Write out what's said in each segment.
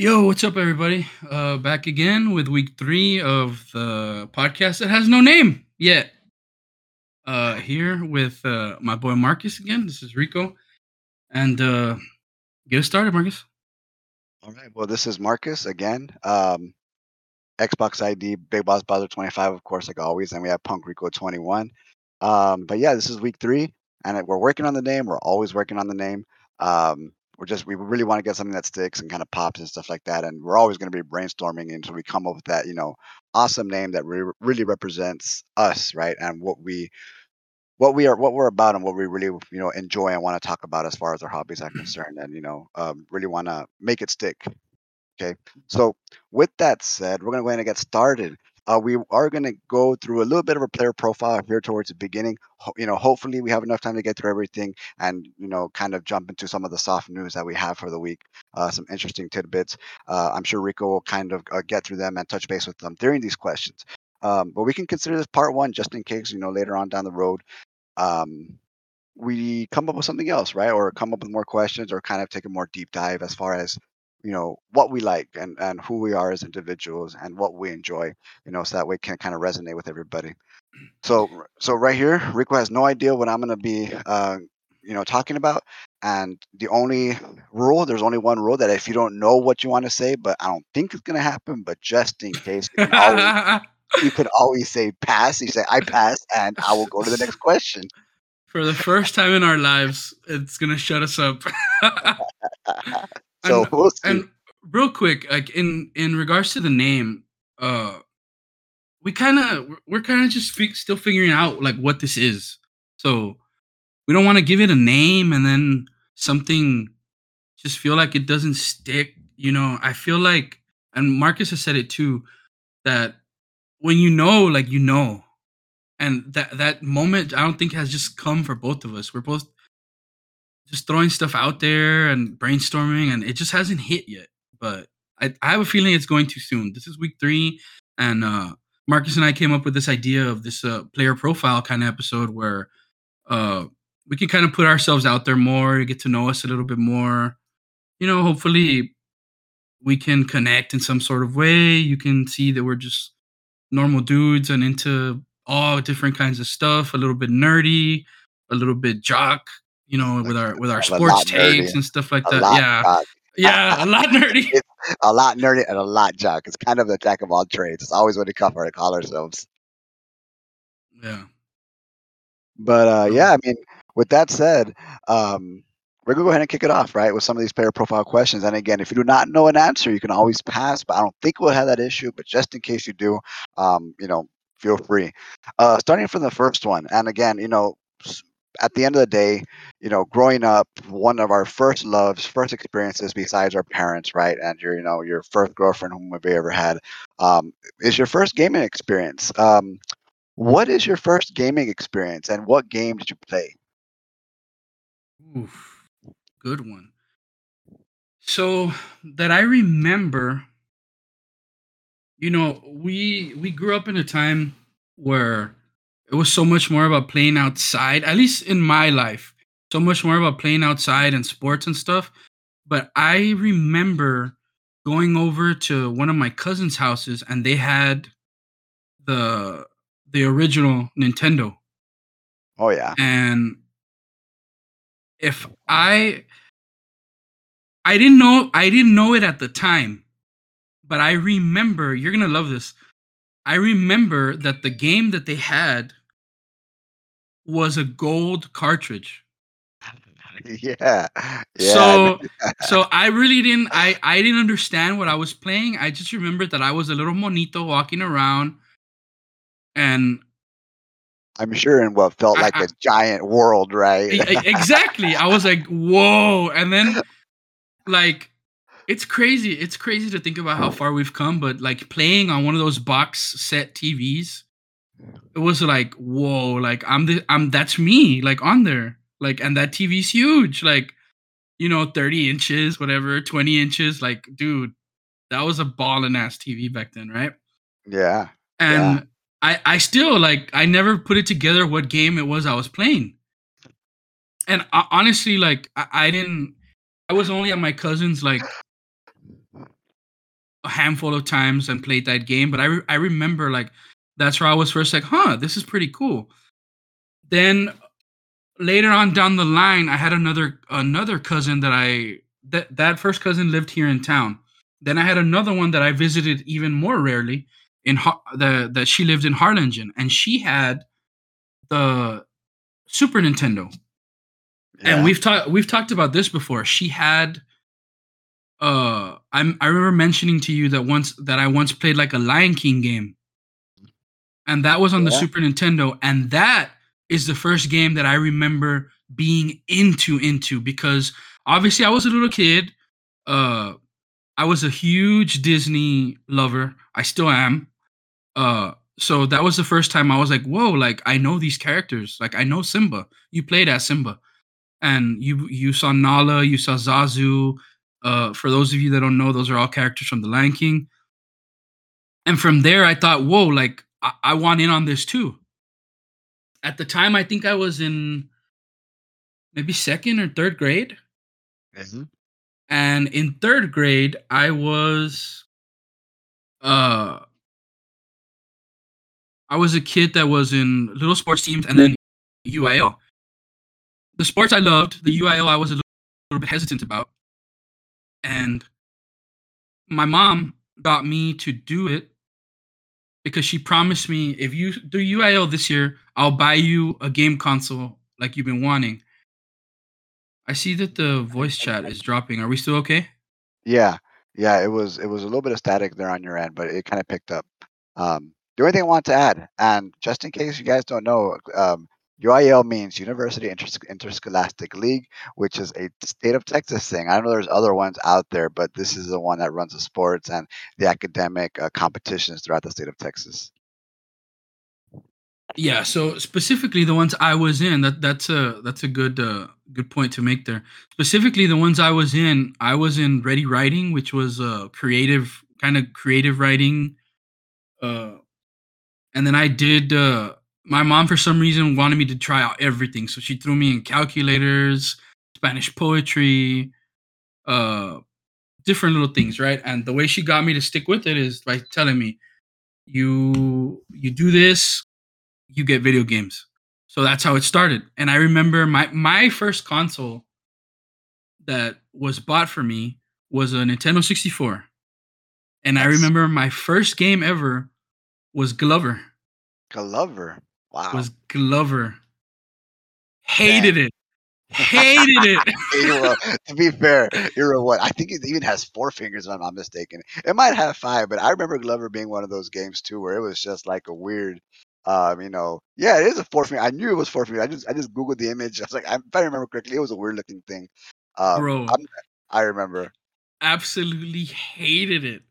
Yo, what's up, everybody? Uh, back again with week three of the podcast that has no name yet. Uh, here with uh, my boy Marcus again. This is Rico, and uh, get us started, Marcus. All right. Well, this is Marcus again. Um, Xbox ID, Big Boss Bowser 25, of course, like always, and we have Punk Rico 21. Um, but yeah, this is week three, and we're working on the name. We're always working on the name. Um, we're just we really want to get something that sticks and kind of pops and stuff like that. And we're always going to be brainstorming until we come up with that, you know, awesome name that re- really represents us, right? And what we what we are what we're about and what we really you know enjoy and want to talk about as far as our hobbies are concerned and you know um, really want to make it stick okay so with that said we're going to go ahead and get started uh, we are going to go through a little bit of a player profile here towards the beginning. Ho- you know, hopefully we have enough time to get through everything and you know, kind of jump into some of the soft news that we have for the week. Uh, some interesting tidbits. Uh, I'm sure Rico will kind of uh, get through them and touch base with them during these questions. Um, but we can consider this part one just in case you know later on down the road um, we come up with something else, right? Or come up with more questions or kind of take a more deep dive as far as you know what we like and and who we are as individuals and what we enjoy you know so that way can kind of resonate with everybody. So so right here rico has no idea what i'm going to be uh, you know talking about and the only rule there's only one rule that if you don't know what you want to say but i don't think it's going to happen but just in case you can, always, you could always say pass you say i pass and i will go to the next question. For the first time in our lives, it's gonna shut us up. so and, we'll and real quick, like in in regards to the name, uh, we kind of we're kind of just still figuring out like what this is. So we don't want to give it a name and then something just feel like it doesn't stick. You know, I feel like, and Marcus has said it too, that when you know, like you know, and that that moment I don't think has just come for both of us. We're both just throwing stuff out there and brainstorming, and it just hasn't hit yet. But I, I have a feeling it's going too soon. This is week three, and uh, Marcus and I came up with this idea of this uh, player profile kind of episode where uh, we can kind of put ourselves out there more, get to know us a little bit more. You know, hopefully we can connect in some sort of way. You can see that we're just normal dudes and into all different kinds of stuff, a little bit nerdy, a little bit jock, you know, with our with our sports nerdy. takes and stuff like a that. lot Yeah. Yeah, a lot nerdy. It's a lot nerdy and a lot jock. It's kind of the jack of all trades. It's always what we cover to call ourselves. Yeah. But uh, yeah, I mean, with that said, um, we're gonna go ahead and kick it off, right, with some of these player profile questions. And again, if you do not know an answer, you can always pass. But I don't think we'll have that issue. But just in case you do, um, you know, feel free. Uh, starting from the first one, and again, you know, at the end of the day, you know, growing up, one of our first loves, first experiences besides our parents, right, and your, you know, your first girlfriend whom have you ever had, um, is your first gaming experience. Um, what is your first gaming experience, and what game did you play? Oof, good one. So that I remember, you know, we we grew up in a time where it was so much more about playing outside. At least in my life, so much more about playing outside and sports and stuff. But I remember going over to one of my cousins' houses, and they had the the original Nintendo Oh yeah, and if i i didn't know i didn't know it at the time but i remember you're gonna love this i remember that the game that they had was a gold cartridge yeah, yeah. so so i really didn't i i didn't understand what i was playing i just remembered that i was a little monito walking around and I'm sure in what felt I- like I- a giant world, right? Exactly. I was like, whoa. And then, like, it's crazy. It's crazy to think about how oh. far we've come, but like playing on one of those box set TVs, it was like, whoa, like I'm the I'm that's me, like on there. Like, and that TV's huge, like, you know, 30 inches, whatever, 20 inches. Like, dude, that was a ballin' ass TV back then, right? yeah, and I I still like I never put it together what game it was I was playing. And uh, honestly, like I, I didn't. I was only at my cousin's like a handful of times and played that game, but I re- I remember like that's where I was first like, huh, this is pretty cool. Then later on down the line, I had another another cousin that I that that first cousin lived here in town. Then I had another one that I visited even more rarely in Har- the that she lived in Harlingen, and she had the Super Nintendo. Yeah. And we've talked we've talked about this before. She had uh I'm I remember mentioning to you that once that I once played like a Lion King game. And that was on the Yeah. Super Nintendo and that is the first game that I remember being into into because obviously I was a little kid. Uh I was a huge Disney lover. I still am. Uh so that was the first time I was like, "Whoa, like I know these characters. Like I know Simba. You played as Simba." and you you saw Nala, you saw Zazu. Uh, for those of you that don't know, those are all characters from The Lion King. And from there, I thought, whoa, like I, I want in on this too. At the time, I think I was in maybe second or third grade, Mhm. and in third grade, I was uh I was a kid that was in little sports teams and then UIL. The sports I loved, the UIL I was a little, little bit hesitant about. And my mom got me to do it because she promised me if you do UIL this year, I'll buy you a game console like you've been wanting. I see that the voice chat is dropping. Are we still okay? Yeah, yeah. It was it was a little bit of static there on your end, but it kind of picked up. Um, the only thing I want to add, and just in case you guys don't know, um, UIL means University Inters- Interscholastic League, which is a state of Texas thing. I know there's other ones out there, but this is the one that runs the sports and the academic uh, competitions throughout the state of Texas. Yeah, so specifically the ones I was in, that that's a that's a good uh, good point to make there. Specifically the ones I was in, I was in Ready Writing, which was uh creative kind of creative writing. Uh and then I did uh my mom for some reason wanted me to try out everything. So she threw me in calculators, Spanish poetry, uh different little things, right? And the way she got me to stick with it is by telling me you you do this you get video games. So that's how it started. And I remember my my first console that was bought for me was a Nintendo 64. And I remember my first game ever was Glover. Glover. Wow. Was Glover. Hated it. Hated it. Well, to be fair, you're a what? I think it even has four fingers, if I'm not mistaken. It might have five, but I remember Glover being one of those games too, where it was just like a weird, um, you know, yeah, it is a four finger. I knew it was four finger. I just, I just googled the image. I was like, I- if I remember correctly, it was a weird looking thing. Um, Bro, I'm, I remember. absolutely hated it.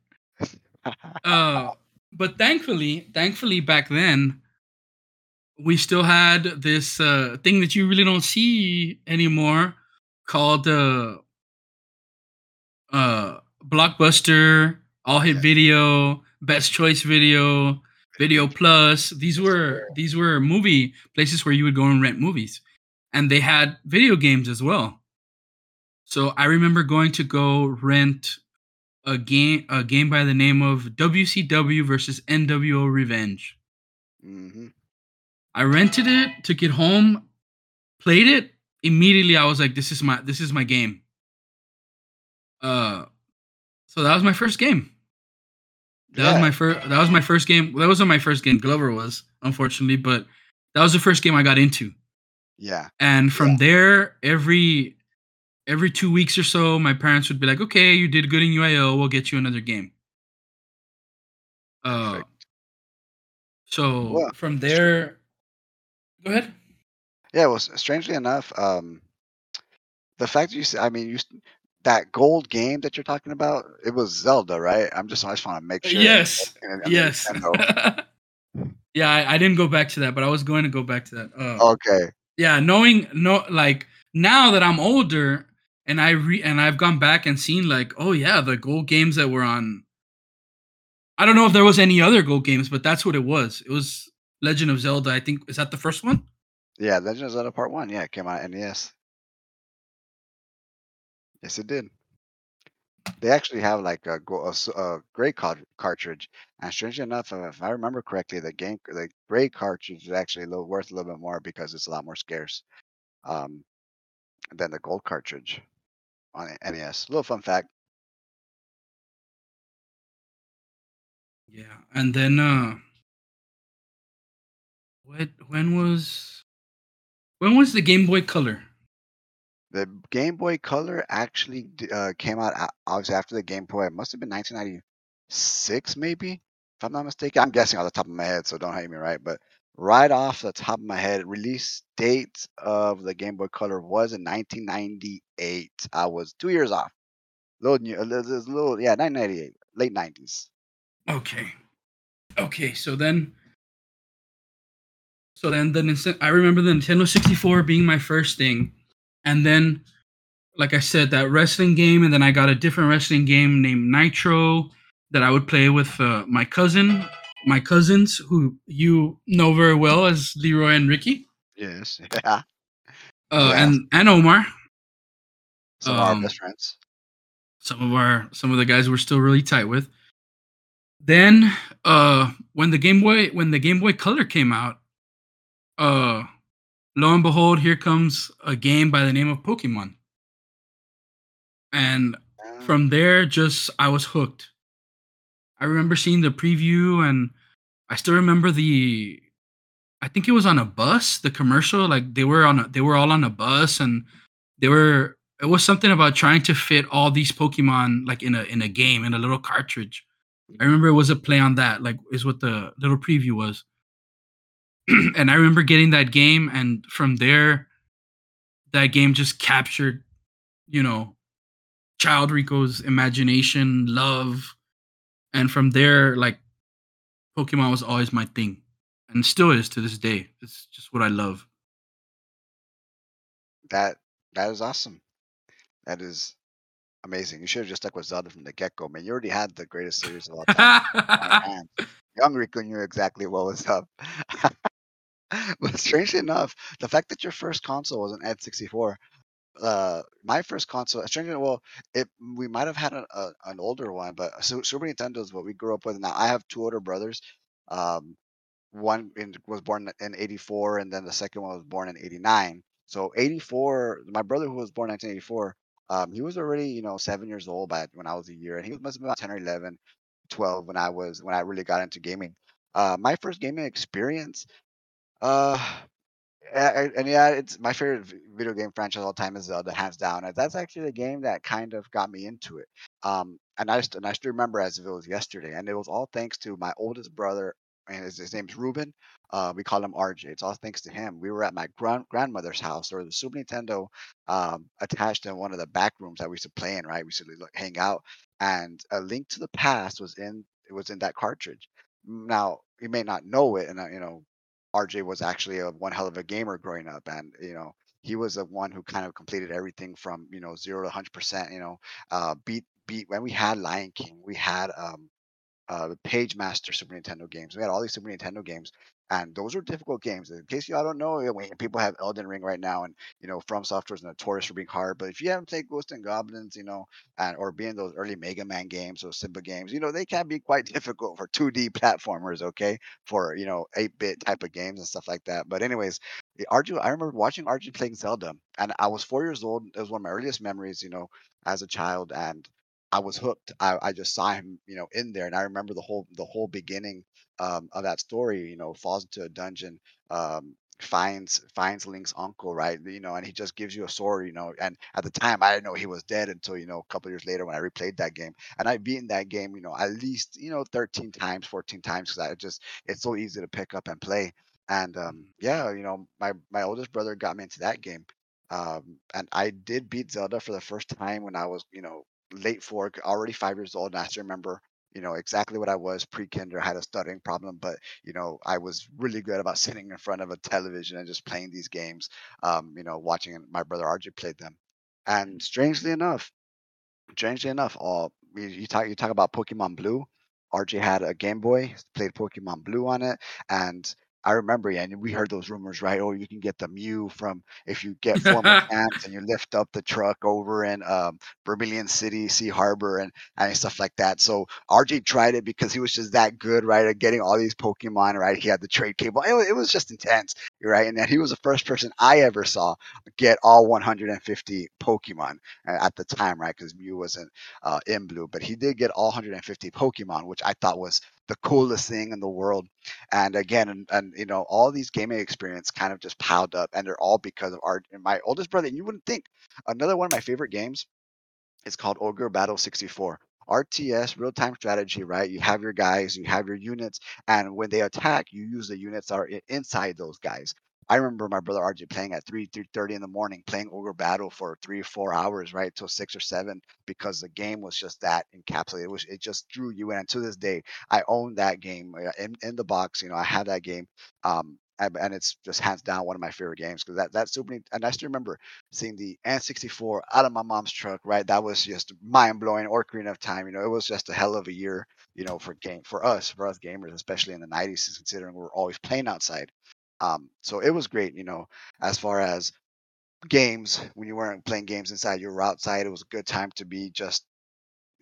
uh, but thankfully, thankfully back then, we still had this uh, thing that you really don't see anymore called uh, uh, Blockbuster, All Hit Yeah. Video, Best Choice Video, Video Plus. These were these were movie places where you would go and rent movies, and they had video games as well. So I remember going to go rent a game a game by the name of WCW versus NWO Revenge. hmm I rented it, took it home, played it. Immediately I was like this is my this is my game. Uh so that was my first game. That was my first that was my first game. That wasn't my first game Glover was, unfortunately, but that was the first game I got into. Yeah. And from Yeah. there, every every two weeks or so, my parents would be like, "Okay, you did good in UIL. We'll get you another game." Uh, Perfect. so Well, from there, go ahead. Yeah. Well, strangely enough, um, the fact that you, said—I mean, you, that gold game that you're talking about, it was Zelda, right? I'm just, I just want to make sure. yes, And- and yes. Yeah, I, I didn't go back to that, but I was going to go back to that. Uh, Okay. yeah, knowing no, like now that I'm older and I re and I've gone back and seen like, oh yeah, the gold games that were on. I don't know if there was any other gold games, but that's what it was. It was Legend of Zelda. I think is that the first one. Yeah. Legend of Zelda Part One. Yeah, it came out on NES. Yes, it did. they actually have like a, a, a gray cartridge. And strangely enough, if I remember correctly, the game the gray cartridge is actually a little worth a little bit more because it's a lot more scarce um, than the gold cartridge on NES. A little fun fact. Yeah, and then uh, what? When was when was the Game Boy Color? The Game Boy Color actually uh, came out obviously after the Game Boy. It must have been 1996, maybe, if I'm not mistaken. I'm guessing off the top of my head, so don't hate me, right? But right off the top of my head, release date of the Game Boy Color was in 1998. I was two years off. Little new, a little, a little yeah, 1998, late 90s. Okay, okay. So then, so then the I remember the Nintendo 64 being my first thing and then like I said, that wrestling game, and then I got a different wrestling game named Nitro that I would play with uh, my cousin, my cousins, who you know very well as Leroy and Ricky. Yes. Yeah. Uh, yeah. And and Omar. Some um, of our um, best friends. Some of our some of the guys we're still really tight with. Then, uh, when the Game Boy when the Game Boy Color came out, uh, lo and behold, here comes a game by the name of Pokemon. And from there, just I was hooked. I remember seeing the preview, and I still remember the. I think it was on a bus. The commercial, like they were on, a, they were all on a bus, and they were. It was something about trying to fit all these Pokemon like in a in a game in a little cartridge. I remember it was a play on that, like is what the little preview was. and I remember getting that game, and from there, that game just captured, you know, child Rico's imagination, love, and from there, like, Pokemon was always my thing, and still is to this day. It's just what I love. That that is awesome. That is amazing. You should have just stuck with Zelda from the get go, man. You already had the greatest series of all time. Young Rico knew exactly what was up. but strangely enough, the fact that your first console was an N64, uh, my first console, strangely enough, well, it we might have had a, a, an older one, but Super Nintendo is what we grew up with. Now I have two older brothers. Um, one in, was born in '84, and then the second one was born in '89. So '84, my brother who was born in 1984, um, he was already you know seven years old by when I was a year, and he was must have been about 10 or 11, 12 when I was when I really got into gaming. Uh, my first gaming experience uh, and, and yeah, it's my favorite video game franchise all time is Zelda, hands down. And that's actually the game that kind of got me into it. Um, and I just and I still remember as if it was yesterday, and it was all thanks to my oldest brother, and his, his name's Ruben. Uh, we call him RJ. It's all thanks to him. We were at my grand, grandmother's house, or the Super Nintendo um, attached in one of the back rooms that we used to play in. Right, we used to hang out, and a Link to the Past was in it was in that cartridge. Now you may not know it, and you know RJ was actually a one hell of a gamer growing up, and you know he was the one who kind of completed everything from you know zero to hundred percent. You know, uh, beat beat when we had Lion King, we had um, uh, the Pagemaster Super Nintendo games. We had all these Super Nintendo games, and those are difficult games. In case y'all don't know, eh, people have Elden Ring right now, and you know From Software is notorious for being hard. But if you haven't played Ghosts 'n Goblins, you know, and or being those early Mega Man games or Simba games, you know they can be quite difficult for 2D platformers. Okay, for you know 8-bit type of games and stuff like that. But anyways, eh, RJ, I remember watching RJ playing Zelda, and I was four years old. It was one of my earliest memories, you know, as a child, and I was hooked. I, I just saw him, you know, in there, and I remember the whole the whole beginning um, of that story. You know, falls into a dungeon, um, finds finds Link's uncle, right? You know, and he just gives you a sword. You know, and at the time I didn't know he was dead until you know a couple years later when I replayed that game, and I've beaten that game, you know, at least you know 13 times, 14 times because I just it's so easy to pick up and play. And um, yeah, you know, my my oldest brother got me into that game. Um, and I did beat Zelda for the first time when I was, you know, late fork, already five years old, and I still remember, you know, exactly what I was pre-kinder. I had a stuttering problem, but you know, I was really good about sitting in front of a television and just playing these games. Um, you know, watching my brother RJ played them, and strangely enough, strangely enough, all you talk you talk about Pokemon Blue. RJ had a Game Boy, played Pokemon Blue on it, and I remember, yeah, and we heard those rumors, right? Oh, you can get the Mew from if you get four mechanics and you lift up the truck over in um, Vermilion City, Sea Harbor, and, and stuff like that. So RJ tried it because he was just that good, right? At getting all these Pokemon, right? He had the trade cable. It, it was just intense, right? And then he was the first person I ever saw get all 150 Pokemon at the time, right? Because Mew wasn't uh, in blue, but he did get all 150 Pokemon, which I thought was the coolest thing in the world. And again, and, and you know, all these gaming experience kind of just piled up, and they're all because of our my oldest brother, and you wouldn't think, another one of my favorite games is called Ogre Battle 64. RTS, real time strategy, right? You have your guys, you have your units, and when they attack, you use the units that are inside those guys. I remember my brother RJ playing at 3, 3.30 in the morning, playing Ogre Battle for three or four hours, right, till six or seven, because the game was just that encapsulated. It was it just drew you in. And to this day, I own that game uh, in, in the box. You know, I have that game. Um, and it's just hands down one of my favorite games because that that Super and I still remember seeing the N64 out of my mom's truck. Right, that was just mind blowing. Ocarina of Time, you know, it was just a hell of a year, you know, for game for us, for us gamers, especially in the '90s, considering we we're always playing outside. Um, so it was great, you know, as far as games when you weren't playing games inside, you were outside. It was a good time to be just.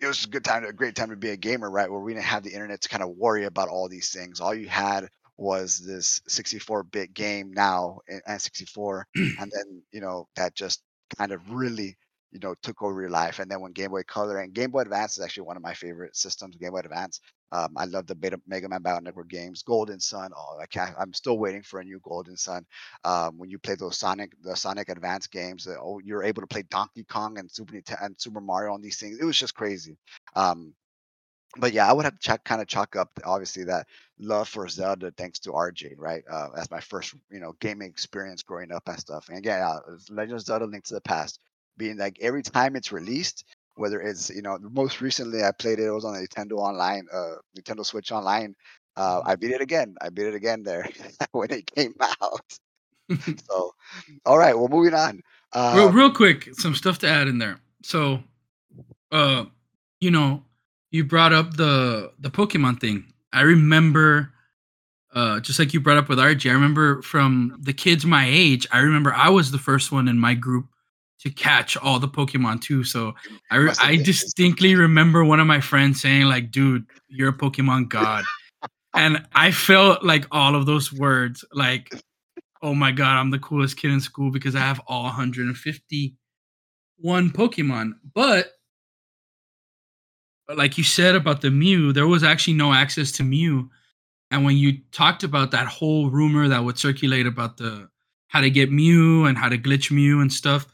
It was a good time, a great time to be a gamer, right? Where we didn't have the internet to kind of worry about all these things. All you had was this 64-bit game now and 64, and then you know that just kind of really you know took over your life. And then when Game Boy Color and Game Boy Advance is actually one of my favorite systems, Game Boy Advance. Um, I love the Beta Mega Man Battle Network games. Golden Sun. Oh, I can't. I'm still waiting for a new Golden Sun. Um, when you play those Sonic, the Sonic Advance games, uh, oh, you're able to play Donkey Kong and Super Nintendo and Super Mario on these things. It was just crazy. Um, but yeah, I would have to kind of chalk up obviously that love for Zelda thanks to RJ, right? Uh, as my first, you know, gaming experience growing up and stuff. And again, uh, Legend of Zelda: Link to the Past, being like every time it's released, whether it's you know most recently I played it, it was on Nintendo Online, uh, Nintendo Switch Online. Uh, mm-hmm. I beat it again. I beat it again there when it came out. so, all right, well, moving on. Um, real, real quick, some stuff to add in there. So, uh, you know, you brought up the the Pokemon thing. I remember, uh, just like you brought up with RJ. I remember from the kids my age. I remember I was the first one in my group to catch all the Pokemon too. So I I distinctly remember one of my friends saying like, "Dude, you're a Pokemon god," and I felt like all of those words like, "Oh my god, I'm the coolest kid in school because I have all 151 Pokemon." But like you said about the Mew, there was actually no access to Mew. And when you talked about that whole rumor that would circulate about the how to get Mew and how to glitch Mew and stuff,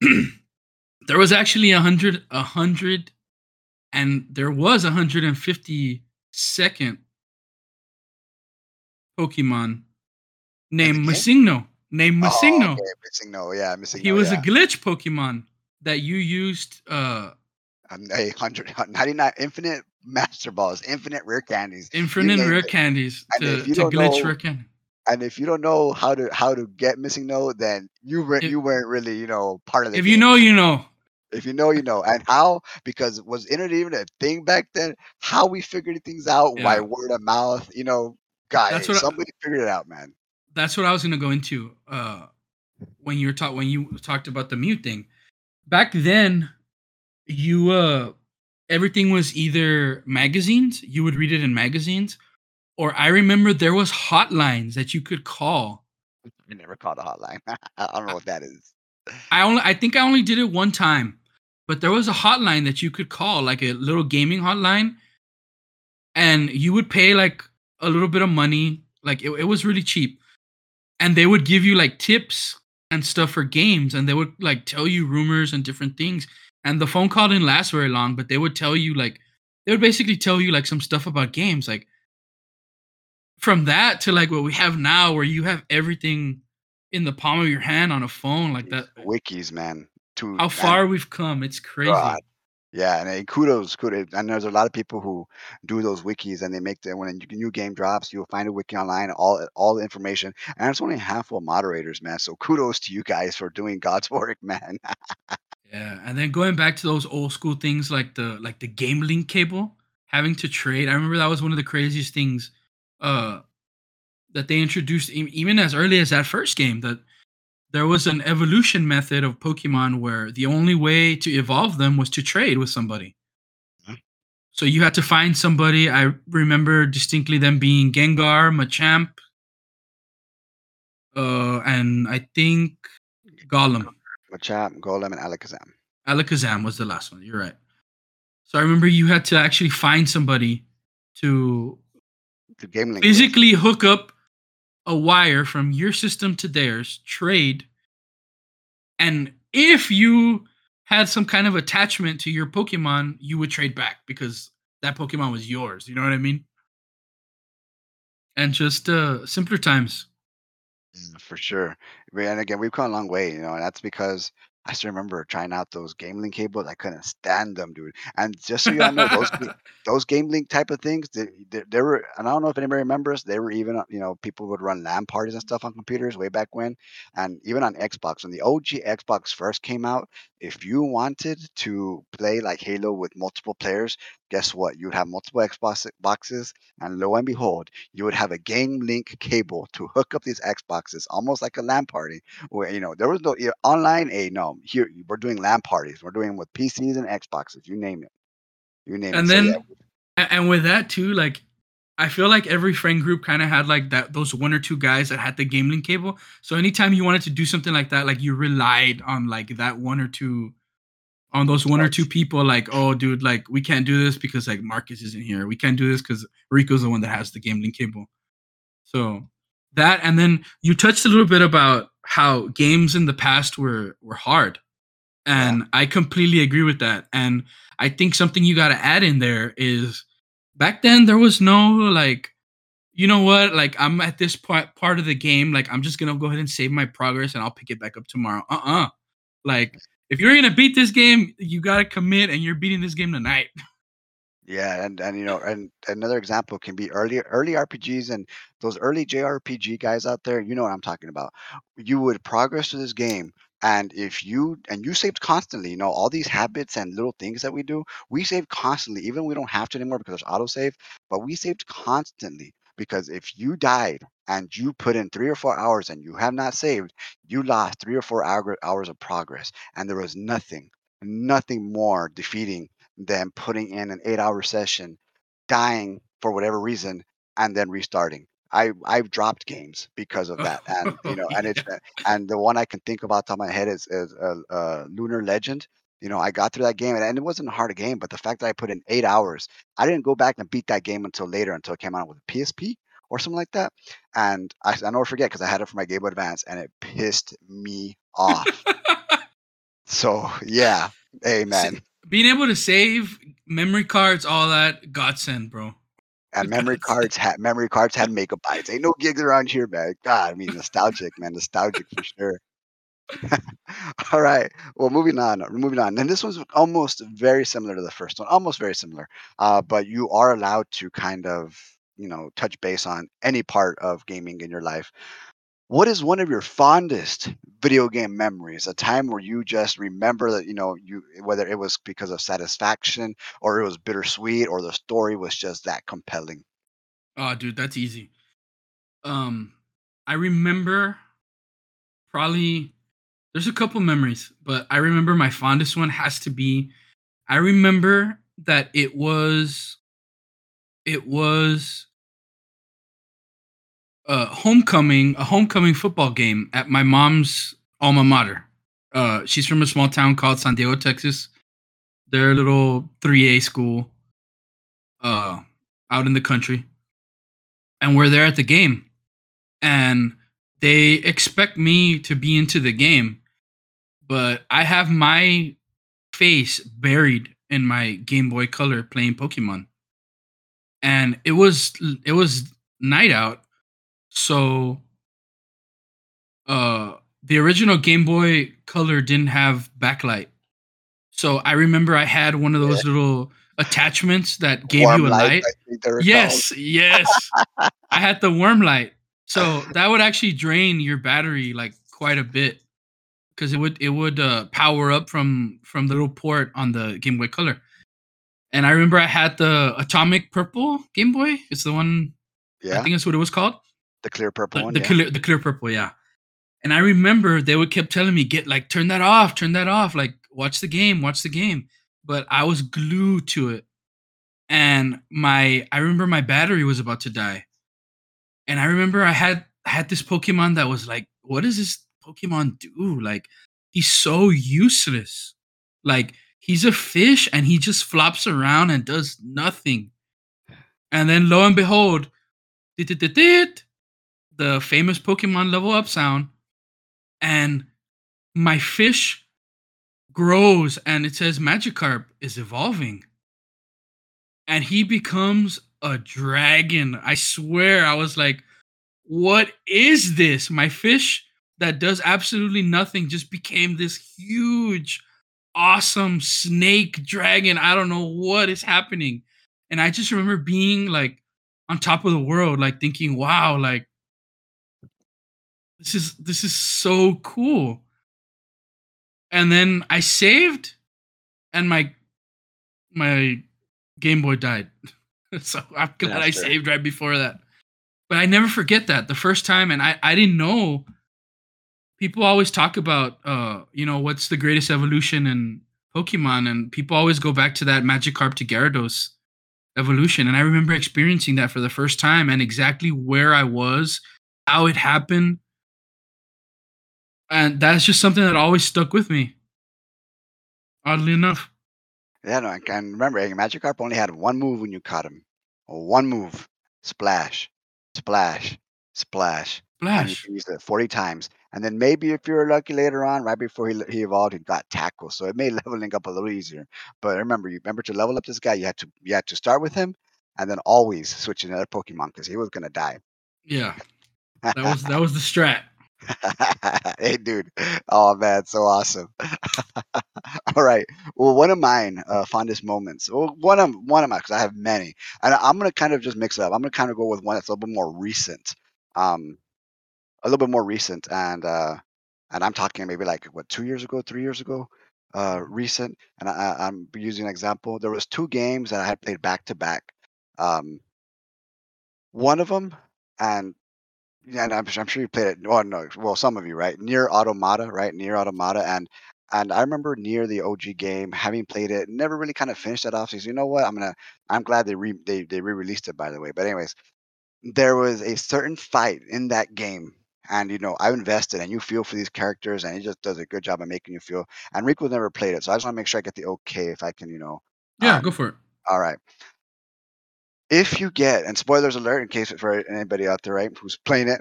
there was actually a hundred, a hundred, and there was a hundred and fifty second Pokemon named MissingNo. Named MissingNo. Oh, okay. MissingNo, yeah, MissingNo. He was yeah. a glitch Pokemon that you used. uh um, a hundred, 99 infinite master balls, infinite rare candies, infinite rare it. candies to, to glitch know, rare candy and if you don't know how to how to get missing note, then you were you weren't really you know part of the. If game. you know, you know. If you know, you know, and how because was internet even a thing back then? How we figured things out yeah. by word of mouth, you know, guys. That's what somebody I, figured it out, man. That's what I was gonna go into. Uh, when you were talk when you talked about the mute thing, back then, you uh, everything was either magazines. You would read it in magazines, or I remember there was hotlines that you could call. I never called a hotline. I don't know what that is. I only I think I only did it one time, but there was a hotline that you could call, like a little gaming hotline, and you would pay like a little bit of money. Like it, it was really cheap, and they would give you like tips and stuff for games, and they would like tell you rumors and different things. And the phone call didn't last very long, but they would tell you like they would basically tell you like some stuff about games, like from that to like what we have now where you have everything in the palm of your hand on a phone like that wikis man to how far we've come. It's crazy. God. yeah and kudos kudos and there's a lot of people who do those wikis and they make the when a new game drops you'll find a wiki online all all the information and it's only half of moderators man so kudos to you guys for doing god's work man. Yeah and then going back to those old school things like the like the game link cable having to trade i remember that was one of the craziest things uh that they introduced even as early as that first game that there was an evolution method of Pokemon where the only way to evolve them was to trade with somebody. Mhm. So you had to find somebody. I remember distinctly them being Gengar, Machamp, uh, and I think Golem. Machamp, Golem, and Alakazam. Alakazam was the last one. You're right. So I remember you had to actually find somebody to The game was- physically hook up a wire from your system to theirs, trade, and if you had some kind of attachment to your Pokemon, you would trade back because that Pokemon was yours. You know what I mean? And just uh simpler times. Mm, for sure. And again, we've come a long way, you know, and that's because I still remember trying out those Game Link cables. I couldn't stand them, dude. And just so y'all know, those those Game Link type of things, they, they, they were, and I don't know if anybody remembers, they were even, uh, you know, people would run LAN parties and stuff on computers way back when, and even on Xbox. When the OG Xbox first came out, if you wanted to play like Halo with multiple players, guess what? You would have multiple Xbox boxes, and lo and behold, you would have a Game Link cable to hook up these Xboxes, almost like a LAN party. Where you know there was no online. A no, here we're doing LAN parties. We're doing with PCs and Xboxes. You name it. You name And it. And then yeah, and with that too, like I feel like every friend group kind of had like that those one or two guys that had the game link cable. So anytime you wanted to do something like that, like you relied on like that one or two on those one or two people like, oh dude, like we can't do this because like Marcus isn't here. We can't do this because Rico's the one that has the game link cable. So that and then you touched a little bit about how games in the past were were hard. And I completely agree with that. And I think something you got to add in there is back then there was no like you know what like i'm at this part part of the game like i'm just gonna go ahead and save my progress and i'll pick it back up tomorrow uh-uh like if you're gonna beat this game you gotta commit and you're beating this game tonight Yeah, and and you know, and another example can be early early RPGs and those early JRPG guys out there. You know what I'm talking about. You would progress through this game, and if you and you saved constantly. You know, all these habits and little things that we do, we save constantly. Even we don't have to anymore because there's autosave, but we saved constantly because if you died and you put in three or four hours and you have not saved, you lost three or four hour, hours of progress, and there was nothing, nothing more defeating than putting in an eight hour session, dying for whatever reason, and then restarting. I I've dropped games because of that, and you know, and it's and the one I can think about top of my head is is uh, uh, Lunar Legend. You know, I got through that game, and, and it wasn't a hard game, but the fact that I put in eight hours, I didn't go back and beat that game until later, until it came out with a PSP or something like that. And I I never forget because I had it for my Game Boy Advance, and it pissed me off. so yeah, amen. being able to save memory cards all that godsend bro And memory cards had memory cards had megabytes. Ain't no gigs around here, man. God, I mean nostalgic, man, nostalgic for sure. All right. Well, moving on. Moving on. And this one's almost very similar to the first one. Almost very similar. Uh, but you are allowed to kind of, you know, touch base on any part of gaming in your life. What is one of your fondest video game memories? A time where you just remember that, you know, you whether it was because of satisfaction or it was bittersweet or the story was just that compelling. Oh, dude, that's easy. Um, I remember probably there's a couple memories, but I remember my fondest one has to be I remember that it was it was a homecoming, a homecoming football game at my mom's alma mater. Uh, she's from a small town called San Diego, Texas. They're a little 3A school uh, out in the country and we're there at the game and they expect me to be into the game but i have my face buried in my game boy color playing pokemon and it was it was night out so uh the original game boy color didn't have backlight so i remember i had one of those little attachments that gave Warm you a light I think they were called. Yes, yes. I had the worm light. So that would actually drain your battery like quite a bit because it would it would uh, power up from from the little port on the Game Boy Color. And I remember I had the Atomic Purple Game Boy. It's the one Yeah. I think that's what it was called. The clear purple the, one. the yeah. clear the clear purple, yeah. And I remember they would kept telling me, get like turn that off, turn that off, like watch the game, watch the game. But I was glued to it. And my I remember my battery was about to die. And I remember I had had this Pokemon that was like, what does this Pokemon do? Like, he's so useless. Like, he's a fish and he just flops around and does nothing. And then lo and behold, the famous Pokemon level up sound, and my fish grows and it says Magikarp is evolving. And he becomes a dragon. I swear, I was like, what is this? My fish that does absolutely nothing just became this huge, awesome snake dragon. I don't know what is happening. And I just remember being like on top of the world, like thinking, wow, like this is this is so cool. And then I saved and my my Game Boy died. so I'm glad I saved right before that. But I never forget that the first time, and I I didn't know. People always talk about, uh, you know, what's the greatest evolution in Pokemon, and people always go back to that Magikarp to Gyarados evolution, and I remember experiencing that for the first time, and exactly where I was, how it happened, and that's just something that always stuck with me. Oddly enough, Yeah, no, I can remember. Magikarp only had one move when you caught him. One move, splash, splash, splash, and you Flash. can use it 40 times. And then maybe if you were lucky later on, right before he, he evolved, he got tackle, so it made leveling up a little easier. But remember, you remember to level up this guy, you had to you had to start with him, and then always switch another Pokemon because he was gonna die. Yeah, that was that was the strat. hey, dude. Oh man, so awesome. All right. Well, one of mine uh, fondest moments. Well, one of one of my because I have many, and I'm gonna kind of just mix it up. I'm gonna kind of go with one that's a little bit more recent. Um, a little bit more recent, and uh, and I'm talking maybe like what two years ago, three years ago, uh, recent. And I, I'm using an example. There was two games that I had played back to back. Um, one of them, and and I'm, I'm sure you played it. Oh no, well, some of you, right? NieR Automata, right? NieR Automata, and and I remember near the OG game, having played it, never really kind of finished that off. So you know what? I'm gonna. I'm glad they re they they re-released it, by the way. But anyways, there was a certain fight in that game. And you know, I've invested, and you feel for these characters, and he just does a good job of making you feel. And Rico never played it, so I just want to make sure I get the okay if I can, you know. Yeah, um, go for it. all right. If you get, and spoilers alert in case for anybody out there, right, who's playing it,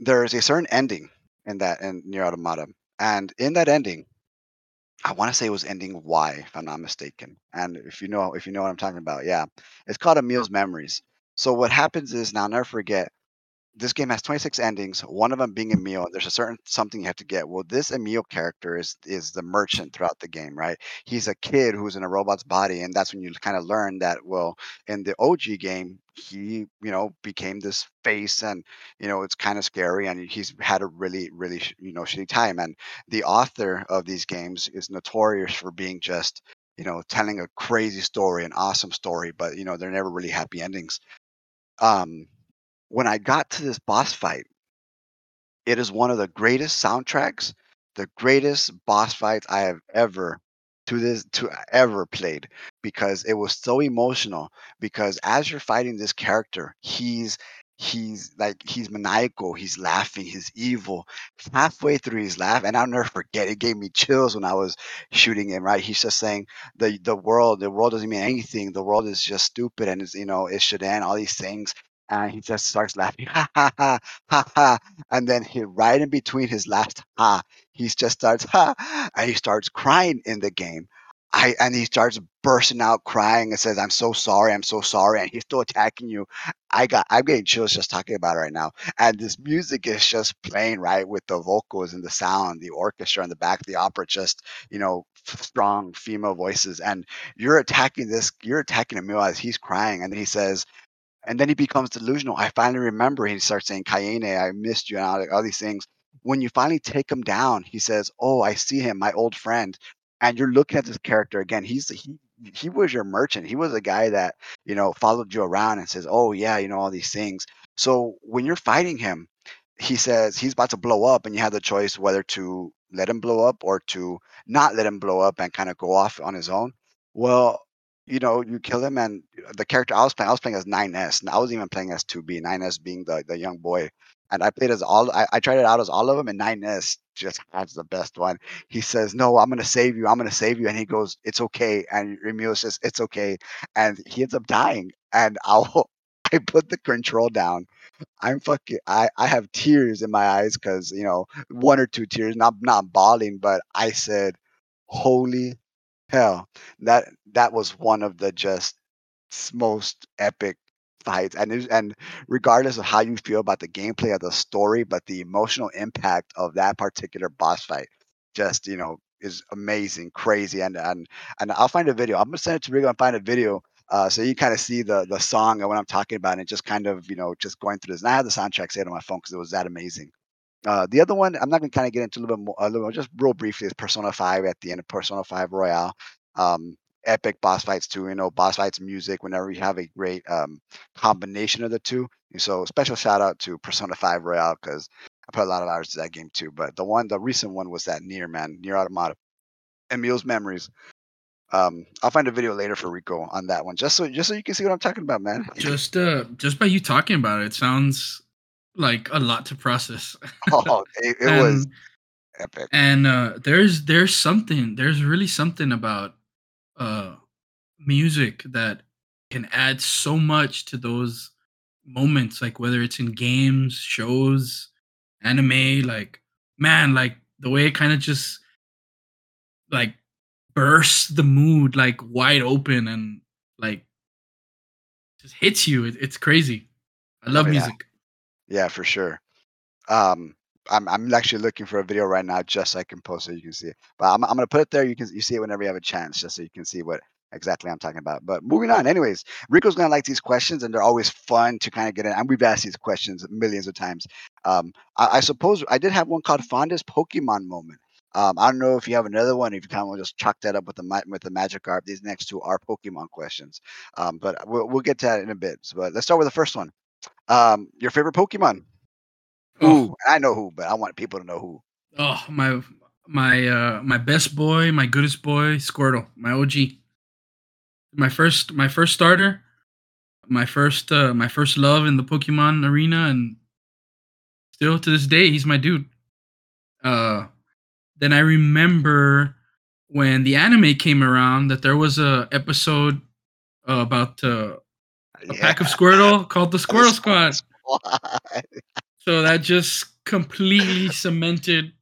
there is a certain ending in that in NieR Automata, and in that ending, I want to say it was ending Y, if I'm not mistaken. And if you know, if you know what I'm talking about, yeah, it's called Emil's Memories. So what happens is now, never forget. This game has 26 endings. One of them being Emil. There's a certain something you have to get. Well, this Emil character is is the merchant throughout the game, right? He's a kid who's in a robot's body, and that's when you kind of learn that. Well, in the OG game, he you know became this face, and you know it's kind of scary, and he's had a really really you know shitty time. And the author of these games is notorious for being just you know telling a crazy story, an awesome story, but you know they're never really happy endings. Um, when I got to this boss fight, it is one of the greatest soundtracks, the greatest boss fights I have ever to this to uh, ever played because it was so emotional because as you're fighting this character, he's he's like he's maniacal, he's laughing, he's evil. Halfway through his laugh, and I'll never forget it gave me chills when I was shooting him, right? He's just saying the the world, the world doesn't mean anything, the world is just stupid and it's you know, it should end, all these things. And he just starts laughing, ha ha ha ha ha and then he right in between his last ha he just starts ha and he starts crying in the game. I and he starts bursting out crying and says i'm so sorry i'm so sorry and he's still attacking you. I got i'm getting chills just talking about it right now. And this music is just playing right with the vocals and the sound the orchestra in the back the opera just you know strong female voices. And you're attacking this you're attacking emil as he's crying and then he says and then he becomes delusional. I finally remember he starts saying, Kainé, I missed you, and all, all these things. When you finally take him down, he says, Oh, I see him, my old friend. And you're looking at this character again. He's he he was your merchant. He was a guy that, you know, followed you around and says, Oh yeah, you know, all these things. So when you're fighting him, he says he's about to blow up, and you have the choice whether to let him blow up or to not let him blow up and kind of go off on his own. Well, you know, you kill him, and uh, the character I was playing, I was playing as 9S, and I was even playing as 2B, 9S being the, the young boy. And I played as all, I, I tried it out as all of them, and 9S just has the best one. He says, No, I'm going to save you. I'm going to save you. And he goes, It's okay. And Remil says, It's okay. And he ends up dying. And I'll, I put the control down. I'm fucking, I, I have tears in my eyes because, you know, one or two tears, not, not bawling, but I said, Holy hell. That, that was one of the just most epic fights and it, and regardless of how you feel about the gameplay of the story but the emotional impact of that particular boss fight just you know is amazing crazy and and and i'll find a video i'm gonna send it to Rico and find a video uh, so you kind of see the the song and what i'm talking about and just kind of you know just going through this and i have the soundtrack saved on my phone because it was that amazing uh, the other one i'm not gonna kind of get into a little bit more a little just real briefly is persona 5 at the end of persona 5 royale um, epic boss fights too. You know, boss fights music whenever you have a great um, combination of the two. And so special shout out to Persona 5 Royale because I put a lot of hours to that game too. But the one, the recent one was that NieR man, NieR Automata. Emil's memories. Um, I'll find a video later for Rico on that one, just so just so you can see what I'm talking about, man. Just uh, just by you talking about it, it sounds like a lot to process. oh, it, it and, was epic. And uh, there's there's something there's really something about uh music that can add so much to those moments like whether it's in games shows anime like man like the way it kind of just like bursts the mood like wide open and like just hits you it, it's crazy i love Oh, yeah. music Yeah, for sure. Um, I'm I'm actually looking for a video right now just so I can post so you can see it. But I'm I'm gonna put it there. You can you see it whenever you have a chance, just so you can see what exactly I'm talking about. But moving on, anyways, Rico's gonna like these questions, and they're always fun to kind of get in. And we've asked these questions millions of times. Um, I, I suppose I did have one called fondest Pokemon moment. Um, I don't know if you have another one. If you kind of just chalk that up with the with the magic Magikarp, these next two are Pokemon questions. Um, but we'll we'll get to that in a bit. So, but let's start with the first one. Um, your favorite Pokemon? oh, Who? I know who, but I want people to know who. oh my my uh my best boy my goodest boy squirtle my og my first my first starter my first uh my first love in the pokemon arena and still to this day he's my dude uh then i remember when the anime came around that there was a episode uh, about uh, a pack of squirtle called the Squirtle squad Squad. so that just completely cemented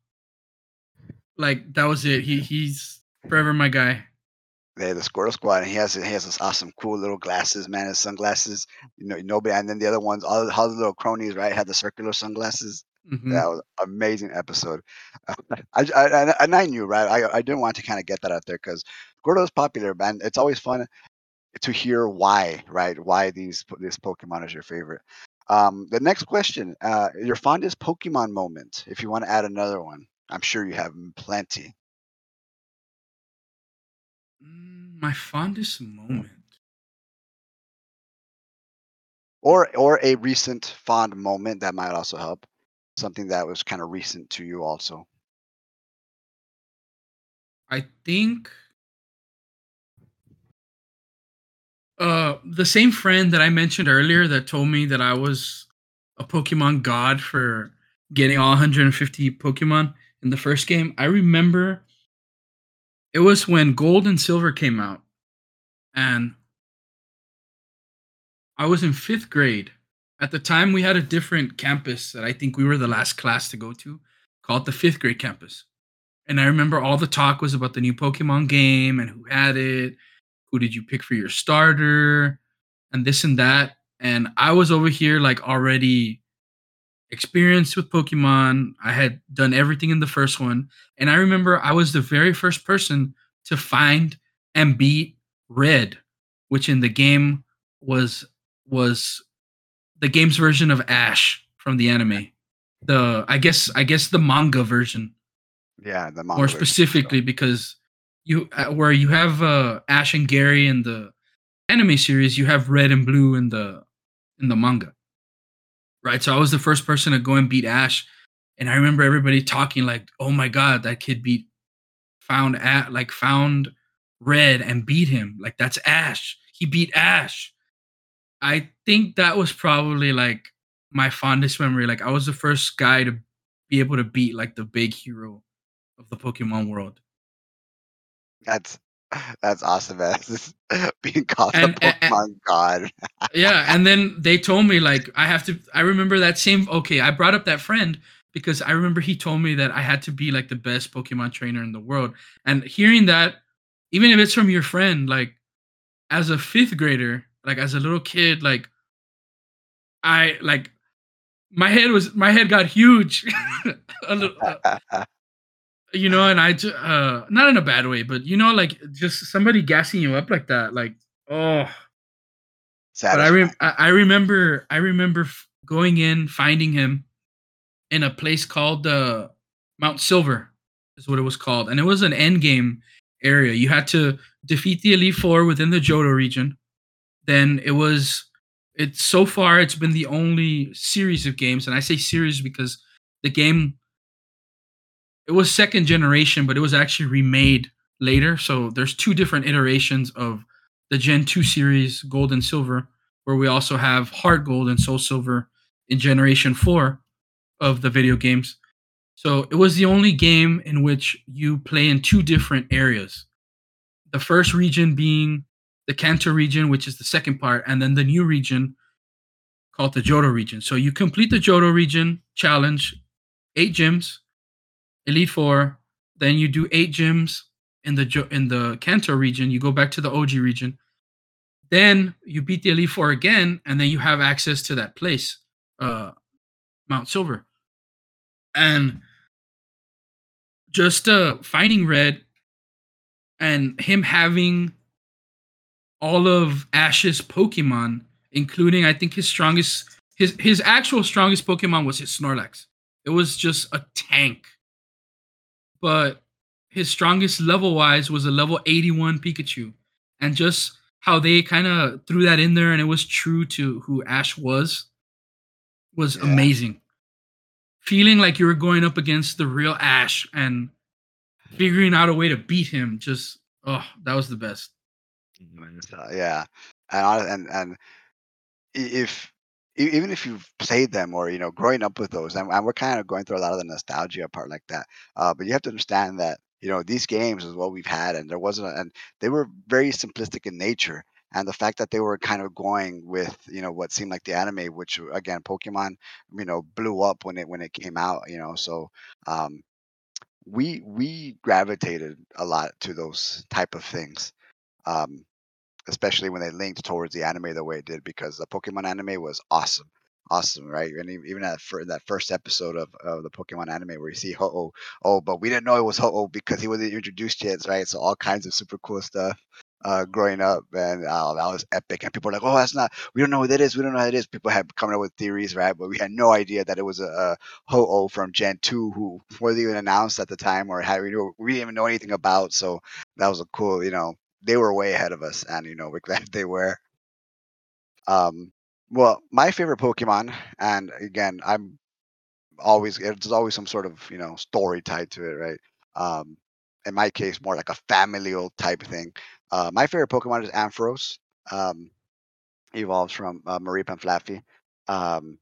like that was it he he's forever my guy Hey, the Squirtle Squad, and he has he has this awesome, cool little glasses, man. His sunglasses, you know, nobody, and then the other ones, all, all the little cronies, right, had the circular sunglasses. Mhm. That was amazing episode. I, I, I and I knew, right? I I didn't want to kind of get that out there because Squirtle is popular, man. It's always fun to hear why, right? Why these this Pokemon is your favorite. Um, the next question, uh, your fondest Pokemon moment. If you want to add another one, I'm sure you have plenty. Mm, my fondest moment. or or a recent fond moment that might also help something that was kind of recent to you also I think uh the same friend that I mentioned earlier that told me that I was a Pokemon god for getting all 150 Pokemon in the first game. I remember it was when Gold and Silver came out and I was in 5th grade. At the time we had a different campus that I think we were the last class to go to called the 5th grade campus. And I remember all the talk was about the new Pokemon game and who had it, who did you pick for your starter, and this and that. And I was over here like already experienced with Pokemon. I had done everything in the first one. And I remember I was the very first person to find and beat Red, which in the game was was the game's version of Ash from the anime. The I guess I guess the manga version yeah the more manga version, specifically because you uh, where you have uh, Ash and Gary in the anime series, you have Red and Blue in the in the manga. right? So I was the first person to go and beat Ash, and I remember everybody talking like, "Oh my god, that kid beat found at like found Red and beat him. Like that's Ash. He beat Ash." I think that was probably like my fondest memory. Like I was the first guy to be able to beat like the big hero of the Pokemon world. That's that's awesome, man. Being called and, a Pokemon and, god. yeah, and then they told me like I have to. I remember that same. Okay, I brought up that friend because I remember he told me that I had to be like the best Pokemon trainer in the world. And hearing that, even if it's from your friend, like as a fifth grader, like as a little kid, like I like my head was my head got huge. little, uh, you know, and I uh not in a bad way, but you know, like just somebody gassing you up like that, like oh. But I, re- I remember I remember going in finding him in a place called uh, Mount Silver is what it was called, and it was an end game area. You had to defeat the Elite Four within the Johto region. Then it was it's so far it's been the only series of games, and I say series because the game it was second generation, but it was actually remade later. So there's two different iterations of the Gen 2 series, Gold and Silver, where we also have Heart Gold and Soul Silver in Generation 4 of the video games. So it was the only game in which you play in two different areas. The first region being the Kanto region, which is the second part, and then the new region called the Johto region. So you complete the Johto region challenge, eight gyms, Elite Four. Then you do eight gyms in the in the Kanto region. You go back to the OG region. Then you beat the Elite Four again, and then you have access to that place, uh, Mount Silver. And just uh, finding Red and him having all of Ash's Pokemon, including I think his strongest his his actual strongest Pokemon was his Snorlax. It was just a tank but his strongest level wise was a level 81 Pikachu. And just how they kind of threw that in there and it was true to who Ash was was yeah. amazing. Feeling like you were going up against the real Ash and figuring out a way to beat him just oh, that was the best. Mm, yeah. And and and if even if you've played them or you know growing up with those and, and we're kind of going through a lot of the nostalgia part like that uh, but you have to understand that you know these games is what we've had and there wasn't a, and they were very simplistic in nature and the fact that they were kind of going with you know what seemed like the anime which again pokemon you know blew up when it when it came out you know so um we we gravitated a lot to those type of things um especially when they linked towards the anime the way it did because the Pokemon anime was awesome. Awesome, right? And even that for that first episode of, of the Pokemon anime where you see Ho-Oh, oh, but we didn't know it was Ho-Oh because he wasn't introduced yet, right? So all kinds of super cool stuff uh, growing up, and uh, that was epic. And people were like, "Oh, that's not. We don't know who that is. We don't know who that is." People had coming up with theories, right? But we had no idea that it was a, a Ho-Oh from Gen two who wasn't even announced at the time, or had we, we didn't even know anything about. So that was a cool, you know, they were way ahead of us, and you know we're glad they were. Um, well, my favorite Pokemon, and again, I'm always there's always some sort of you know story tied to it, right? Um, in my case, more like a familial type thing. Uh, my favorite Pokemon is Ampharos. Um, evolves from uh, Mareep and Flaaffy. Um,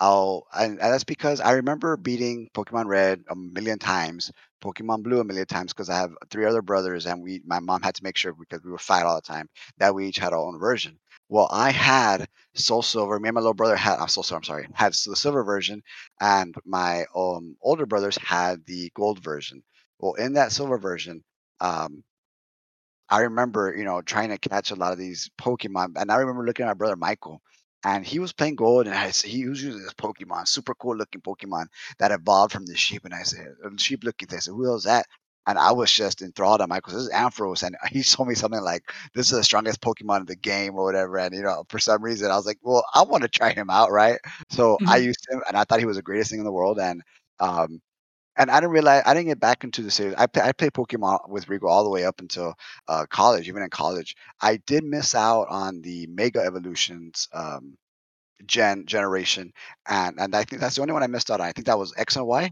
I'll and, and that's because I remember beating Pokemon Red a million times, Pokemon Blue a million times because I have three other brothers and we my mom had to make sure because we would fight all the time that we each had our own version. Well, I had Soul Silver. Me and my little brother had I'm Soul Silver. I'm sorry, had the silver version, and my um older brothers had the gold version. Well, in that silver version, um, I remember you know trying to catch a lot of these Pokemon, and I remember looking at my brother Michael and he was playing gold, and I, he was using this Pokemon, super cool looking Pokemon that evolved from the sheep. And I said, sheep looking thing. I said, who is that? And I was just enthralled on Michael. This is Ampharos, and he told me something like, "This is the strongest Pokemon in the game, or whatever." And you know, for some reason, I was like, "Well, I want to try him out, right?" So mm-hmm. I used him, and I thought he was the greatest thing in the world. And um, and I didn't realize I didn't get back into the series. I I played Pokemon with Rico all the way up until uh, college. Even in college, I did miss out on the Mega Evolutions um, gen generation, and and I think that's the only one I missed out on. I think that was X and Y.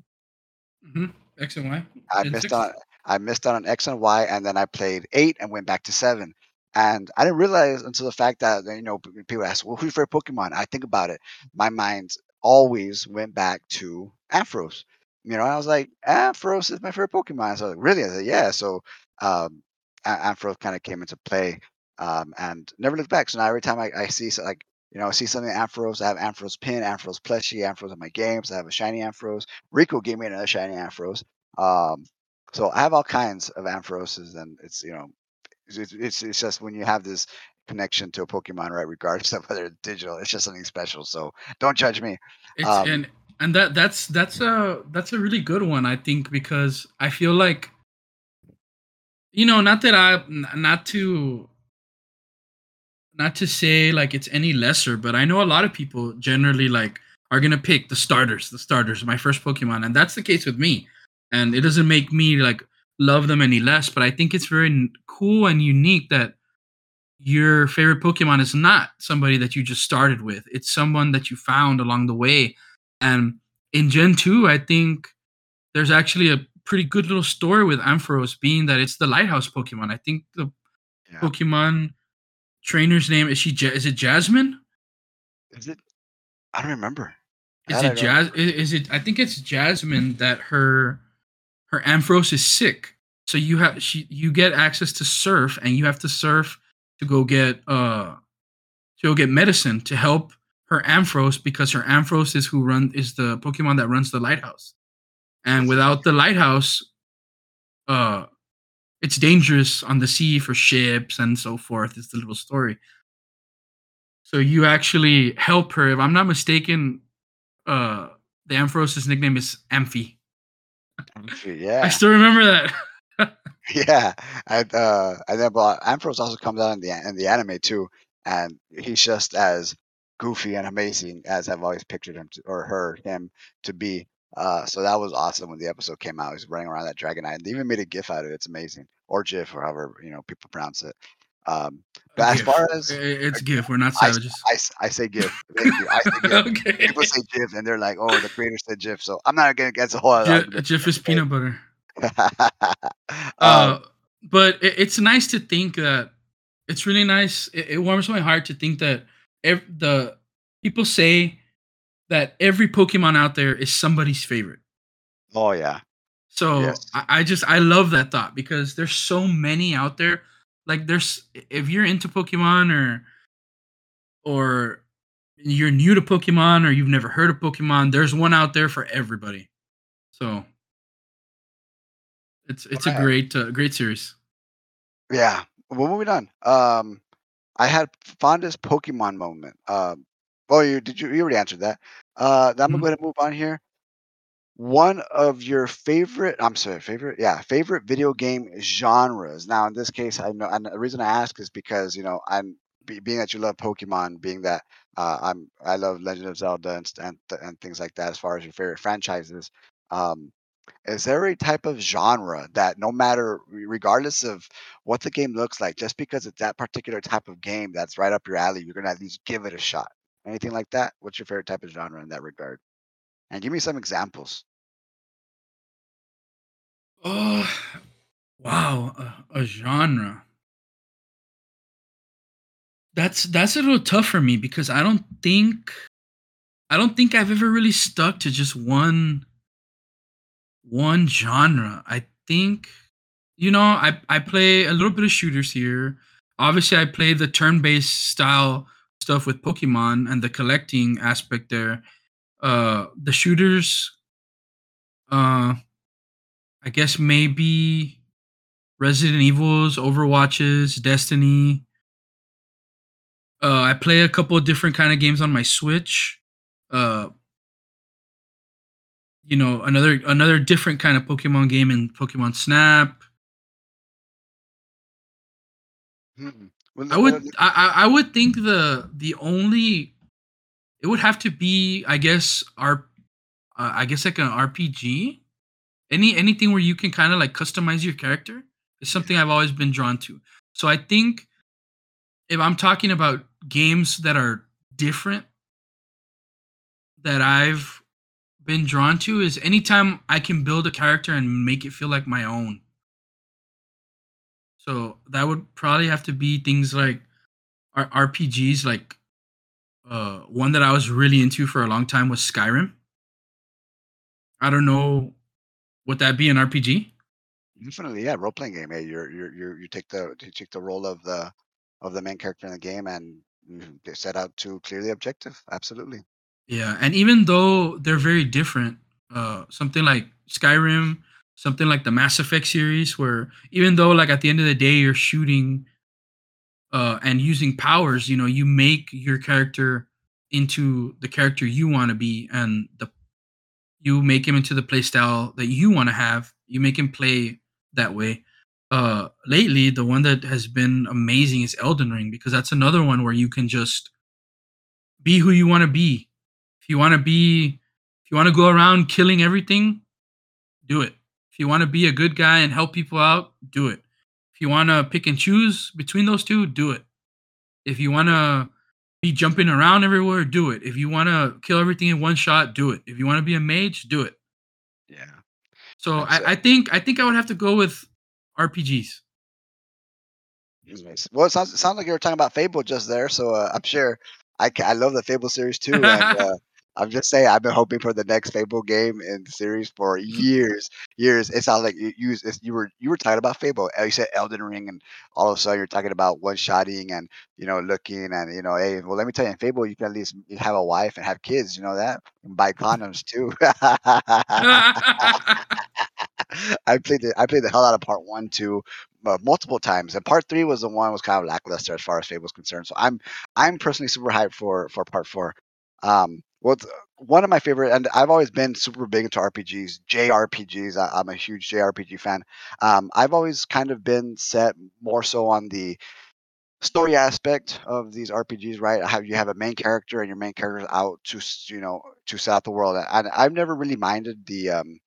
Mm-hmm. X and Y. I missed six? on I missed out on X and Y, and then I played eight and went back to seven. And I didn't realize until the fact that you know people ask, "Well, who's your favorite Pokemon?" I think about it. My mind always went back to Ampharos. You know, I was like, "Ampharos is my favorite Pokemon." So really, I said, "Yeah." So um, Ampharos kind of came into play, um, and never looked back. So now every time I, I see so like you know I see something Ampharos, I have Ampharos pin, Ampharos plushie, Ampharos in my games. I have a shiny Ampharos. Rico gave me another shiny Ampharos. Um, so I have all kinds of Amphoroses, and it's you know, it's, it's it's it's just when you have this connection to a Pokemon, right? Regardless of whether it's digital, it's just something special. So don't judge me. It's Um, and and that that's that's a that's a really good one I think because I feel like you know not that I not to not to say like it's any lesser but I know a lot of people generally like are to pick the starters the starters my first Pokemon and that's the case with me and it doesn't make me like love them any less but I think it's very cool and unique that your favorite Pokemon is not somebody that you just started with. It's someone that you found along the way. And in Gen 2, I think there's actually a pretty good little story with Ampharos being that it's the lighthouse Pokemon. I think the yeah. Pokemon trainer's name is she is it Jasmine? Is it? I don't remember. Is I it Jas is it I think it's Jasmine that her her Ampharos is sick. So you have she you get access to surf and you have to surf to go get uh to go get medicine to help her Ampharos because her Ampharos is who run is the Pokemon that runs the lighthouse. And without the lighthouse, uh it's dangerous on the sea for ships and so forth. It's the little story. So you actually help her. If I'm not mistaken, uh the Ampharos' nickname is Amphy. Yeah, I still remember that. yeah. I uh, I then but Ampharos also comes out in the in the anime too, and he's just as goofy and amazing as I've always pictured him to, or her him to be. Uh, so that was awesome when the episode came out. He's running around that Dragonite, and they even made a GIF out of it. It's amazing, or GIF, or however you know people pronounce it. Um, but as GIF. far as I- it's GIF. We're not I, savages. I, I say GIF, thank you. I say GIF. okay. People say GIF, and they're like, "Oh, the creator said GIF," so I'm not gonna get the whole. GIF. GIF is peanut butter. um, Uh, but it, it's nice to think that it's really nice. It, it warms my heart to think that ev- the people say that every Pokemon out there is somebody's favorite. oh yeah, So Yes. I, I just I love that thought because there's so many out there. Like there's if you're into Pokemon or or you're new to Pokemon or you've never heard of Pokemon, there's one out there for everybody. So it's it's a great uh, great series. yeah. Well, moving on. Um, I had fondest Pokemon moment. Um, well, you did you, you already answered that. Uh, I'm gonna Mhm. go ahead and move on here. One of your favorite, I'm sorry, favorite, yeah, favorite video game genres. Now, in this case, I know, and the reason I ask is because you know, I'm being that you love Pokemon, being that uh, I'm, I love Legend of Zelda and, and and things like that. As far as your favorite franchises, um, is there a type of genre that no matter regardless of what the game looks like, just because it's that particular type of game that's right up your alley, you're gonna at least give it a shot? Anything like that? What's your favorite type of genre in that regard? And give me some examples. Oh, wow, a, a genre. That's that's a little tough for me because I don't think I don't think I've ever really stuck to just one one genre. I think you know, I I play a little bit of shooters here. Obviously, I play the turn-based style stuff with Pokemon and the collecting aspect there. Uh the shooters uh I guess maybe Resident Evils, Overwatches, Destiny. Uh, I play a couple of different kind of games on my Switch. Uh, you know, another another different kind of Pokemon game in Pokemon Snap. Hmm. I would I, I I would think the the only it would have to be I guess our uh, I guess like an RPG. Any anything where you can kind of like customize your character is something I've always been drawn to. So I think if I'm talking about games that are different that I've been drawn to is anytime I can build a character and make it feel like my own. So that would probably have to be things like RPGs. Like uh, one that I was really into for a long time was Skyrim. I don't know, would that be an RPG? Definitely, yeah, role playing game. Hey, you're you're you you take the you take the role of the of the main character in the game and you set out to clear the objective. Absolutely. Yeah, and even though they're very different, uh, something like Skyrim, something like the Mass Effect series, where even though like at the end of the day you're shooting uh, and using powers, you know, you make your character into the character you want to be, and the you make him into the play style that you want to have. You make him play that way. Uh, lately, the one that has been amazing is Elden Ring because that's another one where you can just be who you want to be. If you want to be, if you want to go around killing everything, do it. If you want to be a good guy and help people out, do it. If you want to pick and choose between those two, do it. If you want to be jumping around everywhere, do it. If you want to kill everything in one shot, do it. If you want to be a mage, do it. Yeah. So I, I, think I think I would have to go with RPGs. Well, it sounds, it sounds like you were talking about Fable just there, so uh, I'm sure I, I love the Fable series too. And, uh, I'm just saying, I've been hoping for the next Fable game in the series for years, years. It sounds like you you, you were you were talking about Fable. You said Elden Ring, and all of a sudden you're talking about one shotting and you know looking and you know, hey, well, let me tell you, in Fable you can at least have a wife and have kids. You know that, and buy condoms too. I played the I played the hell out of part one, two, uh, multiple times, and part three was the one was kind of lackluster as far as Fable was concerned. So I'm I'm personally super hyped for for part four. Um, well, one of my favorite, and I've always been super big into RPGs, JRPGs. I, am a huge JRPG fan. Um, I've always kind of been set more so on the story aspect of these RPGs, right? How you have a main character and your main character's out to you know to south the world, and I've never really minded the um,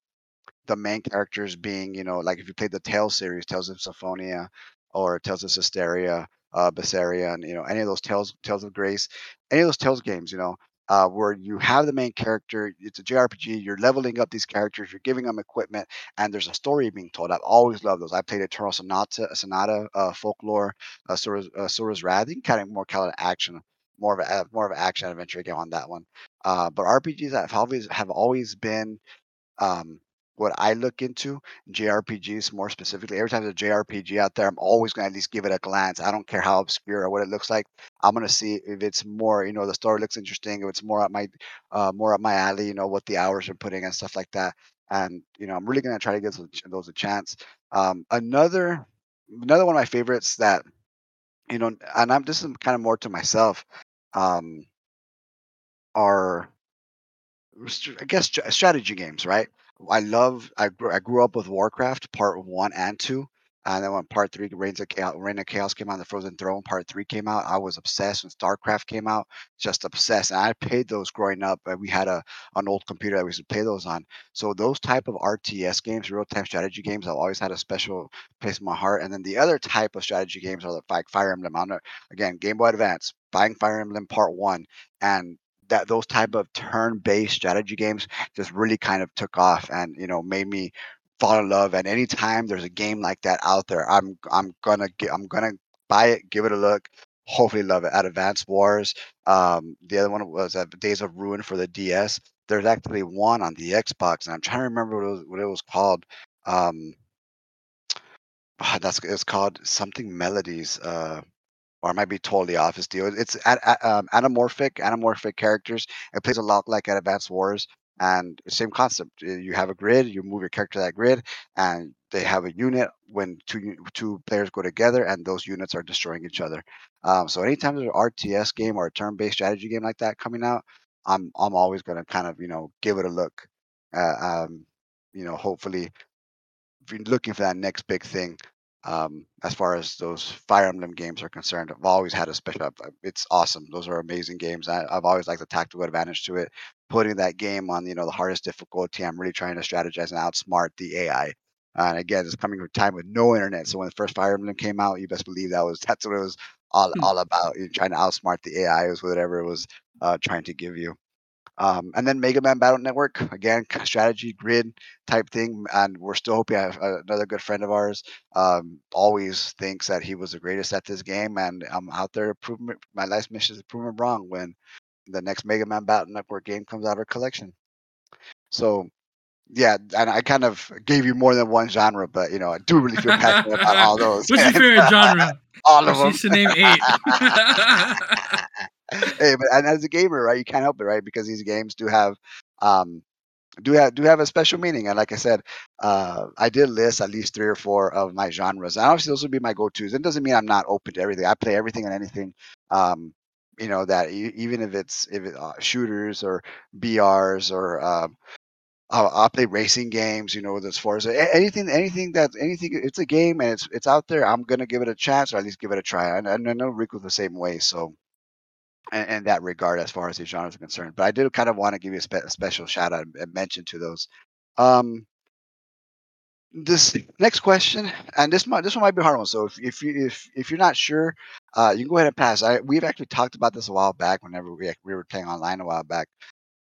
the main characters being you know like if you played the Tales series, Tales of Symphonia or Tales of Zestiria, uh, Berseria, and you know any of those Tales Tales of Grace, any of those Tales games, you know uh, where you have the main character. It's a JRPG. You're leveling up these characters. You're giving them equipment, and there's a story being told. I've always loved those. I played Eternal Sonata, Sonata, uh, Folklore, uh, Asura's, uh, Asura's Wrath. You can kind of more call it action, more of a more of an action adventure game on that one. Uh, but RPGs have always have always been um, what I look into JRPGs more specifically. Every time there's a JRPG out there, I'm always going to at least give it a glance. I don't care how obscure or what it looks like. I'm going to see if it's more, you know, the story looks interesting, if it's more up my, uh, more up my alley, you know, what the hours are putting and stuff like that. And you know, I'm really going to try to give those, those a chance. Um, another, another one of my favorites that, you know, and I'm this is kind of more to myself, um, are I guess strategy games, right? I love. I grew, I grew up with Warcraft Part One and Two, and then when Part Three, Reigns of Chaos, Reign of Chaos came out, The Frozen Throne Part Three came out. I was obsessed when StarCraft came out, just obsessed. And I played those growing up. We had a an old computer that we used to play those on. So those type of RTS games, real time strategy games, I've always had a special place in my heart. And then the other type of strategy games are like Fire Emblem. I'm not, again, Game Boy Advance, buying Fire Emblem Part One, and that those type of turn-based strategy games just really kind of took off and you know made me fall in love. And anytime there's a game like that out there i'm i'm gonna get i'm gonna buy it give it a look hopefully love it. At Advance Wars um the other one was at days of ruin for the ds there's actually one on the xbox and i'm trying to remember what it was, what it was called. Um that's it's called something melodies uh or it might be totally off his deal. It's um, anamorphic, anamorphic characters. It plays a lot like at Advance Wars, and same concept. You have a grid, you move your character to that grid, and they have a unit when two two players go together, and those units are destroying each other. Um, so anytime there's an RTS game or a turn-based strategy game like that coming out, I'm I'm always gonna kind of you know give it a look. Uh, um, you know, hopefully, if you're looking for that next big thing, um, as far as those Fire Emblem games are concerned. I've always had a special. It's awesome. Those are amazing games. I, have always liked the tactical advantage to it. Putting that game on, you know, the hardest difficulty. I'm really trying to strategize and outsmart the AI. And again, it's coming from time with no internet. So when the first Fire Emblem came out, you best believe that was that's what it was all, hmm. all about. You're trying to outsmart the AI was whatever it was uh, trying to give you. Um, and then Mega Man Battle Network, again, strategy grid type thing. And we're still hoping another good friend of ours um, always thinks that he was the greatest at this game. And I'm out there proving my last mission is proving wrong when the next Mega Man Battle Network game comes out of our collection. So yeah, and I kind of gave you more than one genre, but you know, I do really feel passionate about all those. What's your favorite genre? all of them. Used to name eight. hey, but and as a gamer, right, you can't help it, right? Because these games do have um do have do have a special meaning. And like I said, uh, I did list at least three or four of my genres. And obviously those would be my go-tos. It doesn't mean I'm not open to everything. I play everything and anything. Um, you know that even if it's if it, uh, shooters or BRs or um, I'll, I'll, play racing games, you know, as far as anything, anything that anything, it's a game and it's it's out there. I'm gonna give it a chance or at least give it a try. And, and I know Rico's the same way, so in, that regard, as far as these genres are concerned. But I did kind of want to give you a, spe- a special shout out and mention to those. Um, this next question, and this might this one might be a hard one. So if if you if if you're not sure, uh, you can go ahead and pass. I we've actually talked about this a while back. Whenever we we were playing online a while back.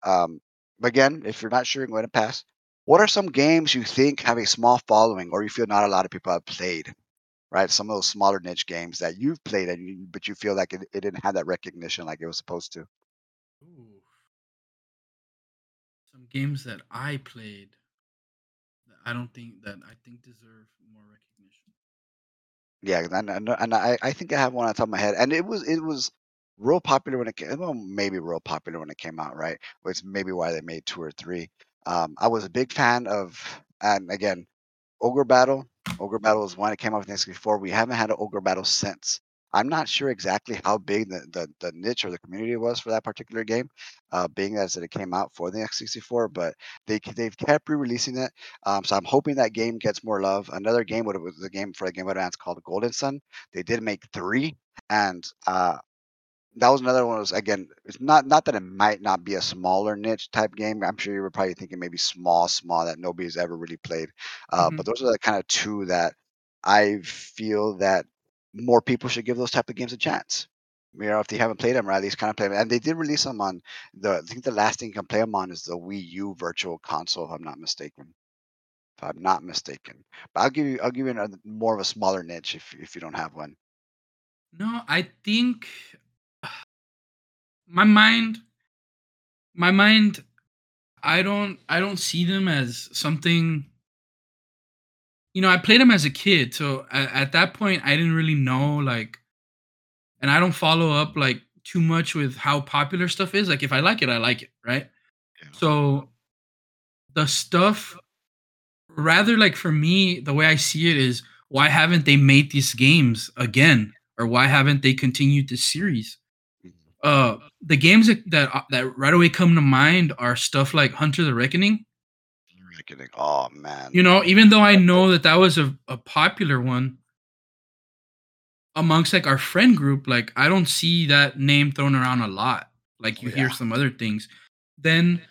Um, but again, if you're not sure, go ahead and pass. What are some games you think have a small following or you feel not a lot of people have played? Right? Some of those smaller niche games that you've played and you, but you feel like it, it didn't have that recognition like it was supposed to. Ooh. Some games that I played that I don't think that I think deserve more recognition. Yeah, and, and, and I, I think I have one on top of my head. And it was it was real popular when it came. Well, maybe real popular when it came out, right? Which maybe why they made two or three. Um, I was a big fan of, and again, Ogre Battle. Ogre Battle was one that came out with N64. We haven't had an Ogre Battle since. I'm not sure exactly how big the, the, the niche or the community was for that particular game, uh, being as that it came out for the N64, but they they've kept re-releasing it. Um, so I'm hoping that game gets more love. Another game would was the game for the Game Boy Advance called Golden Sun. They did make three, and uh, that was another one. Was again, it's not not that it might not be a smaller niche type game. I'm sure you were probably thinking maybe small, small that nobody's ever really played. Uh, mm-hmm. But those are the kind of two that I feel that more people should give those type of games a chance. You know, if they haven't played them, or at least kind of play them. And they did release them on the. I think the last thing you can play them on is the Wii U Virtual Console, if I'm not mistaken. If I'm not mistaken, but I'll give you I'll give you another, more of a smaller niche if if you don't have one. No, I think my mind my mind i don't i don't see them as something you know i played them as a kid so at, at, that point i didn't really know like and i don't follow up like too much with how popular stuff is. Like if i like it i like it right? Yeah. so the stuff rather like for me the way i see it is why haven't they made these games again? Or why haven't they continued this series uh the games that, that uh, that right away come to mind are stuff like Hunter the Reckoning. Reckoning. Oh man. You know, even though I know that that was a, a popular one amongst like our friend group, like I don't see that name thrown around a lot. Like you oh, yeah. hear some other things. Then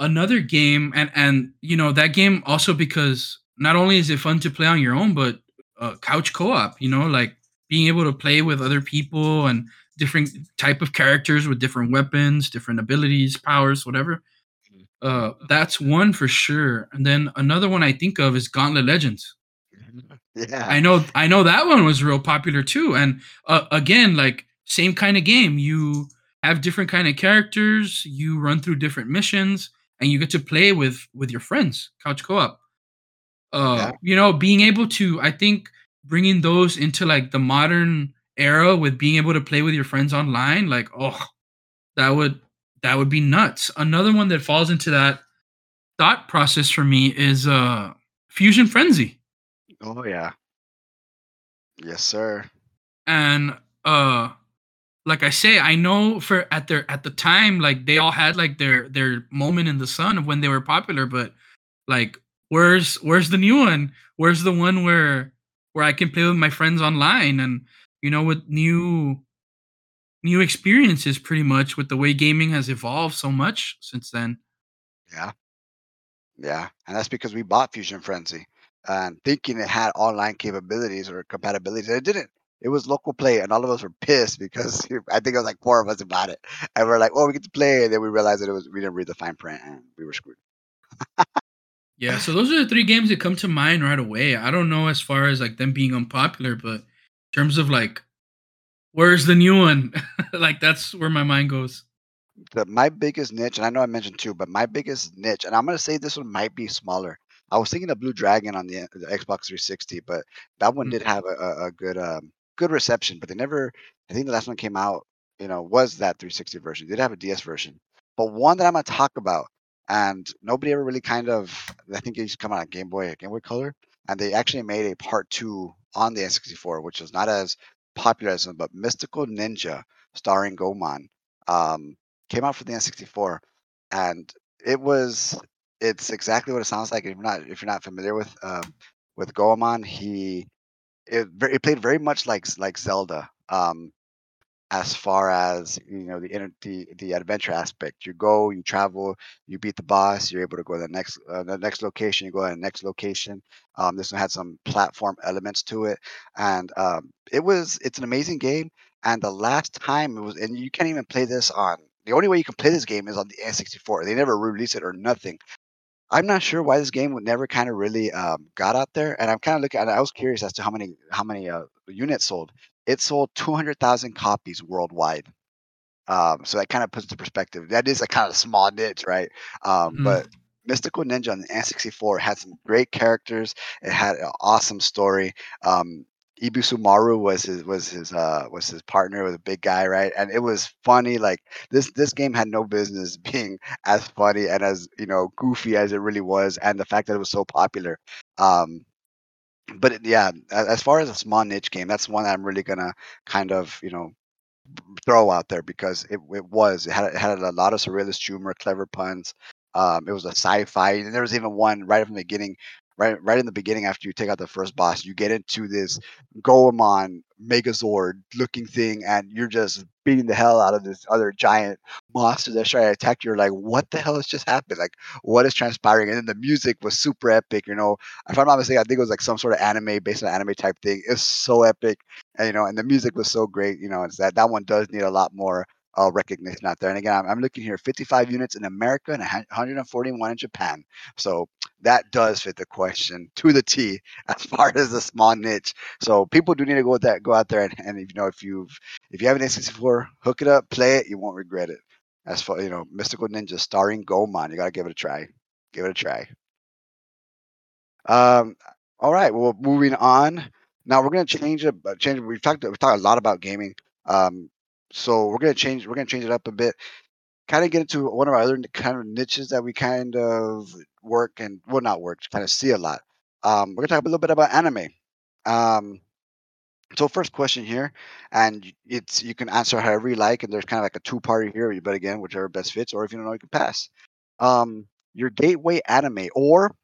another game, and and you know that game also because not only is it fun to play on your own, but uh, couch co-op. You know, like being able to play with other people and different type of characters with different weapons, different abilities, powers, whatever. Uh, that's one for sure. And then another one I think of is Gauntlet Legends. Yeah, I know. I know that one was real popular too. And uh, again, like same kind of game. You have different kind of characters. You run through different missions, and you get to play with with your friends. Couch co-op. Uh, yeah. you know, being able to, I think, bringing those into like the modern era with being able to play with your friends online, like oh, that would that would be nuts. Another one that falls into that thought process for me is uh Fusion Frenzy. Oh yeah. Yes, sir. And uh like I say, I know for at their at the time, like they all had like their their moment in the sun of when they were popular, but like where's where's the new one? Where's the one where where I can play with my friends online and you know, with new new experiences pretty much with the way gaming has evolved so much since then. Yeah. Yeah. And that's because we bought Fusion Frenzy and thinking it had online capabilities or compatibilities. And it didn't. it was local play, and all of us were pissed because I think it was like four of us about it, and we're like, "Oh, we get to play," and then we realized that it was we didn't read the fine print, and we were screwed. yeah, so those are the three games that come to mind right away. I don't know as far as like them being unpopular, but terms of like, where's the new one? like that's where my mind goes. The, my biggest niche, and I know I mentioned two, but my biggest niche, and I'm gonna say this one might be smaller. I was thinking of Blue Dragon on the, the Xbox 360, but that one mm-hmm. did have a, a, good um, good reception. But they never. I think the last one came out, you know, was that 360 version. They did have a DS version, but one that I'm gonna talk about, and nobody ever really kind of. I think it used to come out on Game Boy, Game Boy Color, and they actually made a part two on the N64, which was not as popular as but Mystical Ninja, starring Goemon, um, came out for the N64, and it was it's exactly what it sounds like. If you're not if you're not familiar with um, with Goemon, he it, it played very much like like Zelda. Um, as far as you know the the the adventure aspect you go you travel you beat the boss you're able to go to the next uh, the next location you go to the next location um, this one had some platform elements to it and um, it was it's an amazing game and the last time it was and you can't even play this on the only way you can play this game is on the n64 they never released it or nothing I'm not sure why this game would never kind of really um, got out there, and I'm kind of looking. I was curious as to how many how many uh, units sold. It sold 200,000 copies worldwide. Um, so that kind of puts into perspective. That is a kind of small niche, right? Um, mm-hmm. But Mystical Ninja on the N64 had some great characters. It had an awesome story. Um, Ebisumaru was his was his uh was his partner was a big guy right and it was funny like this this game had no business being as funny and as you know goofy as it really was and the fact that it was so popular um but yeah as far as a small niche game that's one that I'm really gonna kind of you know throw out there because it, it was it had it had a lot of surrealist humor clever puns um, it was a sci-fi and there was even one right from the beginning right right in the beginning after you take out the first boss, you get into this Goemon Megazord looking thing, and you're just beating the hell out of this other giant monster that's trying to attack you. You're like, what the hell has just happened? Like, what is transpiring? And then the music was super epic. You know, if I'm not mistaken, I think it was like some sort of anime based on anime type thing. It's so epic, and you know, and the music was so great. You know, it's that that one does need a lot more uh, recognition out there. And again, I'm, I'm, looking here 55 units in America and 141 in Japan. So that does fit the question to the T as far as the small niche. So people do need to go with that, go out there and, and if you know if you've if you have an N64, hook it up, play it, you won't regret it. As for you know, Mystical Ninja starring Goemon, you gotta give it a try. Give it a try. Um, all right, well, moving on. Now we're gonna change it. Change. We've talked. We talked a lot about gaming. Um, so we're gonna change. We're gonna change it up a bit. Kind of get into one of our other kind of niches that we kind of work and will not work, kind of see a lot. Um, we're gonna talk a little bit about anime. Um, so first question here, and it's you can answer however you like, and there's kind of like a two-party here. You bet again, whichever best fits, or if you don't know, you can pass. Um, your gateway anime, or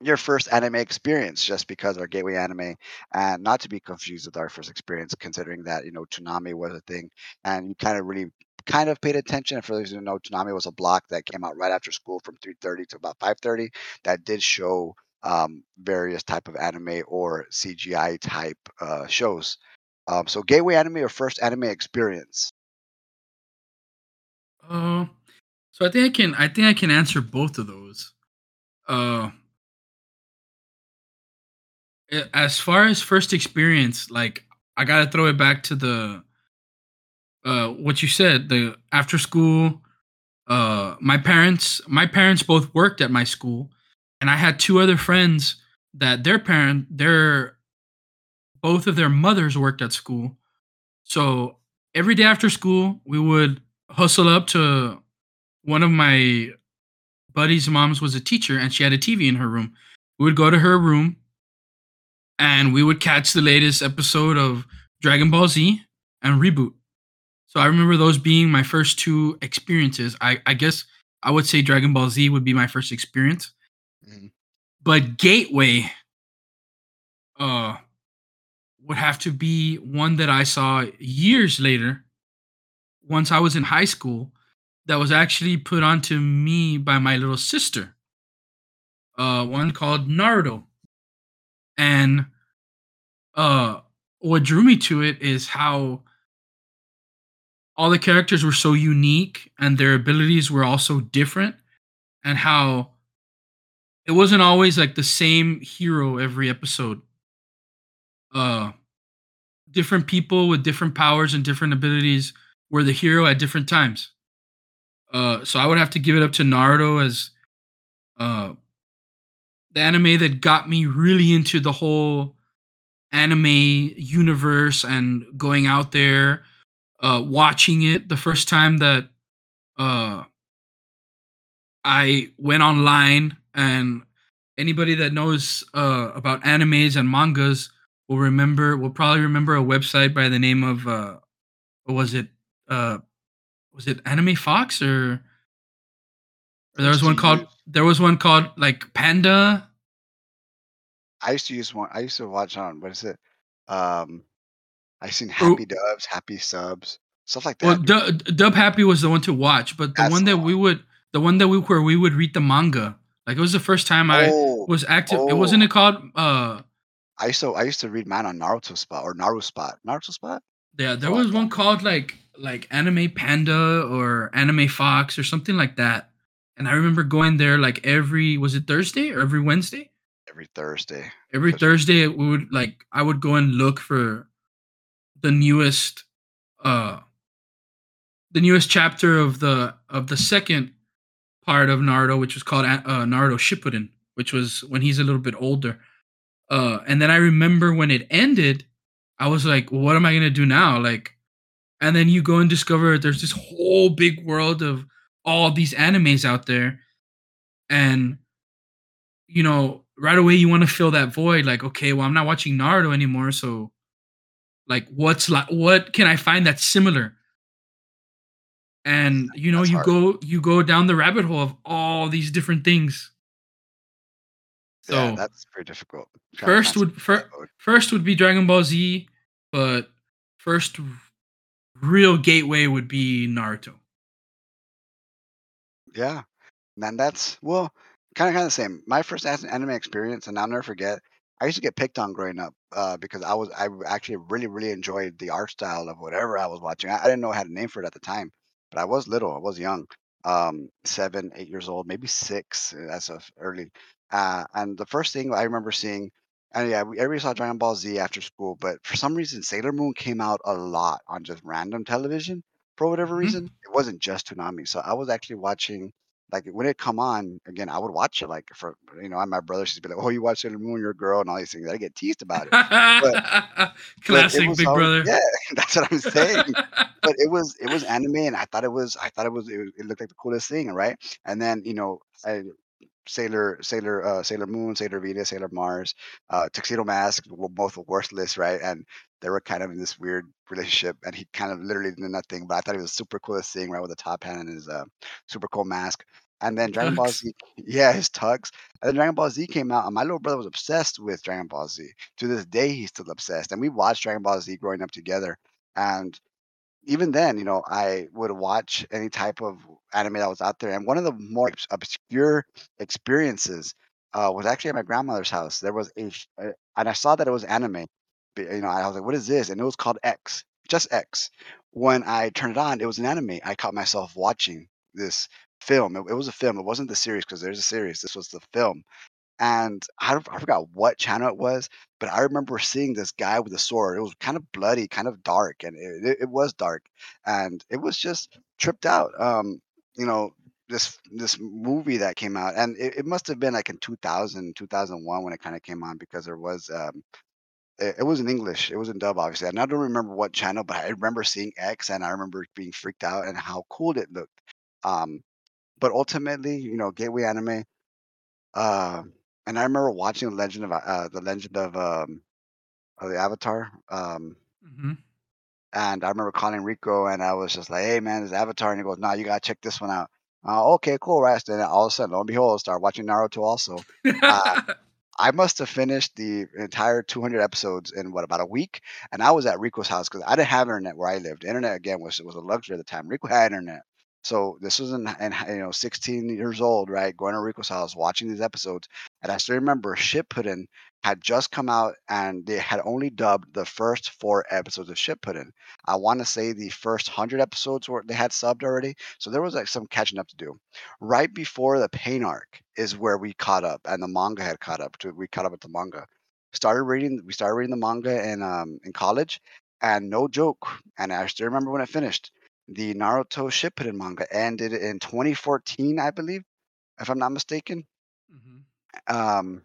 your first anime experience just because our gateway anime and not to be confused with our first experience considering that you know Toonami was a thing and you kind of really kind of paid attention And for those who know Toonami was a block that came out right after school from 3.30 to about 5.30 that did show um, various type of anime or cgi type uh, shows um, so gateway anime or first anime experience uh, so i think i can i think i can answer both of those uh as far as first experience, like I gotta throw it back to the uh what you said, the after school. Uh my parents my parents both worked at my school and I had two other friends that their parent their both of their mothers worked at school. So every day after school we would hustle up to one of my buddy's moms was a teacher and she had a TV in her room. We would go to her room and we would catch the latest episode of Dragon Ball Z and Reboot. So I remember those being my first two experiences. I, I guess I would say Dragon Ball Z would be my first experience. Mm-hmm. But Gateway uh would have to be one that I saw years later once I was in high school that was actually put onto me by my little sister. Uh one called Naruto and uh what drew me to it is how all the characters were so unique and their abilities were also different and how it wasn't always like the same hero every episode. Uh different people with different powers and different abilities were the hero at different times. Uh so i would have to give it up to naruto as uh the anime that got me really into the whole anime universe and going out there uh watching it the first time that uh I went online and anybody that knows uh about animes and mangas will remember will probably remember a website by the name of uh what was it uh was it Anime Fox or, or there was one called there was one called like Panda I used to use one. I used to watch on what is it? Um, I seen Happy Dubs, Happy Subs, stuff like Well, that. Dub, Dub Happy was the one to watch, but the That's one that we would, the one that we where we would read the manga. Like it was the first time I Oh, was active. It wasn't oh. it called? Uh, I used to I used to read mine on Naruto Spot or Naruto Spot. Naruto Spot. yeah, there Oh, was one called like like Anime Panda or Anime Fox or something like that. And I remember going there like every was it Thursday or every Wednesday? every Thursday. Every Thursday we would like I would go and look for the newest uh the newest chapter of the of the second part of Naruto which was called uh, Naruto Shippuden which was when he's a little bit older. Uh and then I remember when it ended I was like what am I to do now? Like and then you go and discover there's this whole big world of all these animes out there. And you know right away you want to fill that void like okay well i'm not watching naruto anymore so like what's like what can i find that's similar and you know That's you hard. go you go down the rabbit hole of all these different things so yeah, that's very difficult. First would fir- first would be dragon ball z but first real gateway would be naruto Yeah, man, that's well, kind of kind of the same. My first as- anime experience, and I'll never forget. I used to get picked on growing up uh, because I was I actually really really enjoyed the art style of whatever I was watching. I, I didn't know I had a name for it at the time, but I was little. I was young, um, seven, eight years old, maybe six. uh, That's a early. Uh, and the first thing I remember seeing, and yeah, we, everybody saw Dragon Ball Z after school, but for some reason Sailor Moon came out a lot on just random television for whatever Mhm. reason. It wasn't just Toonami, so I was actually watching like when it come on again, I would watch it like for you know, my brother used to be like, "Oh, you watch Sailor Moon, you're a girl," and all these things. I get teased about it. But it classic was big always- brother Yeah, that's what I'm saying. but it was it was anime, and I thought it was I thought it was it, it looked like the coolest thing, right? And then you know, I, Sailor Sailor uh, Sailor Moon, Sailor Venus, Sailor Mars, uh, Tuxedo Mask were both worthless, right? And they were kind of in this weird relationship, and he kind of literally did nothing. But I thought it was super coolest thing, right, with the top hat and his uh, super cool mask. And then Dragon Ball Z, yeah, his tux. And then Dragon Ball Z came out, and my little brother was obsessed with Dragon Ball Z. To this day, he's still obsessed. And we watched Dragon Ball Z growing up together. And even then, you know, I would watch any type of anime that was out there. And one of the more obscure experiences uh, was actually at my grandmother's house. There was a, uh, and I saw that it was anime. But, You know, I was like, "What is this?" And it was called X, just X. When I turned it on, it was an anime. I caught myself watching this film. It, it was a film. It wasn't the series because there's a series. This was the film and I, I forgot what channel it was, but I remember seeing this guy with a sword. It was kind of bloody, kind of dark, and it, it, it was dark, and it was just tripped out. Um, you know, this this movie that came out, and it, it must have been like in 2000, 2001 when it kind of came on because there was um, it, was in English. It was in dub, obviously, and I don't remember what channel, but I remember seeing X, and I remember being freaked out and how cool it looked. Um, but ultimately, you know, Gateway Anime. Um, and I remember watching the Legend of uh, the Legend of um of the Avatar. Um, Mhm. and I remember calling Rico, and I was just like, "Hey, man, this Avatar," and he goes, "Nah, you gotta check this one out." Uh, okay, cool, right? Then all of a sudden, lo and behold, I started watching Naruto also. Uh, I must have finished the entire 200 episodes in what about a week, and I was at Rico's house because I didn't have internet where I lived. Internet again was was a luxury at the time. Rico had internet, so this was in, in you know 16 years old, right? Going to Rico's house, watching these episodes, And I still remember Shippuden had just come out and they had only dubbed the first four episodes of Shippuden. I want to say the first hundred episodes were they had subbed already, so there was like some catching up to do. Right before the Pain arc is where we caught up, and the manga had caught up to. We caught up with the manga. Started reading. We started reading the manga in um in college, and no joke. And I still remember when it finished. The Naruto Shippuden manga ended in 2014, I believe, if I'm not mistaken. Mhm. Um,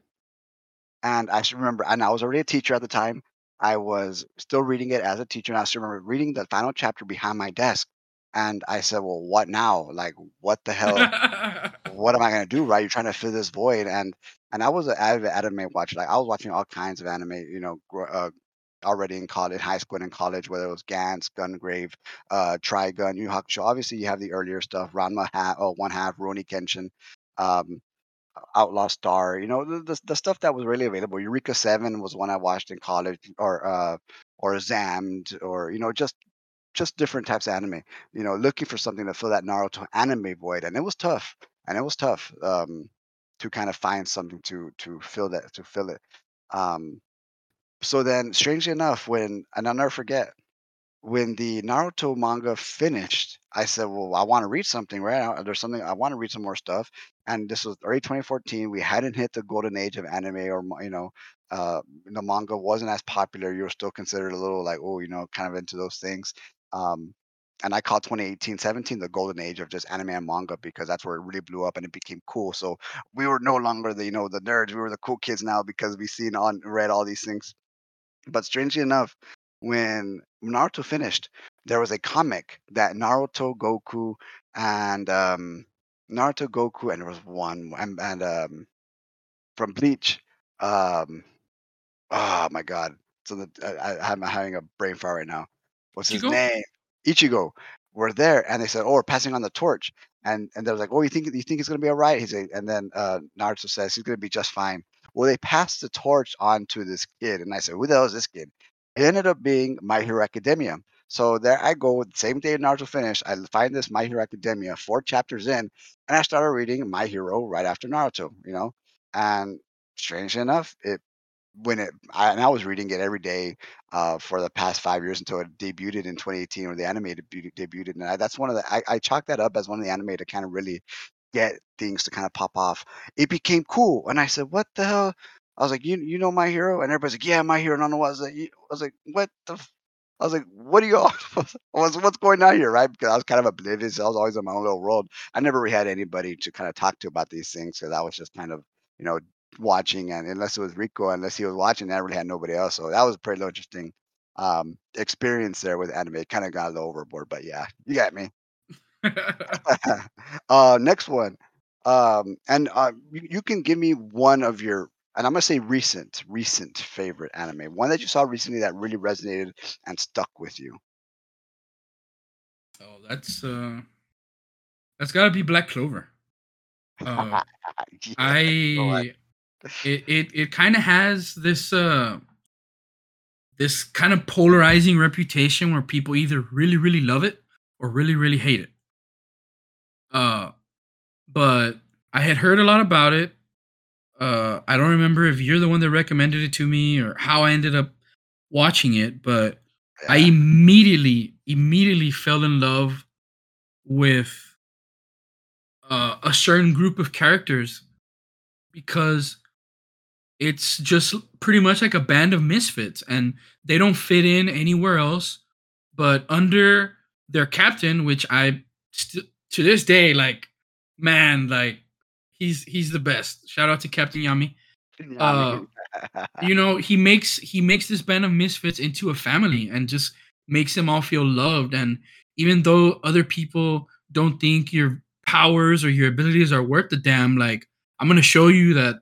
and I still remember, and I was already a teacher at the time. I was still reading it as a teacher, and I still remember reading the final chapter behind my desk. And I said, "Well, what now? Like, what the hell? What am I gonna do? Right? You're trying to fill this void." And and I was an avid anime watcher. Like, I was watching all kinds of anime. You know, gr- uh, already in college, high school, and in college, whether it was Gantz, Gungrave, uh, Trigun, Yu Hakusho. Obviously, you have the earlier stuff, Ranma ha- oh, One Half, Rurouni Kenshin. Um, Outlaw Star, you know, the, the the stuff that was really available. Eureka Seven was one I watched in college, or uh, or Zammed, or you know, just just different types of anime. You know, looking for something to fill that Naruto anime void, and it was tough, and it was tough um, to kind of find something to to fill that to fill it. Um, so then, strangely enough, when and I'll never forget when the Naruto manga finished, I said, "Well, I want to read something, right? I- There's something I want to read some more stuff." And this was early 2014. We hadn't hit the golden age of anime, or you know, uh, the manga wasn't as popular. You were still considered a little like, oh, you know, kind of into those things. Um, and I call 2018, 17 the golden age of just anime and manga because that's where it really blew up and it became cool. So we were no longer the, you know, the nerds. We were the cool kids now because we seen on read all these things. But strangely enough, when Naruto finished, there was a comic that Naruto, Goku, and um, Naruto, Goku, and there was one and, and um, from Bleach. Um, oh my God! So the, I, I'm having a brain fart right now. What's his Ichigo? name? Ichigo. Were there, and they said, "Oh, we're passing on the torch." And and they're like, "Oh, you think you think it's gonna be all right?" He's like, and then uh, Naruto says he's gonna be just fine. Well, they passed the torch on to this kid, and I said, "Who the hell is this kid?" It ended up being My Hero Academia. So there I go. Same day Naruto finished, I find this My Hero Academia, four chapters in, and I started reading My Hero right after Naruto. You know, and strangely enough, it when it I, and I was reading it every day uh, for the past five years until it debuted in 2018 or the anime debuted, and I, that's one of the I, I chalk that up as one of the anime to kind of really get things to kind of pop off. It became cool, and I said, "What the hell?" I was like, "You you know my hero?" And everybody's like, "Yeah, my hero." And I don't know what I was like. "You-" I was like, "What the?" F-? I was like, "What are y'all? what's what's going on here?" Right? Because I was kind of oblivious. I was always in my own little world. I never really had anybody to kind of talk to about these things because I was just kind of you know watching and unless it was Rico, unless he was watching, I really had nobody else. So that was a pretty interesting um experience there with anime. Kind of got a little overboard, but yeah, you got me. uh next one. Um and uh you, you can give me one of your and I'm gonna say recent, recent favorite anime. One that you saw recently that really resonated and stuck with you. oh, that's uh, that's gotta be Black Clover. Uh, Yeah. I it it, it kind of has this uh this kind of polarizing reputation where people either really really love it or really really hate it. Uh, but I had heard a lot about it. Uh, I don't remember if you're the one that recommended it to me or how I ended up watching it, but I immediately immediately fell in love with uh, a certain group of characters because it's just pretty much like a band of misfits and they don't fit in anywhere else but under their captain which i st- to this day like man like he's he's the best. Shout out to captain yami. Uh you know he makes he makes this band of misfits into a family and just makes them all feel loved. And even though other people don't think your powers or your abilities are worth the damn like i'm gonna show you that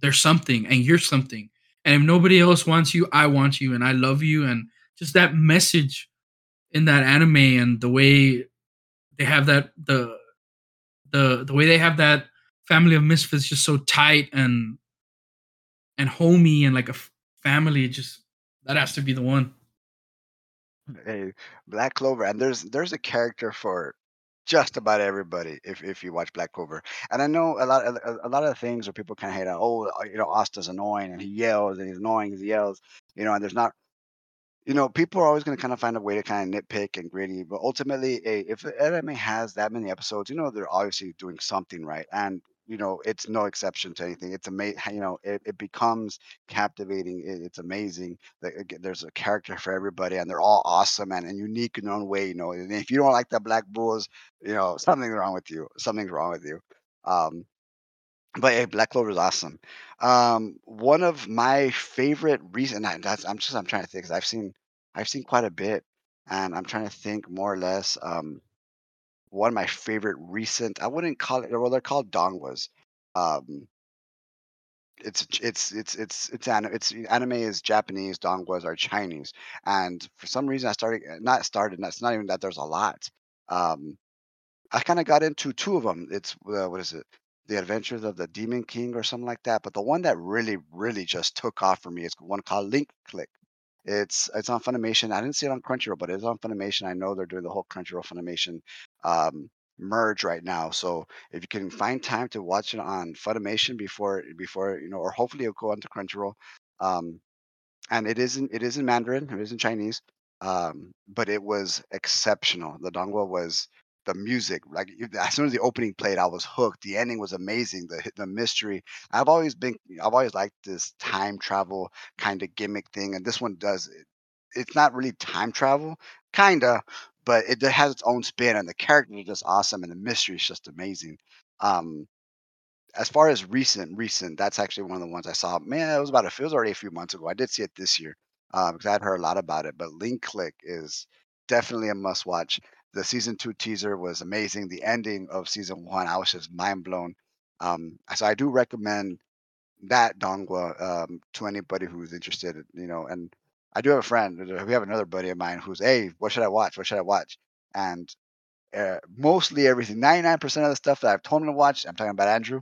there's something and you're something. And if nobody else wants you i want you and i love you. And just that message in that anime and the way they have that the the the way they have that family of misfits just so tight and and homey and like a family just that has to be the one Hey, Black Clover, and there's there's a character for just about everybody if, if you watch Black Clover. And I know a lot a, a lot of things where people kind of hate on, oh, uh, you know, Asta's annoying and he yells and he's annoying, he yells, you know, and there's not you know, people are always going to kind of find a way to kind of nitpick and gritty, but ultimately, eh, if anime has that many episodes, you know, they're obviously doing something right. And, you know, it's no exception to anything. It's amazing, you know, it, it becomes captivating. It, it's amazing that again, there's a character for everybody and they're all awesome and, and unique in their own way, you know. And if you don't like the Black Bulls, you know, something's wrong with you. Something's wrong with you. Um, but hey, Black Clover is awesome. Um, one of my favorite reason and that's I'm just I'm trying to think because I've seen I've seen quite a bit, and I'm trying to think more or less. Um, one of my favorite recent I wouldn't call it well they're called donghuas. Um, it's it's it's it's it's an it's anime is Japanese, donghuas are Chinese, and for some reason I started not started. It's not even that there's a lot. Um, I kind of got into two of them. It's uh, what is it? The Adventures of the Demon King or something like that. But the one that really, really just took off for me is one called Link Click. It's it's on Funimation. I didn't see it on Crunchyroll, but it's on Funimation. I know they're doing the whole Crunchyroll Funimation um, merge right now. So if you can find time to watch it on Funimation before before you know, or hopefully it'll go onto Crunchyroll. Um, and it isn't it is in Mandarin. It is in Chinese. Um, but it was exceptional. The donghua was the music like as soon as the opening played i was hooked. The ending was amazing the the mystery. I've always been i've always liked this time travel kind of gimmick thing and this one does it it's not really time travel kinda but it has its own spin and the characters are just awesome and the mystery is just amazing. Um as far as recent recent that's actually one of the ones i saw man it was about a it was already a few months ago i did see it this year uh, because i'd heard a lot about it but link click is definitely a must watch the season two teaser was amazing. The ending of season one, I was just mind blown. Um, so I do recommend that Donghua um, to anybody who's interested. You know, and I do have a friend. We have another buddy of mine who's, hey, what should I watch? What should I watch? And uh, mostly everything, 99% of the stuff that I've told him to watch, I'm talking about Andrew.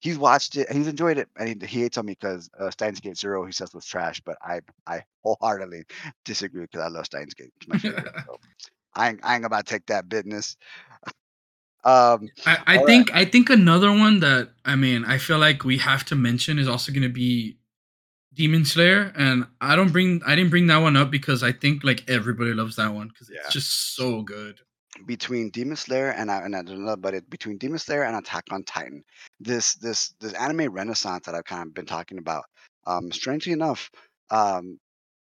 He's watched it. He's enjoyed it, and he, he hates on me because uh, Steins Gate Zero he says was trash. But I I wholeheartedly disagree because I love Steins Gate. It's my favorite. so I ain't, I ain't about to take that business. Um, I, I think right. I think another one that I mean I feel like we have to mention is also going to be Demon Slayer, and I don't bring I didn't bring that one up because I think like everybody loves that one because yeah. it's just so good. Between Demon Slayer and I and I don't know, but it between Demon Slayer and Attack on Titan, this this this anime renaissance that I've kind of been talking about. Um, strangely enough, um,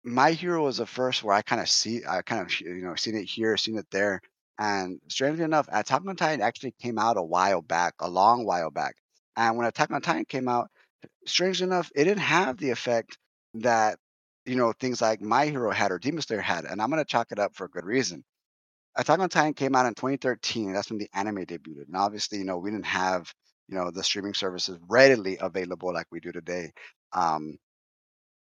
my Hero was the first where I kind of see, I kind of you know seen it here, seen it there, and strangely enough, Attack on Titan actually came out a while back, a long while back. And when Attack on Titan came out, strangely enough, it didn't have the effect that you know things like My Hero had or Demon Slayer had, and I'm gonna chalk it up for a good reason. Attack on Titan came out in 2013. That's when the anime debuted, and obviously, you know, we didn't have you know the streaming services readily available like we do today. Um,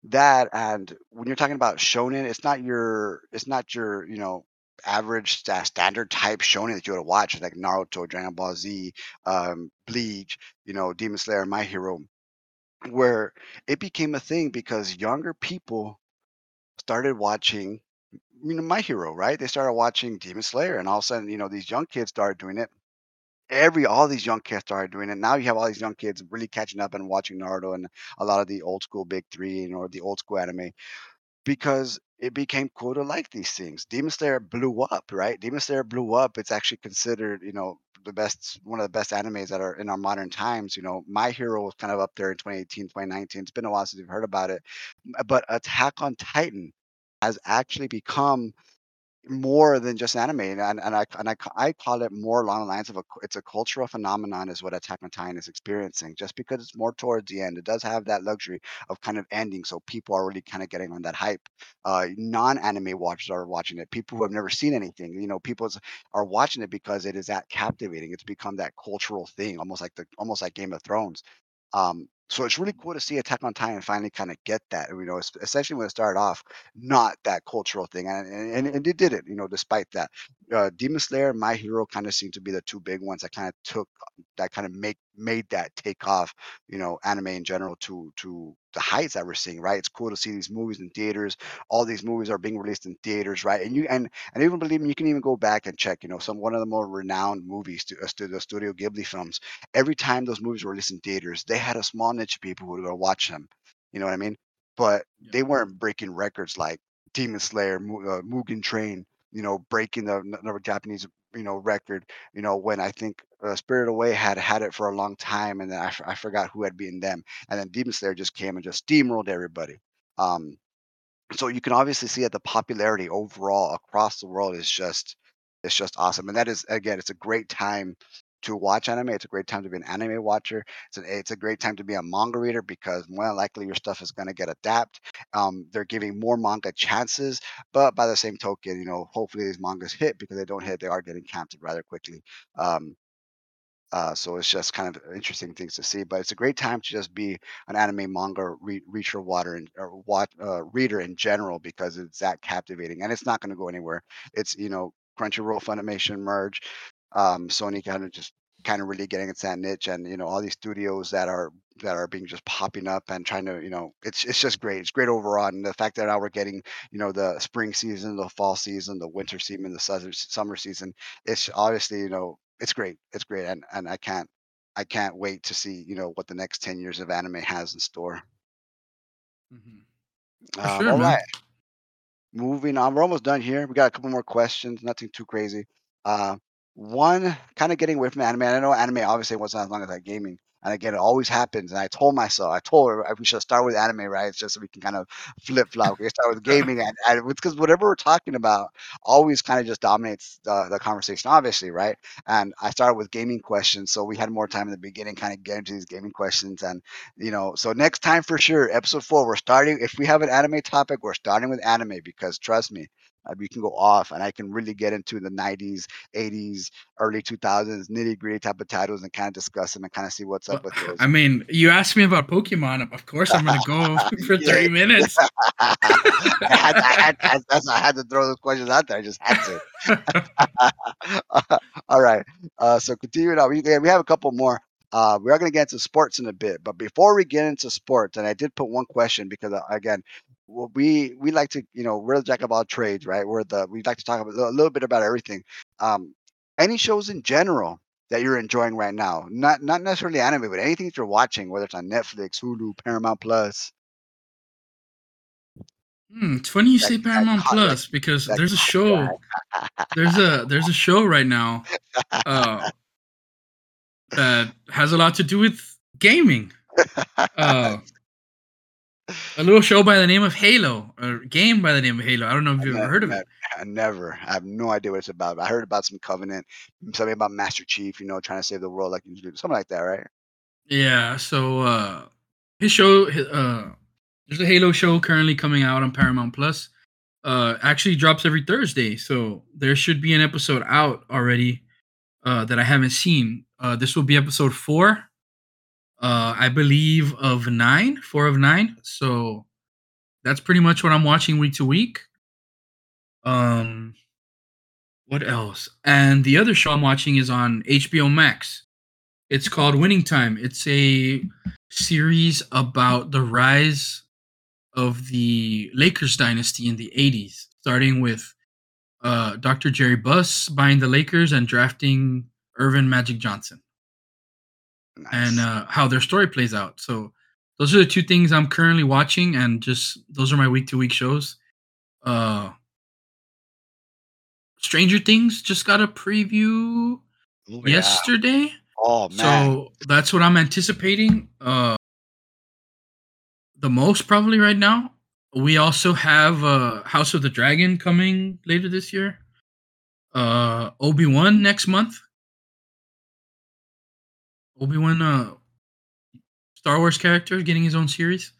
that and when you're talking about shonen, it's not your it's not your, you know, average standard type shonen that you would watch like Naruto, Dragon Ball Z, um, Bleach, you know, Demon Slayer, My Hero, where it became a thing because younger people started watching you know My Hero, right? They started watching Demon Slayer, and all of a sudden, you know, these young kids started doing it every all these young kids started doing it. Now you have all these young kids really catching up and watching Naruto and a lot of the old school big three, know, the old school anime because it became cool to like these things. Demon Slayer blew up, right? Demon Slayer blew up. It's actually considered, you know, the best one of the best animes that are in our modern times. You know, My Hero was kind of up there in 2018, 2019. It's been a while since you've heard about it. But Attack on Titan has actually become more than just anime, and and I and I I call it more along the lines of a it's a cultural phenomenon is what Attack on Titan is experiencing. Just because it's more towards the end, it does have that luxury of kind of ending, so people are really kind of getting on that hype. Uh, non-anime watchers are watching it. People who have never seen anything, you know, people are watching it because it is that captivating. It's become that cultural thing, almost like the almost like Game of Thrones. Um, So it's really cool to see Attack on Titan finally kind of get that. You know, es- especially when it started off not that cultural thing, and and, and it did it. You know, despite that, uh, Demon Slayer, My Hero kind of seem to be the two big ones that kind of took that kind of make made that take off. You know, anime in general to to the heights that we're seeing. Right, it's cool to see these movies in theaters. All these movies are being released in theaters, right? And you and and even believe me, you can even go back and check. You know, some one of the more renowned movies, to, uh, the Studio Ghibli films every time those movies were released in theaters, they had a small niche of people who would go watch them. You know what I mean? But Yeah. they weren't breaking records like Demon Slayer, uh, Mugen Train. You know, breaking the number Japanese you know record. You know, when I think uh, Spirit Away had had it for a long time, and then I, f- I forgot who had beaten them, and then Demon Slayer just came and just steamrolled everybody. Um, so you can obviously see that the popularity overall across the world is just it's just awesome and that is again it's a great time to watch anime it's a great time to be an anime watcher it's a, it's a great time to be a manga reader because more than likely your stuff is going to get adapted um, they're giving more manga chances but by the same token you know hopefully these mangas hit because they don't hit they are getting canceled rather quickly um, uh, so it's just kind of interesting things to see. But it's a great time to just be an anime manga re- reader, water and or watch, uh, reader in general because it's that captivating and it's not going to go anywhere. It's you know Crunchyroll, Funimation merge, um, Sony kind of just kind of really getting its that niche, and you know all these studios that are that are being just popping up and trying to you know it's it's just great. It's great overall, and the fact that now we're getting you know the spring season, the fall season, the winter season, the summer summer season. It's obviously you know it's great. It's great, and and I can't I can't wait to see you know what the next ten years of anime has in store. Mhm. Um, sure, all right, moving on. We're almost done here. We got a couple more questions. Nothing too crazy. Uh, one kind of getting away from anime. and I know anime obviously wasn't as long as that gaming. And again, it always happens. And I told myself, I told her we should start with anime, right? It's just so we can kind of flip flop. We start with gaming, and, and because whatever we're talking about always kind of just dominates the, the conversation, obviously, right? And I started with gaming questions, so we had more time in the beginning, kind of get into these gaming questions. And you know, so next time for sure, episode four, we're starting. If we have an anime topic, we're starting with anime because trust me, uh, we can go off, and I can really get into the '90s, '80s, early 2000s nitty gritty type of titles and kind of discuss them and kind of see what's up with those. I mean, you asked me about Pokemon. Of course, I'm gonna go for Yeah. 30 minutes. I, had, I, had, I, I had to throw those questions out there. I just had to. All right. Uh, so continuing on, we, we have a couple more. Uh, we are going to get into sports in a bit, but before we get into sports, and I did put one question because uh, again, well, we we like to, you know, we're the jack of all trades, right? We're the we like to talk about a little bit about everything. Um, any shows in general that you're enjoying right now, not not necessarily anime, but anything that you're watching, whether it's on Netflix, Hulu, Paramount Plus. Hmm, it's funny you That- say Paramount caught- that- Plus because that there's a show. There's a there's a show right now uh, that has a lot to do with gaming. Uh, a little show by the name of Halo, or game by the name of Halo. I don't know if you've Ne- ever heard of it. I never. I have no idea what it's about. I heard about some Covenant, something about Master Chief, you know, trying to save the world, like you do, something like that, right? Yeah, so uh his show uh there's a Halo show currently coming out on Paramount Plus. Uh actually drops every Thursday, so there should be an episode out already uh that I haven't seen. Uh this will be episode 4. Uh I believe of 9, 4 of 9. So that's pretty much what I'm watching week to week. Um what else? And the other show I'm watching is on HBO Max. It's called Winning Time. It's a series about the rise of the Lakers dynasty in the 80s, starting with uh, Dr. Jerry Buss buying the Lakers and drafting Earvin Magic Johnson, Nice. and uh, how their story plays out. So, those are the two things I'm currently watching, and just those are my week to week shows. Uh, Stranger Things just got a preview Ooh, yeah. yesterday. Oh man. So that's what I'm anticipating. Uh, the most probably right now. We also have uh, House of the Dragon coming later this year. Uh, Obi Wan next month. Obi Wan, uh, Star Wars character getting his own series.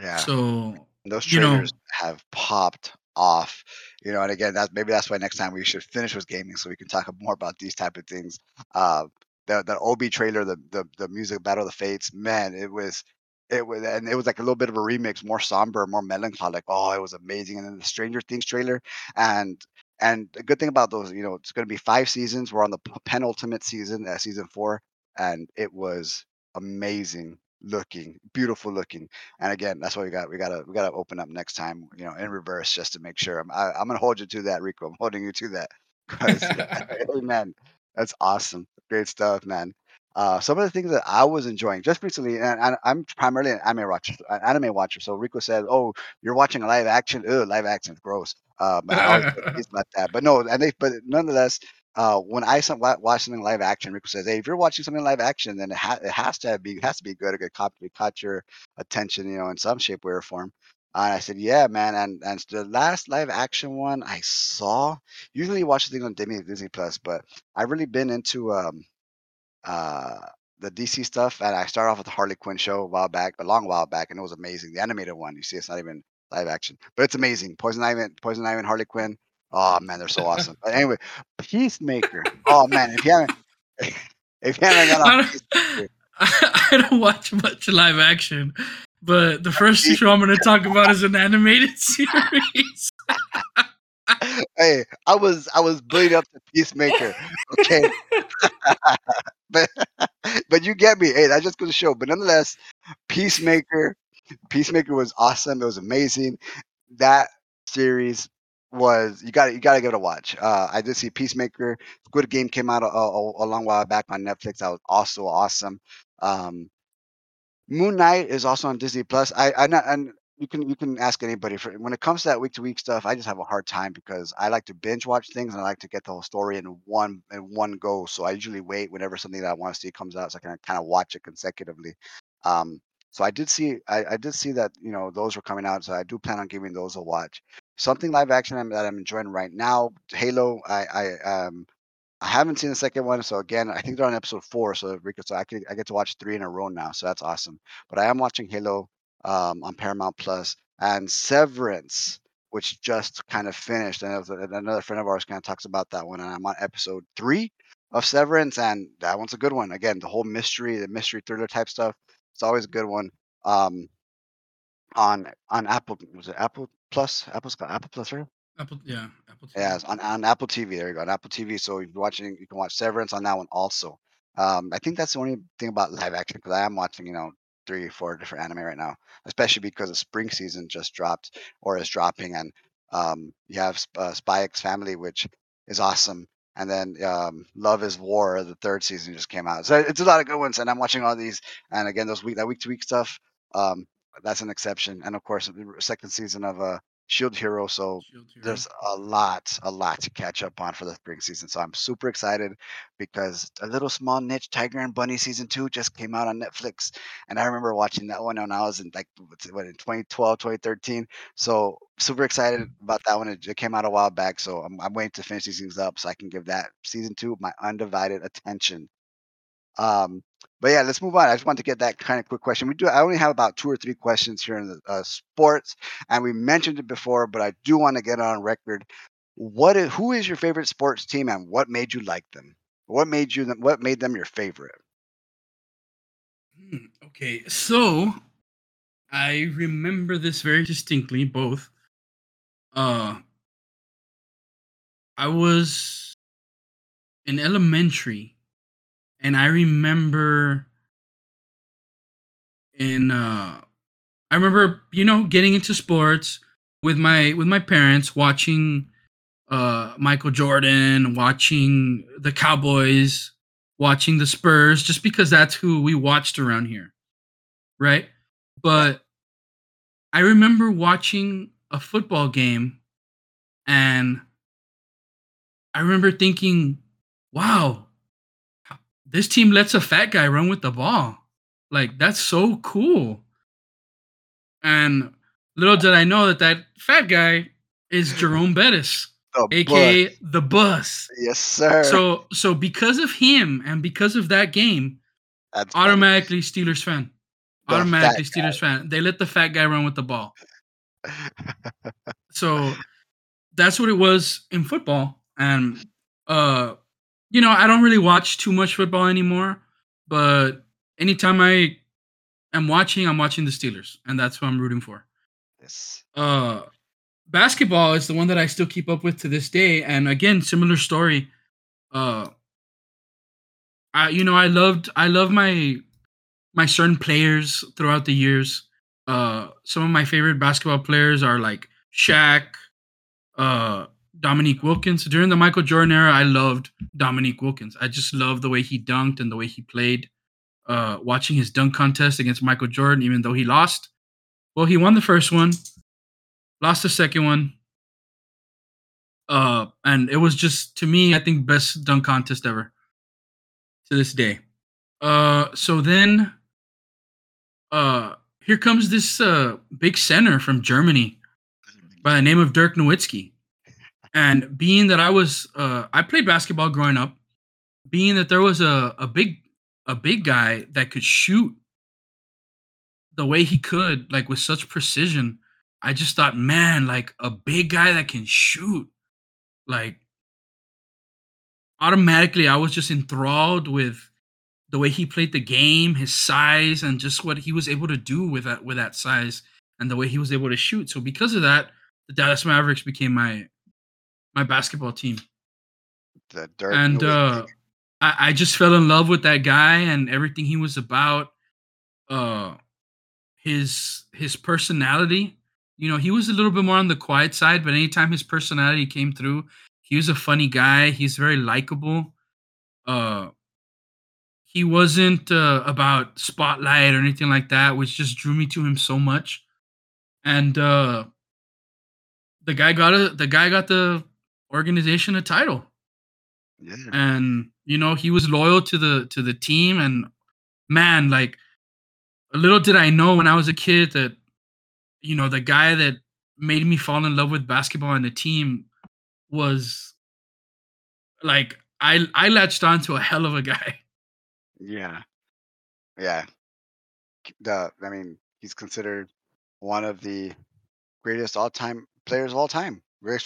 yeah. So Those you know- trailers have popped off. You know, and again, that's maybe that's why next time we should finish with gaming so we can talk more about these type of things. Uh, the the Obi trailer, the the the music Battle of the Fates, man, it was it was and it was like a little bit of a remix, more somber, more melancholic. Oh, it was amazing. And then the Stranger Things trailer, and and the good thing about those, you know, it's going to be five seasons. We're on the penultimate season, uh, season four, and it was amazing looking, beautiful looking. And again, that's what we got. We gotta we gotta open up next time, you know, in reverse just to make sure. I'm I, am i gonna hold you to that, Rico. I'm holding you to that. man, that's awesome. Great stuff, man. Uh, some of the things that I was enjoying just recently, and, and I'm primarily an anime watcher. An anime watcher. So Rico said, "Oh, you're watching a live action. Ugh, live action gross." Um, I about that, but no, and they, but nonetheless, uh, when I watch something live action, Rico says, "Hey, if you're watching something live action, then it, ha- it has to have be it has to be good. It could caught, caught your attention, you know, in some shape, way, or form." And I said, "Yeah, man." And and the last live action one I saw, usually watch things on Disney Disney Plus, but I've really been into um uh the DC stuff, and I started off with the Harley Quinn show a while back, a long while back, and it was amazing. The animated one, you see, it's not even live action, but it's amazing. Poison Ivy, Poison Ivy, and Harley Quinn. Oh man, they're so awesome. But anyway, Peacemaker. Oh man, if you haven't, if you haven't got on I don't watch much live action, but the first show I'm going to talk about is an animated series. hey, I was I was building up to Peacemaker, okay, but but you get me. Hey, that just goes to show. But nonetheless, Peacemaker, Peacemaker was awesome. It was amazing. That series was you got you got to give it a watch. Uh, I did see Peacemaker. Squid Game came out a, a, a, long while back on Netflix. That was also awesome. Um, Moon Knight is also on Disney Plus. I I not and you can you can ask anybody for when it comes to that week to week stuff. I just have a hard time because I like to binge watch things and I like to get the whole story in one in one go. So I usually wait whenever something that I want to see comes out so I can kind of watch it consecutively. Um, so I did see I, I did see that you know those were coming out. So I do plan on giving those a watch. Something live action that I'm enjoying right now, Halo. I I um I haven't seen the second one, so again, I think they're on episode four. So Rico, so I could I get to watch three in a row now, so that's awesome. But I am watching Halo um, on Paramount Plus and Severance, which just kind of finished. And another friend of ours kind of talks about that one, and I'm on episode three of Severance, and that one's a good one. Again, the whole mystery, the mystery thriller type stuff, it's always a good one. Um, on on Apple was it Apple Plus? Apple's got Apple Plus, right? Apple, yeah, Apple TV. Yeah, on, on Apple TV. There you go, on Apple TV. So you're watching, you can watch Severance on that one also. Um, I think that's the only thing about live action because I am watching, you know, three, or four different anime right now, especially because the spring season just dropped or is dropping, and um, you have uh, Spy X Family, which is awesome, and then um, Love Is War, the third season just came out. So it's a lot of good ones, and I'm watching all these. And again, those week that week to week stuff, um, that's an exception. And of course, the second season of uh, Shield Hero. So Shield Hero. there's a lot, a lot to catch up on for the spring season. So I'm super excited because a little small niche Tiger and Bunny season two just came out on Netflix, and I remember watching that one when I was in like what in 2012, 2013. So super excited about that one. It, it came out a while back, so I'm, I'm waiting to finish these things up so I can give that season two my undivided attention. Um, but yeah, let's move on. I just want to get that kind of quick question. We do. I only have about two or three questions here in the uh, sports, and we mentioned it before, but I do want to get on record. What is who is your favorite sports team, and what made you like them? What made you? What made them your favorite? Hmm, okay, so I remember this very distinctly. Both. Uh, I was in elementary and I remember in uh I remember, you know, getting into sports with my with my parents watching uh Michael Jordan, watching the Cowboys, watching the Spurs just because that's who we watched around here. Right? But I remember watching a football game and I remember thinking, wow, this team lets a fat guy run with the ball. Like that's so cool. And little did I know that that fat guy is Jerome Bettis, the aka bus. the Bus. Yes, sir. So so because of him and because of that game, that's automatically funny. Steelers fan. The automatically Steelers guy. fan. They let the fat guy run with the ball. so that's what it was in football. And uh you know, I don't really watch too much football anymore, but anytime I am watching, I'm watching the Steelers, and that's who I'm rooting for. Yes. Uh, basketball is the one that I still keep up with to this day, and again, similar story. Uh, I you know I loved I love my my certain players throughout the years. Uh, some of my favorite basketball players are like Shaq, uh, Dominique Wilkins. During the Michael Jordan era, I loved Dominique Wilkins. I just loved the way he dunked and the way he played. Uh, watching his dunk contest against Michael Jordan, even though he lost. Well, he won the first one, lost the second one. Uh, and it was just to me, I think best dunk contest ever to this day. Uh, so then, uh, here comes this uh big center from Germany by the name of Dirk Nowitzki. And being that I was, uh, I played basketball growing up. Being that there was a a big a big guy that could shoot the way he could, like with such precision, I just thought, man, like a big guy that can shoot, like automatically I was just enthralled with the way he played the game, his size, and just what he was able to do with that with that size and the way he was able to shoot. So because of that, the Dallas Mavericks became my my basketball team. The Dirk and uh, I, I just fell in love with that guy and everything he was about. Uh, his his personality. You know, he was a little bit more on the quiet side, but anytime his personality came through, he was a funny guy. He's very likable. Uh, he wasn't uh, about spotlight or anything like that, which just drew me to him so much. And uh, the guy got a the guy got the organization a title. Yeah. And you know, he was loyal to the to the team and man, like little did I know when I was a kid that you know, the guy that made me fall in love with basketball and the team was like I I latched on to a hell of a guy. Yeah. Yeah. The I mean, he's considered one of the greatest all-time players of all time. Very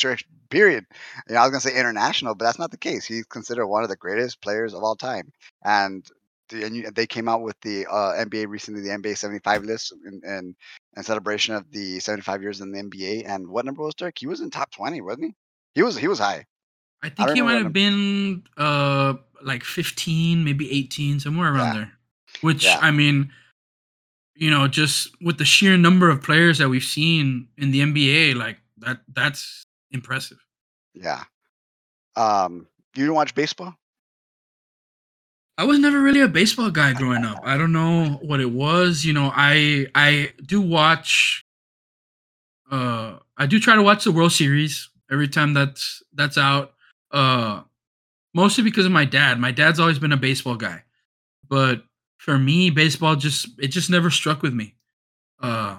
period. You know, I was gonna say international, but that's not the case. He's considered one of the greatest players of all time. And the, and you, they came out with the uh, NBA recently, the NBA 75 list, in, in, in celebration of the 75 years in the NBA. And what number was Dirk? He was in top 20, wasn't he? He was he was high. I think don't he might have been uh like 15, maybe 18, somewhere around Yeah. there. Which Yeah. I mean, you know, just with the sheer number of players that we've seen in the NBA, like that that's impressive. Yeah. Um, you don't watch baseball? I was never really a baseball guy growing up. I don't know what it was. You know, I I do watch uh I do try to watch the World Series every time that's that's out. Uh mostly because of my dad. My dad's always been a baseball guy. But for me, baseball just it just never struck with me. Uh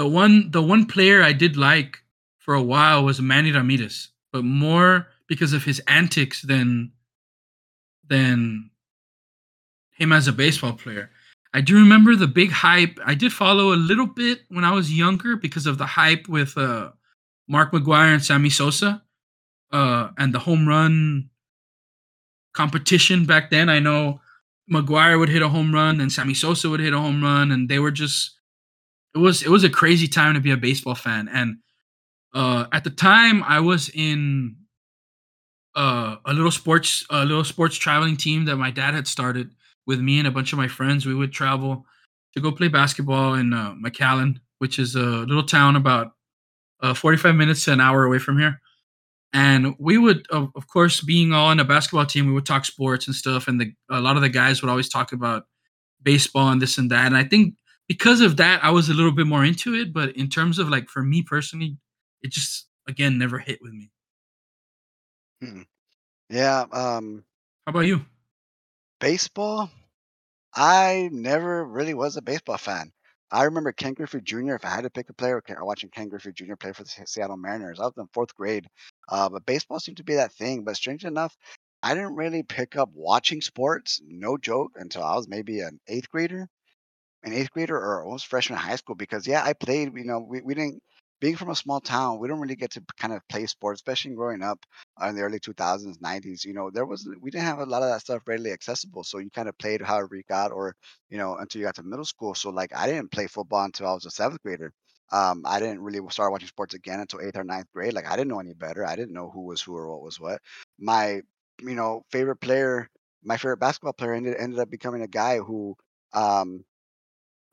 the one the one player I did like for a while was Manny Ramirez, but more because of his antics than than him as a baseball player. I do remember the big hype. I did follow a little bit when I was younger because of the hype with uh, Mark McGwire and Sammy Sosa uh, and the home run competition back then. I know McGwire would hit a home run and Sammy Sosa would hit a home run, and they were just it was it was a crazy time to be a baseball fan. And uh, at the time, I was in uh, a little sports a little sports traveling team that my dad had started with me and a bunch of my friends. We would travel to go play basketball in uh, McAllen, which is a little town about uh, 45 minutes to an hour away from here. And we would, of, of course, being all in a basketball team, we would talk sports and stuff. And the, a lot of the guys would always talk about baseball and this and that. And I think because of that, I was a little bit more into it. But in terms of like for me personally, it just again never hit with me. Yeah. Um, How about you? baseball. I never really was a baseball fan. I remember Ken Griffey Jr. If I had to pick a player, watching Ken Griffey Jr. play for the Seattle Mariners. I was in fourth grade, uh, but baseball seemed to be that thing. But strange enough, I didn't really pick up watching sports. No joke, until I was maybe an eighth grader, an eighth grader or almost freshman in high school. Because yeah, I played. You know, we, we didn't being from a small town, we don't really get to kind of play sports, especially growing up in the early 2000s, 90s. You know, there was we didn't have a lot of that stuff readily accessible, so you kind of played however you got, or you know, until you got to middle school. So like, I didn't play football until I was a seventh grader. Um, I didn't really start watching sports again until eighth or ninth grade. Like, I didn't know any better. I didn't know who was who or what was what. My, you know, favorite player, my favorite basketball player ended ended up becoming a guy who um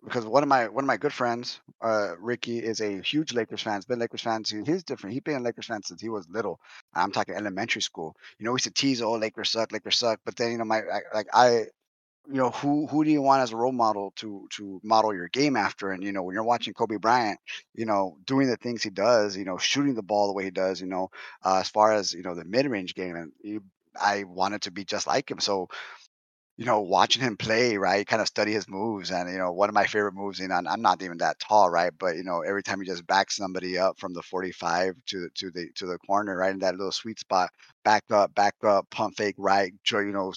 because one of my one of my good friends, uh, Ricky, is a huge Lakers fan. He's been Lakers fan since he's different. He's been a Lakers fan since he was little. I'm talking elementary school. You know, we used to tease, "Oh, Lakers suck, Lakers suck." But then, you know, my I, like I, you know, who who do you want as a role model to to model your game after? And you know, when you're watching Kobe Bryant, you know, doing the things he does, you know, shooting the ball the way he does, you know, uh, as far as you know, the mid range game, and you, I wanted to be just like him. So you know, watching him play, right, kind of study his moves. And, you know, one of my favorite moves, you know, I'm not even that tall, right? But, you know, every time he just backs somebody up from the 45 to, to the, to the corner, right, in that little sweet spot, back up, back up, pump fake right, you know,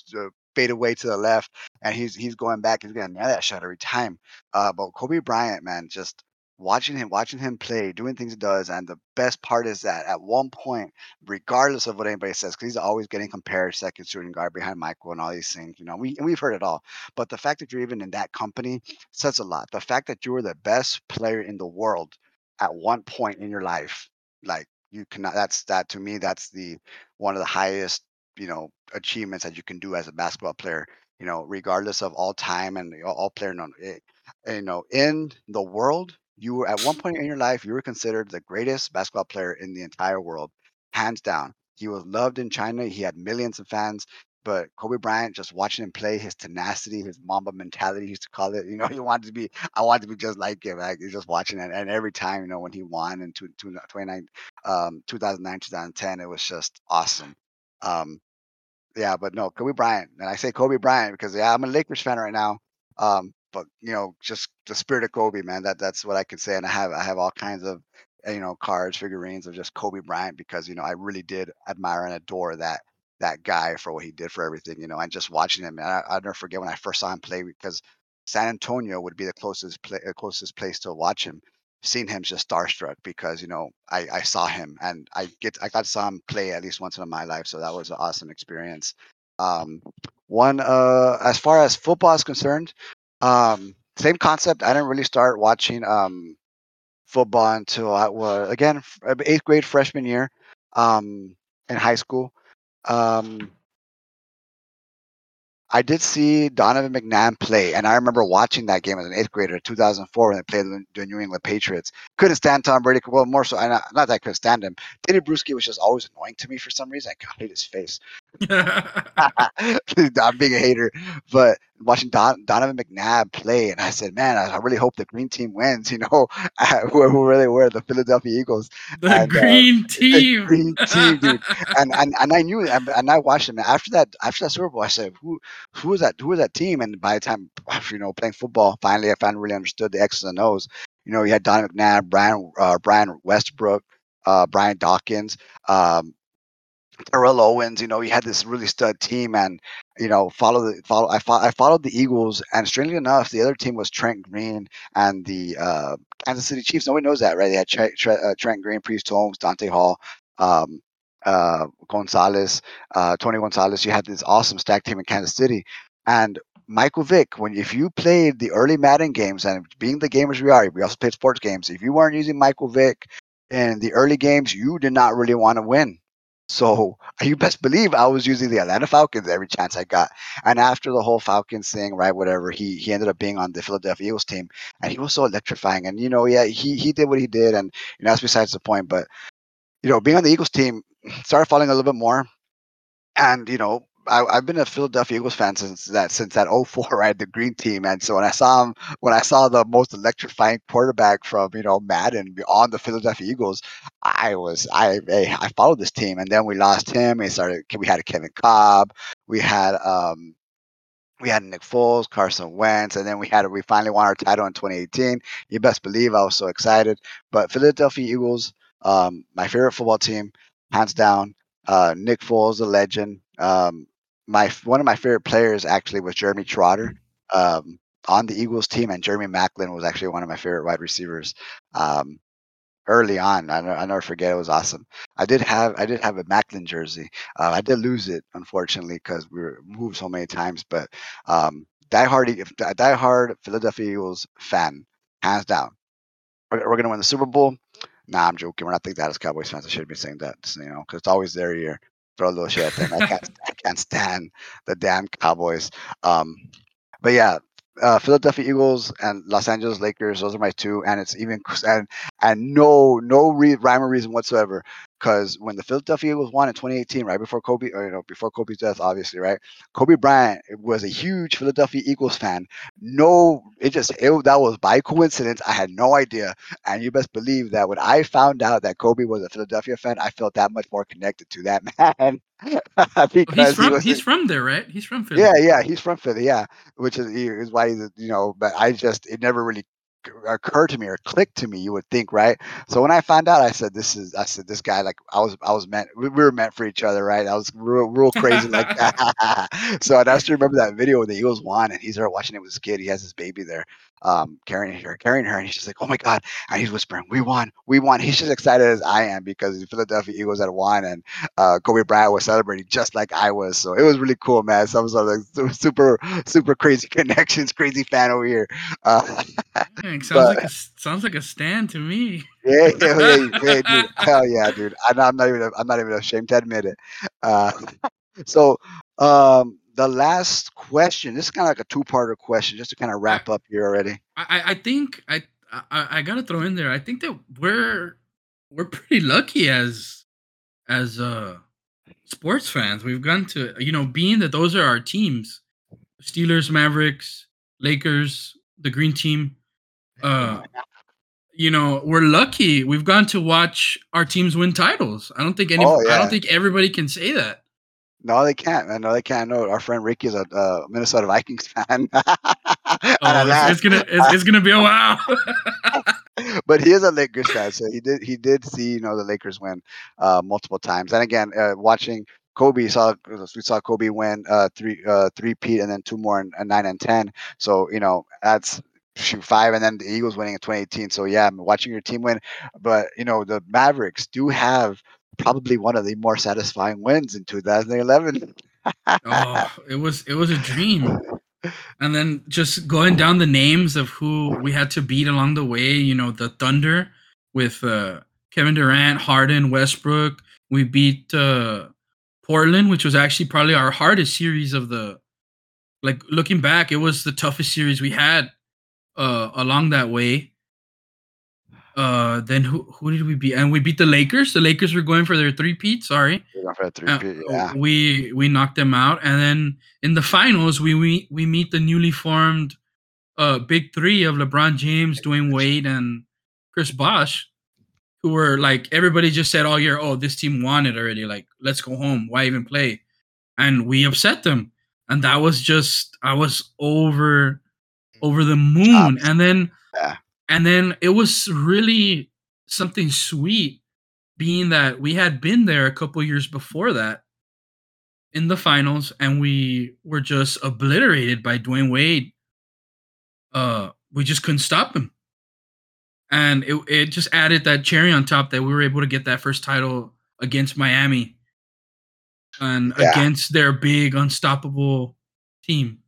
fade away to the left. And he's, he's going back. He's going to nail that shot every time. Uh, but Kobe Bryant, man, just watching him watching him play doing things he does and the best part is that at one point regardless of what anybody says because he's always getting compared second shooting guard behind michael and all these things you know we, and we've heard it all. But the fact that you're even in that company says a lot. The fact that you were the best player in the world at one point in your life like you cannot that's that to me that's the one of the highest you know achievements that you can do as a basketball player you know regardless of all time and all player known eh, you know in the world you were at one point in your life you were considered the greatest basketball player in the entire world hands down. He was loved in china he had millions of fans but kobe bryant just watching him play his tenacity his mamba mentality he used to call it you know he wanted to be i wanted to be just like him like just watching it and every time you know when he won in two, two, 29 um 2009 2010 it was just awesome. Um yeah but no kobe bryant and i say kobe bryant because yeah i'm a lakers fan right now. Um but you know, just the spirit of Kobe, man. That that's what I can say. And I have I have all kinds of eh, you know cards, figurines of just Kobe Bryant because you know I really did admire and adore that that guy for what he did for everything. You know, and just watching him, and I, I'll never forget when I first saw him play because San Antonio would be the closest play, uh, closest place to watch him. Seeing him just starstruck because you know I, I saw him and I get I got to saw him play at least once in my life, so that was an awesome experience. Um, one uh, as far as football is concerned, um, same concept. I didn't really start watching um, football until I was again uh, eighth grade freshman year um, in high school. Um, I did see Donovan McNabb play, and I remember watching that game as an eighth grader, 2004, when they played the New England Patriots. Couldn't stand Tom Brady. Well, more so, not, not that I couldn't stand him. Danny Bruschi was just always annoying to me for some reason. I hate his face. I'm being a hater, but watching Don, Donovan McNabb play, and I said, man, I, I, really hope the green team wins. You know, who, who really were the Philadelphia Eagles. The and, uh, green uh, team. The green team, dude. and, and and I knew, and, and I watched them after that. After that Super Bowl, I said, who who was that? Who was that team? And by the time you know playing football, finally I finally really understood the X's and O's. You know, you had Donovan McNabb, Brian uh, Brian Westbrook, uh, Brian Dawkins, um, Terrell Owens, you know, he had this really stud team, and you know, follow the follow. I, fo- I followed the Eagles, and strangely enough, the other team was Trent Green and the uh, Kansas City Chiefs. Nobody knows that, right? They had Tre- Tre- uh, Trent Green, Priest Holmes, Dante Hall, um, uh, Gonzalez, uh, Tony Gonzalez. You had this awesome stack team in Kansas City, and Michael Vick. When if you played the early Madden games, and being the gamers we are, we also played sports games. If you weren't using Michael Vick in the early games, you did not really want to win so you best believe I was using the Atlanta Falcons every chance I got. And after the whole Falcons thing, right, whatever, he he ended up being on the Philadelphia Eagles team, and he was so electrifying. And you know, yeah, he he did what he did, and you know that's besides the point. But you know, being on the Eagles team started falling a little bit more, and you know, I, have been a Philadelphia Eagles fan since that since that 04, right? The green team. And so when I saw him, when I saw the most electrifying quarterback from, you know, Madden on the Philadelphia Eagles, I was I I followed this team. And then we lost him. We started we had a Kevin Kolb. we had um we had Nick Foles, Carson Wentz, and then we had we finally won our title in 2018. You best believe I was so excited. But Philadelphia Eagles, um, my favorite football team, hands down. Uh, Nick Foles, a legend. Um, my one of my favorite players actually was Jeremy Trotter um, on the Eagles team, and Jeremy Maclin was actually one of my favorite wide receivers. Um, early on. I, I never forget. It was awesome. I did have I did have a Macklin jersey. Uh, I did lose it unfortunately because we were moved so many times. But um, diehard diehard Philadelphia Eagles fan, hands down. We're, we're gonna win the Super Bowl. Nah, I'm joking. We're not thinking that as Cowboys fans. I should be saying that, you know, because it's always their year. Throw a little shit at them. I can't, I can't stand the damn Cowboys. Um, but yeah, uh, Philadelphia Eagles and Los Angeles Lakers. Those are my two, and it's even and and no no re- rhyme or reason whatsoever. Because when the Philadelphia Eagles won in 2018, right before Kobe, or you know before Kobe's death, obviously, right? Kobe Bryant was a huge Philadelphia Eagles fan. No, it just it, that was by coincidence. I had no idea, and you best believe that when I found out that Kobe was a Philadelphia fan, I felt that much more connected to that man. he's from he was, he's from there, right? He's from Philly. Yeah, yeah, he's from Philly. Yeah, which is is why he's you know. But I just it never really occurred to me or click to me you would think right? So when i found out i said this is i said this guy like i was i was meant we were meant for each other right? I was real, real crazy like so i just remember that video where the eagles won and he's there watching it with his kid he has his baby there um, carrying her, carrying her, and he's just like, "Oh my god!" And he's whispering, "We won, we won." He's just excited as I am because the Philadelphia Eagles had won, and uh, Kobe Bryant was celebrating just like I was. So it was really cool, man. Some sort of like super, super crazy connections, crazy fan over here. Uh, Dang, sounds but, like a sounds like a stand to me. Yeah, yeah, yeah, yeah dude. Hell yeah, dude. I'm not, I'm not even, I'm not even ashamed to admit it. Uh, so, um, the last question. This is kind of like a two-parter question, just to kind of wrap up here already. I, I think I, I I gotta throw in there. I think that we're we're pretty lucky as as uh sports fans. We've gone to you know being that those are our teams, Steelers, Mavericks, Lakers, the Green Team. Uh, you know we're lucky. We've gone to watch our teams win titles. I don't think any. Oh, yeah. I don't think everybody can say that. No, they can't, man. No, they can't. No, our friend Ricky is a uh, Minnesota Vikings fan. oh, it's, it's, gonna it's, it's, gonna be a wow. but he is a Lakers fan, so he did he did see you know the Lakers win uh, multiple times. And again, uh, watching Kobe saw we saw Kobe win uh, three uh, three Pete and then two more in, in nine and ten. So you know that's shoot five and then the Eagles winning in 2018. So yeah, I'm watching your team win. But you know the Mavericks do have probably one of the more satisfying wins in 2011. oh, it was it was a dream. And then just going down the names of who we had to beat along the way, you know, the Thunder with uh, Kevin Durant, Harden, Westbrook. We beat uh, Portland, which was actually probably our hardest series of the. Like looking back, it was the toughest series we had uh, along that way. Uh, then who who did we beat? And we beat the Lakers. The Lakers were going for their three peat. Sorry, uh, yeah. we we knocked them out. And then in the finals, we we, we meet the newly formed uh big three of LeBron James, Dwyane Wade, and Chris Bosh, who were like everybody just said all year, oh, this team won it already. Like, let's go home. Why even play? And we upset them. And that was just I was over over the moon. And then yeah and then it was really something sweet being that we had been there a couple years before that in the finals and we were just obliterated by Dwyane Wade. Uh we just couldn't stop him. And it it just added that cherry on top that we were able to get that first title against Miami and yeah. against their big unstoppable team.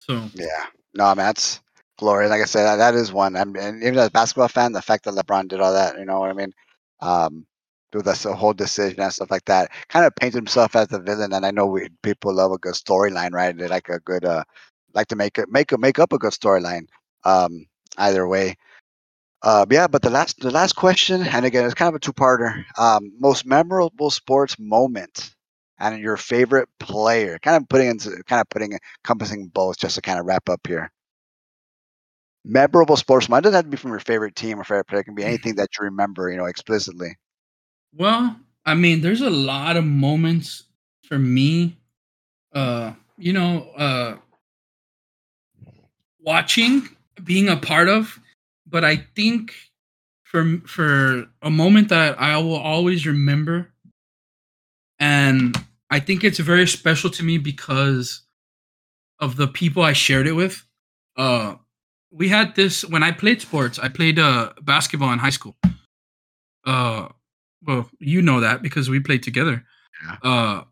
So Yeah. No, man, that's glory. Like I said, that, that is one. I mean, and even as a basketball fan, the fact that LeBron did all that, you know what I mean? Um, do this whole decision and stuff like that, kind of painted himself as the villain. And I know we people love a good storyline, right? They like a good, uh, like to make it make it make up a good storyline. Um, either way. Uh, yeah, but the last the last question, and again, it's kind of a two parter. Um, most memorable sports moment and your favorite player. Kind of putting into kind of putting encompassing both, just to kind of wrap up here memorable sports moment. It doesn't have to be from your favorite team or favorite player. It can be anything that you remember, you know, explicitly. Well, I mean, there's a lot of moments for me. Uh, you know, uh, watching, being a part of, but I think for for a moment that I will always remember, and I think it's very special to me because of the people I shared it with. Uh, we had this when I played sports. I played uh, basketball in high school. Uh, well, you know that because we played together. Yeah. Uh,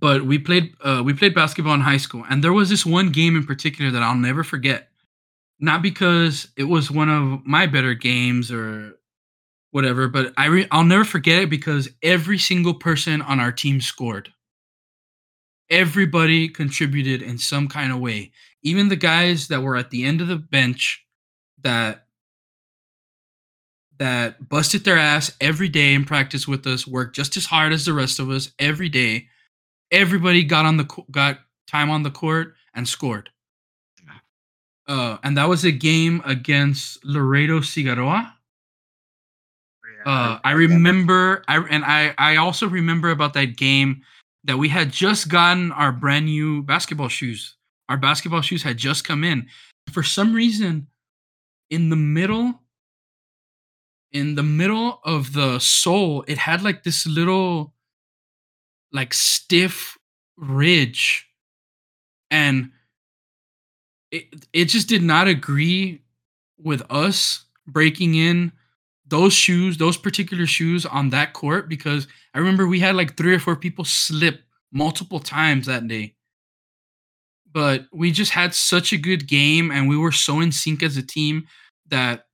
but we played uh, we played basketball in high school, and there was this one game in particular that I'll never forget. Not because it was one of my better games or whatever, but I re- I'll never forget it because every single person on our team scored. Everybody contributed in some kind of way. Even the guys that were at the end of the bench that that busted their ass every day in practice with us, worked just as hard as the rest of us every day. Everybody got on the got time on the court and scored. Uh, and that was a game against Laredo Cigarroa. Uh, I remember, I and I, I also remember about that game that we had just gotten our brand new basketball shoes. Our basketball shoes had just come in. For some reason, in the middle, in the middle of the sole, it had like this little, like stiff ridge, and it it just did not agree with us breaking in those shoes, those particular shoes on that court because I remember we had like three or four people slip multiple times that day. But we just had such a good game and we were so in sync as a team that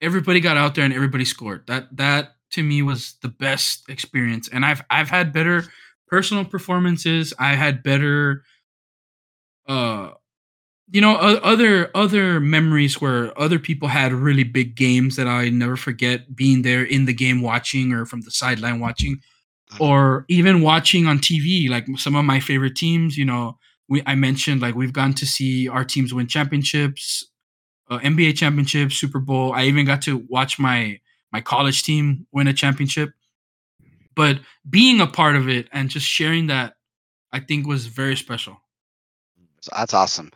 everybody got out there and everybody scored. That that to me was the best experience. And I've I've had better personal performances. I had better uh you know other other memories where other people had really big games that I never forget being there in the game watching or from the sideline watching Uh-huh. or even watching on TV like some of my favorite teams you know we I mentioned like we've gone to see our teams win championships uh, NBA championships Super Bowl I even got to watch my my college team win a championship but being a part of it and just sharing that I think was very special that's awesome.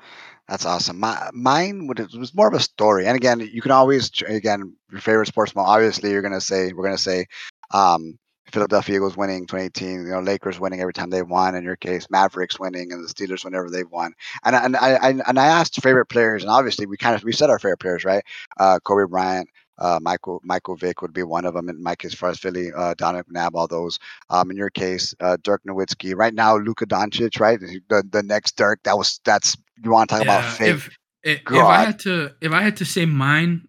That's awesome. My, mine would, was more of a story. And again, you can always again your favorite sports mall. Obviously, you're gonna say we're gonna say um, Philadelphia Eagles winning 2018. You know, Lakers winning every time they won. In your case, Mavericks winning and the Steelers whenever they've won. And I- and I, I and I asked favorite players, and obviously we kind of we said our favorite players, right? Uh, Kobe Bryant. Uh, Michael Michael Vick would be one of them, in my case, as far as Philly, uh, Donovan McNabb, all those. Um, in your case, uh, Dirk Nowitzki. Right now, Luka Doncic, right? The the next Dirk. That was that's you want to talk about fake. If, if, if I had to, if I had to say mine,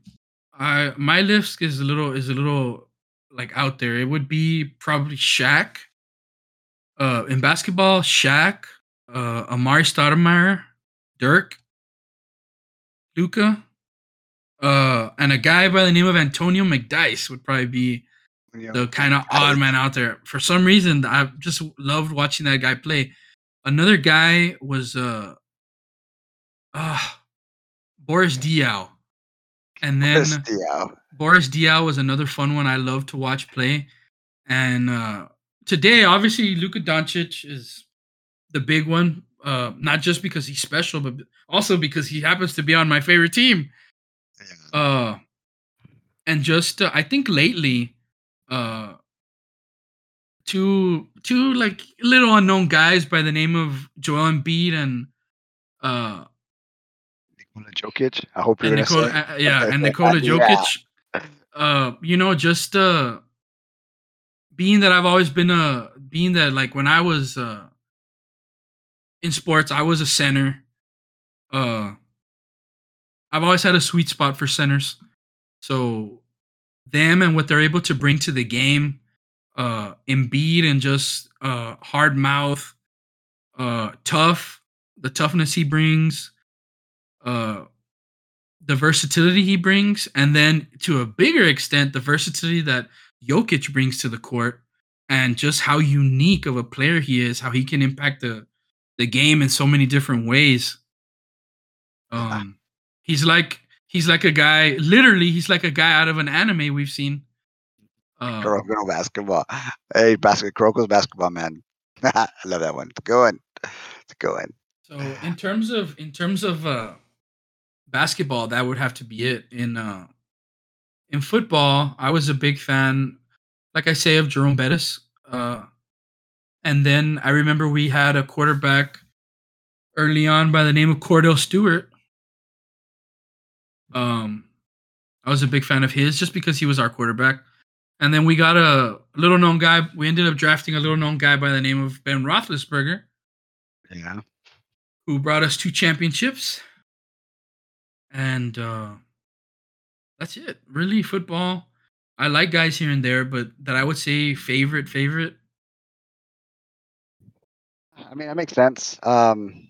I my list is a little is a little like out there. It would be probably Shaq. Uh, in basketball, Shaq, uh, Amar'e Stoudemire, Dirk, Luka, uh, and a guy by the name of Antonio McDyess would probably be the kind of odd man out there. For some reason, I just loved watching that guy play. Another guy was uh, uh Boris Diaw, and then Chris Diaw. Boris Diaw was another fun one I love to watch play. And uh, today, obviously, Luka Doncic is the big one. Uh, not just because he's special, but also because he happens to be on my favorite team. Uh, and just uh, I think lately, uh, two two like little unknown guys by the name of Joel Embiid and uh Nikola Jokic. I hope you're Nikola, say. uh, yeah, and Nikola. Jokic. Uh, you know, just uh, being that I've always been a being that like when I was uh in sports, I was a center. Uh, I've always had a sweet spot for centers, so them and what they're able to bring to the game, uh, Embiid and just uh hard mouth, uh, tough, the toughness he brings, uh the versatility he brings, and then to a bigger extent, the versatility that Jokic brings to the court, and just how unique of a player he is, how he can impact the the game in so many different ways. Um, he's like he's like a guy. Literally, he's like a guy out of an anime we've seen. Uh, Kuroko basketball. Hey, basketball. Kuroko's basketball man. I love that one. It's a good one. It's a good one. So in terms of in terms of uh basketball, that would have to be it. In uh in football, I was a big fan, like I say, of Jerome Bettis. Uh and then I remember we had a quarterback early on by the name of Cordell Stewart. Um, I was a big fan of his just because he was our quarterback. And then we got a little known guy. We ended up drafting a little known guy by the name of Ben Roethlisberger. Yeah. Who brought us two championships. And uh, that's it. Really, football. I like guys here and there, but that I would say favorite, favorite. I mean, that makes sense. Um,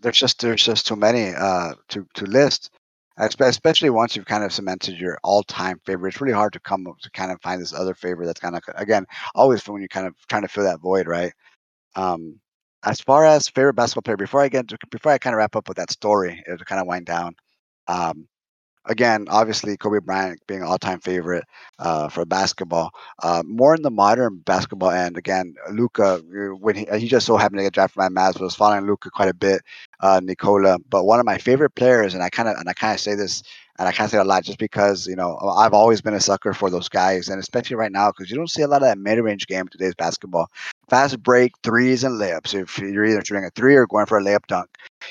there's just there's just too many uh, to to list, especially once you've kind of cemented your all-time favorite. It's really hard to come up to kind of find this other favorite that's kind of again always when you're kind of trying to fill that void, right? Um, as far as favorite basketball player, before I get before I kind of wrap up with that story, to kind of wind down. Um, again, obviously Kobe Bryant being all-time favorite uh, for basketball. Uh, more in the modern basketball end, again, Luka, when he, he just so happened to get drafted by Mavs, was following Luka quite a bit. Uh, Nikola, but one of my favorite players, and I kind of and I kind of say this, and I kind of say a lot just because you know I've always been a sucker for those guys, and especially right now because you don't see a lot of that mid-range game in today's basketball. Fast break threes and layups. If you're either shooting a three or going for a layup dunk,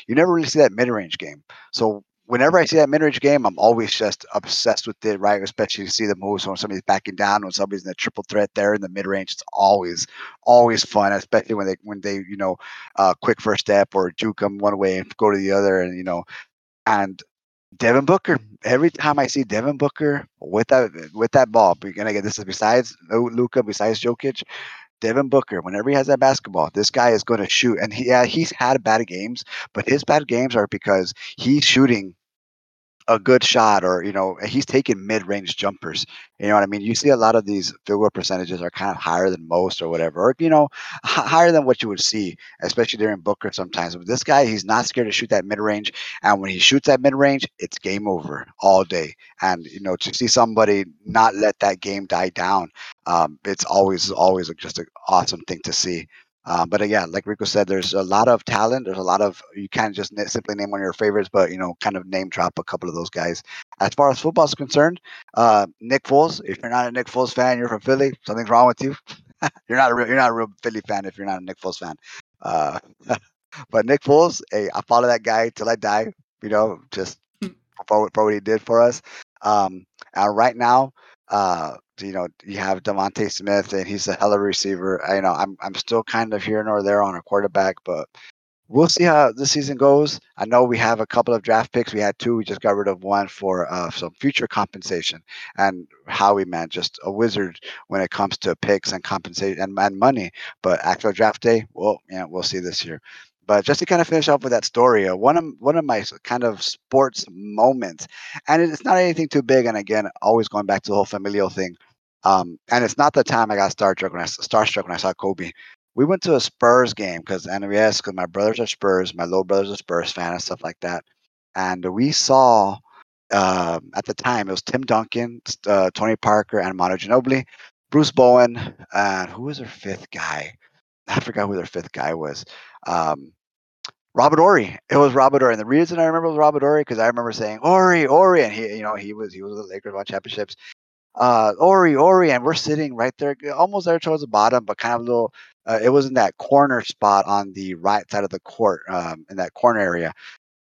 you never really see that mid-range game. So whenever I see that mid range game, I'm always just obsessed with it, right? Especially to see the moves when somebody's backing down, when somebody's in the triple threat there in the mid range. It's always, always fun, especially when they when they you know, uh, quick first step or juke them one way and go to the other, and you know, and Devin Booker. Every time I see Devin Booker with that with that ball, and get this is besides Luka, besides Jokic, Devin Booker, whenever he has that basketball, this guy is going to shoot. And he, yeah, he's had bad games, but his bad games are because he's shooting a good shot or you know he's taking mid-range jumpers you know what i mean? You see a lot of these field goal percentages are kind of higher than most or whatever or you know h- higher than what you would see especially during booker sometimes but this guy he's not scared to shoot that mid-range and when he shoots that mid-range it's game over all day and you know to see somebody not let that game die down um, it's always always just an awesome thing to see um, but again, like Rico said, there's a lot of talent. There's a lot of you can't just simply name one of your favorites, but you know, kind of name drop a couple of those guys. As far as football is concerned, uh, Nick Foles. If you're not a Nick Foles fan, you're from Philly. Something's wrong with you. you're not a real, you're not a real Philly fan if you're not a Nick Foles fan. Uh, but Nick Foles, hey, I follow that guy till I die. You know, just for, for what he did for us. Um, and right now, uh, you know, you have DeVonta Smith, and he's a hell of a receiver. I, you know, I'm I'm still kind of here nor there on a quarterback, but we'll see how the season goes. I know we have a couple of draft picks. We had two. We just got rid of one for uh, some future compensation. And Howie, man, just a wizard when it comes to picks and compensation and, and money. But actual draft day, well, yeah, we'll see this year. But just to kind of finish off with that story, uh, one of one of my kind of sports moments, and it's not anything too big. And again, always going back to the whole familial thing. Um, and it's not the time I got starstruck when I starstruck when I saw Kobe. We went to a Spurs game because NWS because my brothers are Spurs, my little brother's a Spurs fan and stuff like that. And we saw uh, at the time it was Tim Duncan, uh, Tony Parker, and Manu Ginobili, Bruce Bowen, and who was their fifth guy? I forgot who their fifth guy was. Um, Robert Horry. It was Robert Horry. And the reason I remember was Robert Horry because I remember saying Horry, Horry, and he, you know, he was he was the Lakers won championships uh, Ori, Horry, and we're sitting right there, almost there towards the bottom, but kind of a little. Uh, it was in that corner spot on the right side of the court, um, in that corner area.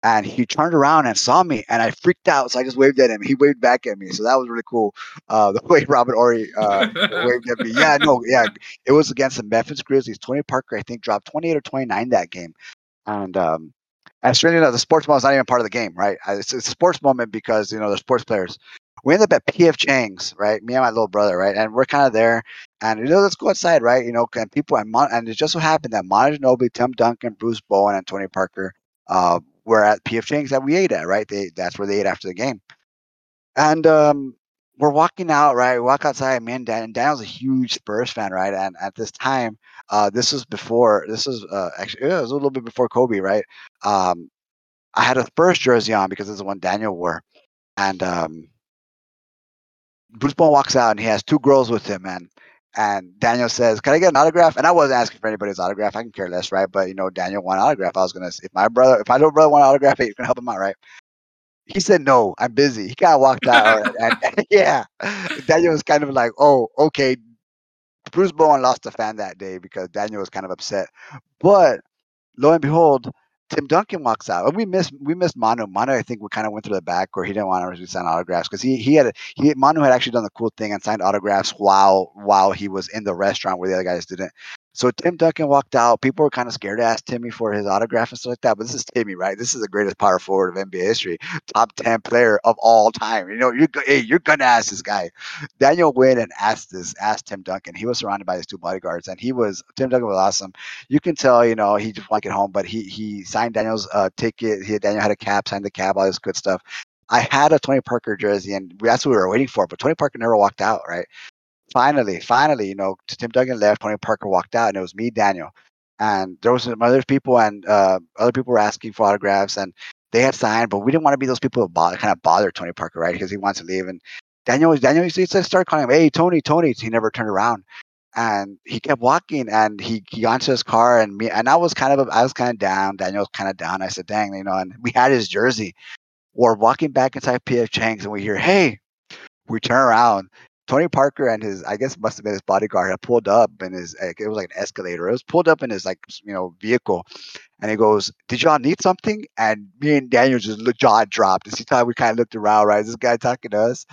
And he turned around and saw me, and I freaked out. So I just waved at him. He waved back at me. So that was really cool. Uh, the way Robert Horry uh, waved at me. Yeah, no, yeah. It was against the Memphis Grizzlies. Tony Parker, I think, dropped 28 or 29 that game. And um, and strangely enough, the sports moment is not even part of the game, right? It's, it's a sports moment because you know they're sports players we end up at PF Chang's, right? Me and my little brother, right? And we're kind of there, and you know, let's go outside, right? You know, and people and Mon- and it just so happened that Manu Ginobili, Tim Duncan, Bruce Bowen, and Tony Parker uh, were at PF Chang's that we ate at, right? They that's where they ate after the game, and um, we're walking out, right? We walk outside, me and Dan, and Daniel's a huge Spurs fan, right? And at this time, uh, this was before, this was uh, actually, it was a little bit before Kobe, right? Um, I had a Spurs jersey on because it's the one Daniel wore, and um, Bruce Bowen walks out and he has two girls with him, and and Daniel says, "Can I get an autograph?" And I wasn't asking for anybody's autograph. I can care less, right? But you know, Daniel want an autograph. I was gonna, if my brother, if my little brother want an autograph, hey, you can help him out, right? He said, "No, I'm busy." He kind of walked out, and, and, yeah, Daniel was kind of like, "Oh, okay." Bruce Bowen lost a fan that day because Daniel was kind of upset, but lo and behold, Tim Duncan walks out, and we missed we missed Manu. Manu, I think, we kind of went through the back where he didn't want to sign autographs because he he had a, he Manu had actually done the cool thing and signed autographs while while he was in the restaurant where the other guys didn't. So Tim Duncan walked out. People were kind of scared to ask Timmy for his autograph and stuff like that. But this is Timmy, right? This is the greatest power forward of NBA history, top ten player of all time. You know, you're hey, you're gonna ask this guy. Daniel went and asked this, asked Tim Duncan. He was surrounded by his two bodyguards, and he was Tim Duncan was awesome. You can tell, you know, he just to get home, but he he signed Daniel's uh, ticket. He Daniel had a cab, signed the cab, all this good stuff. I had a Tony Parker jersey, and that's what we were waiting for. But Tony Parker never walked out, right? Finally, finally, you know, Tim Duncan left, Tony Parker walked out, and it was me, Daniel. And there was some other people, and uh, other people were asking for autographs, and they had signed, but we didn't want to be those people who bother, kind of bother Tony Parker, right? Because he wants to leave. And Daniel, Daniel used to start calling him, "Hey, Tony, Tony." He never turned around, and he kept walking, and he he got into his car, and me, and I was kind of, I was kind of down. Daniel was kind of down. I said, "Dang, you know," and we had his jersey. We're walking back inside PF Chang's, and we hear, "Hey." We turn around Tony Parker and his, I guess, must have been his bodyguard, had pulled up in his, it was like an escalator. It was pulled up in his, like, you know, vehicle. And he goes, Did y'all need something? And me and Daniel just jaw dropped. This is how we kind of looked around, right? Is this guy talking to us?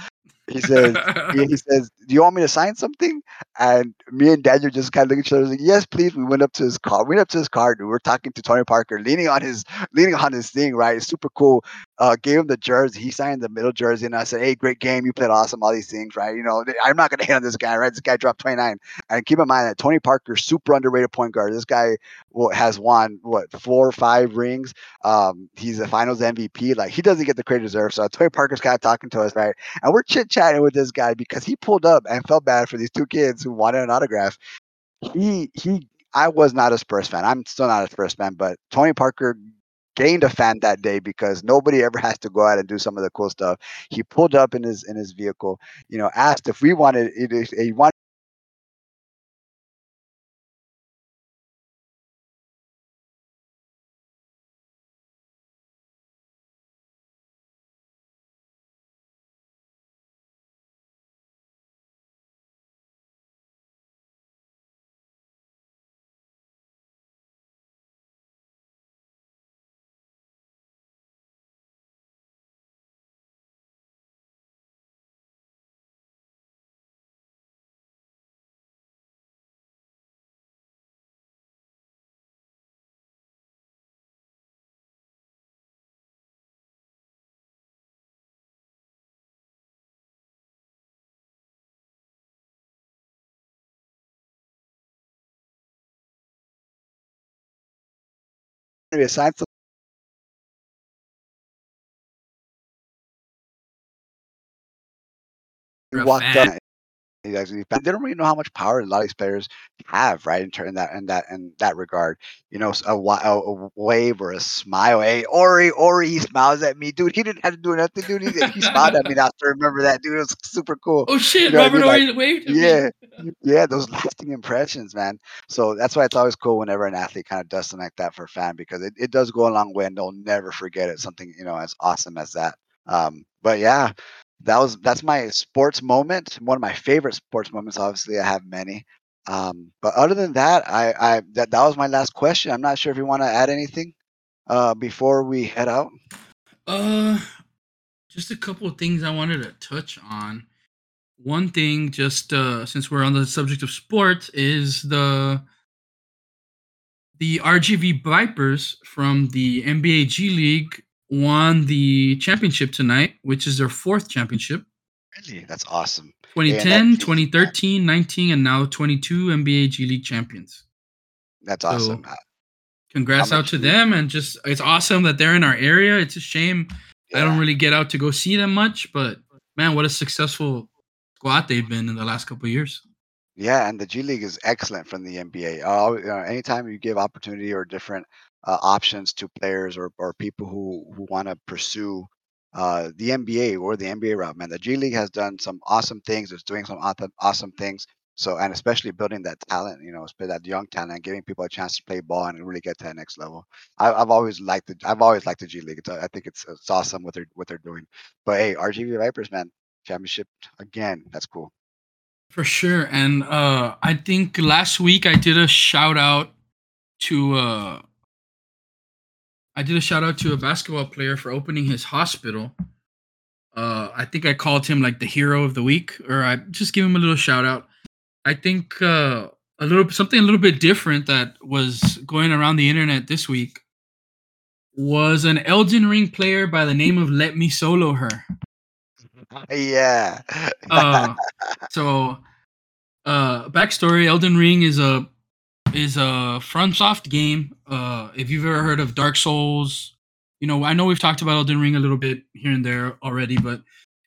He says, he, he, says, Do you want me to sign something? And me and Daniel just kind of look at each other like, Yes, please. We went up to his car. We went up to his car, dude. We are talking to Tony Parker, leaning on his leaning on his thing, right? It's super cool. Uh, gave him the jersey. He signed the middle jersey, and I said, Hey, great game. You played awesome, all these things, right? You know, I'm not gonna hit on this guy, right? This guy dropped 29. And keep in mind that Tony Parker, super underrated point guard. This guy has won what four or five rings. Um, he's a finals MVP. Like he doesn't get the credit deserved. So Tony Parker's kind of talking to us, right? And we're chit chatting with this guy because he pulled up and felt bad for these two kids who wanted an autograph. He he I was not a Spurs fan. I'm still not a Spurs fan, but Tony Parker gained a fan that day because nobody ever has to go out and do some of the cool stuff. He pulled up in his in his vehicle, you know, asked if we wanted if he wanted aside from walked up they don't really know how much power a lot of these players have, right? In, turn that in that in that regard, you know, a, a, wave or a smile. Hey, Ori, Ori, he smiles at me, dude. He didn't have to do nothing, dude. He, he smiled at me. Now to remember that, dude. It was super cool. Oh shit, you know Robert I mean? Ori waved. yeah, yeah, those lasting impressions, man. So that's why it's always cool whenever an athlete kind of does something like that for a fan because it, it does go a long way, and they'll never forget it. Something you know as awesome as that. Um, but yeah, that was that's my sports moment. One of my favorite sports moments. Obviously, I have many. Um, but other than that, I, I that that was my last question. I'm not sure if you want to add anything uh, before we head out. Uh, just a couple of things I wanted to touch on. One thing, just uh, since we're on the subject of sports, is the the RGV Vipers from the NBA G League won the championship tonight, which is their fourth championship. Really? That's awesome. 2010, yeah, 2013, 19, and now 22 NBA G League champions. That's awesome. So, congrats out to them. And just, it's awesome that they're in our area. It's a shame yeah. I don't really get out to go see them much, but man, what a successful squad they've been in the last couple years. Yeah, and the G League is excellent from the NBA. Uh, anytime you give opportunity or different uh, options to players or, or people who, who want to pursue uh, the NBA or the NBA route, man. The G League has done some awesome things. It's doing some awesome, things. So, and especially building that talent, you know, that young talent, giving people a chance to play ball and really get to that next level. I, have always liked the, I've always liked the G League. It's, I think it's, it's awesome what they're what they're doing. But hey, RGV Vipers, man, championship again. That's cool. For sure, and uh, I think last week I did a shout out to uh, I did a shout out to a basketball player for opening his hospital. Uh, I think I called him like the hero of the week, or I just give him a little shout out. I think uh, a little something a little bit different that was going around the internet this week was an Elden Ring player by the name of Let Me Solo Her. yeah. Uh, so, uh, backstory: Elden Ring is a is a FromSoft game. Uh, if you've ever heard of Dark Souls, you know I know we've talked about Elden Ring a little bit here and there already, but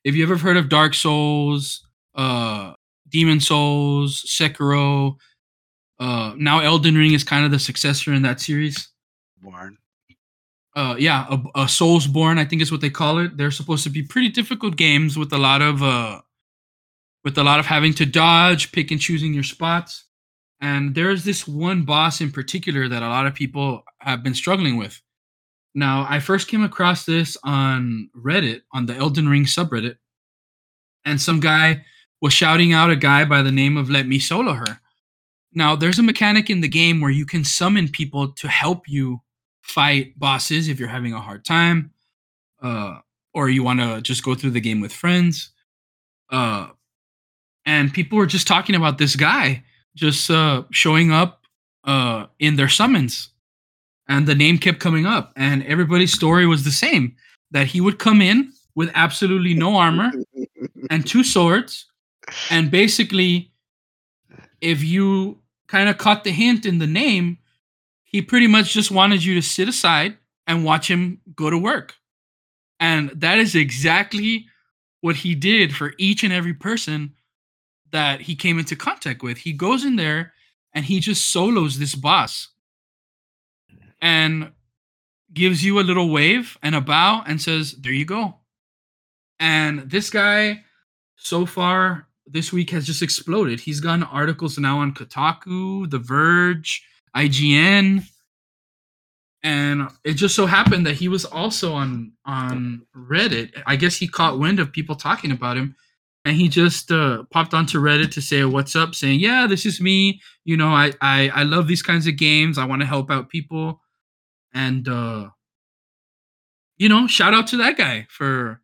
if you ever heard of Dark Souls, uh, Demon Souls, Sekiro, uh, now Elden Ring is kind of the successor in that series. Born. Uh, yeah, a, a Soulsborne, I think is what they call it. They're supposed to be pretty difficult games with a lot of uh, with a lot of having to dodge, pick and choosing your spots. And there's this one boss in particular that a lot of people have been struggling with. Now, I first came across this on Reddit, on the Elden Ring subreddit, and some guy was shouting out a guy by the name of Let Me Solo Her. Now, there's a mechanic in the game where you can summon people to help you fight bosses if you're having a hard time, uh, or you want to just go through the game with friends. Uh, and people were just talking about this guy just uh, showing up uh, in their summons, and the name kept coming up, and everybody's story was the same that he would come in with absolutely no armor and two swords, and basically, if you kind of caught the hint in the name, he pretty much just wanted you to sit aside and watch him go to work. And that is exactly what he did for each and every person that he came into contact with. He goes in there and he just solos this boss and gives you a little wave and a bow and says, There you go. And this guy, so far this week, has just exploded. He's gotten articles now on Kotaku, The Verge, IGN. And it just so happened that he was also on on Reddit. I guess he caught wind of people talking about him and he just uh, popped onto Reddit to say what's up, saying, "Yeah, this is me. You know, I I, I love these kinds of games. I want to help out people, and uh, you know, shout out to that guy for,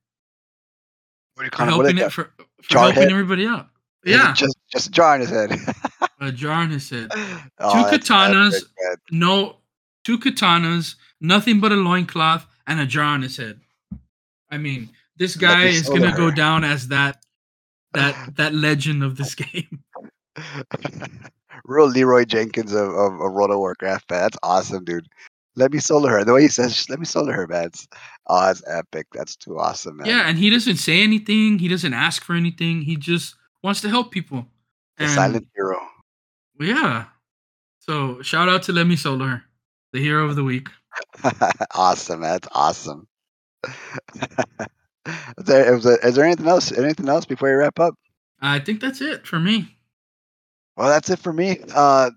What do you for call? Helping it for, for helping head? everybody out. Yeah, Just just a jar in his head. a jar in his head. oh, that's katanas. No, two katanas, nothing but a loincloth, and a jar on his head. I mean, this guy is gonna go down as that that that legend of this game. Real Leroy Jenkins of, of, of World of Warcraft, man. That's awesome, dude. Let me solo her. The way he says, let me solo her, man. It's, oh, that's epic. That's too awesome, man. Yeah, and he doesn't say anything. He doesn't ask for anything. He just wants to help people. And silent hero. yeah. So shout out to Let Lemmy Solar, the hero of the week. awesome, man. That's awesome. Is, there, is, there, is there anything else? Anything else before you wrap up? I think that's it for me. Well, that's it for me. Uh,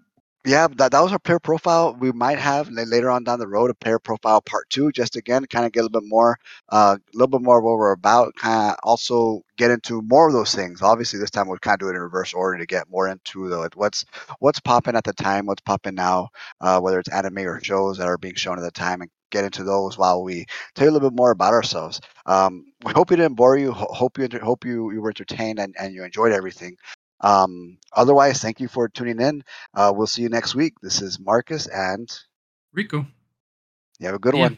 yeah, that, that was our player profile. We might have later on down the road a player profile part two, just again kind of get a little bit more, uh, a little bit more of what we're about. Kind of also get into more of those things. Obviously, this time we'll kind of do it in reverse order to get more into the what's what's popping at the time, what's popping now, uh, whether it's anime or shows that are being shown at the time, and get into those while we tell you a little bit more about ourselves. Um, we hope we didn't bore you. Hope you hope you you were entertained and, and you enjoyed everything. Um, otherwise, thank you for tuning in. Uh, we'll see you next week. This is Marcus, and Rico. you have a good Yeah. one.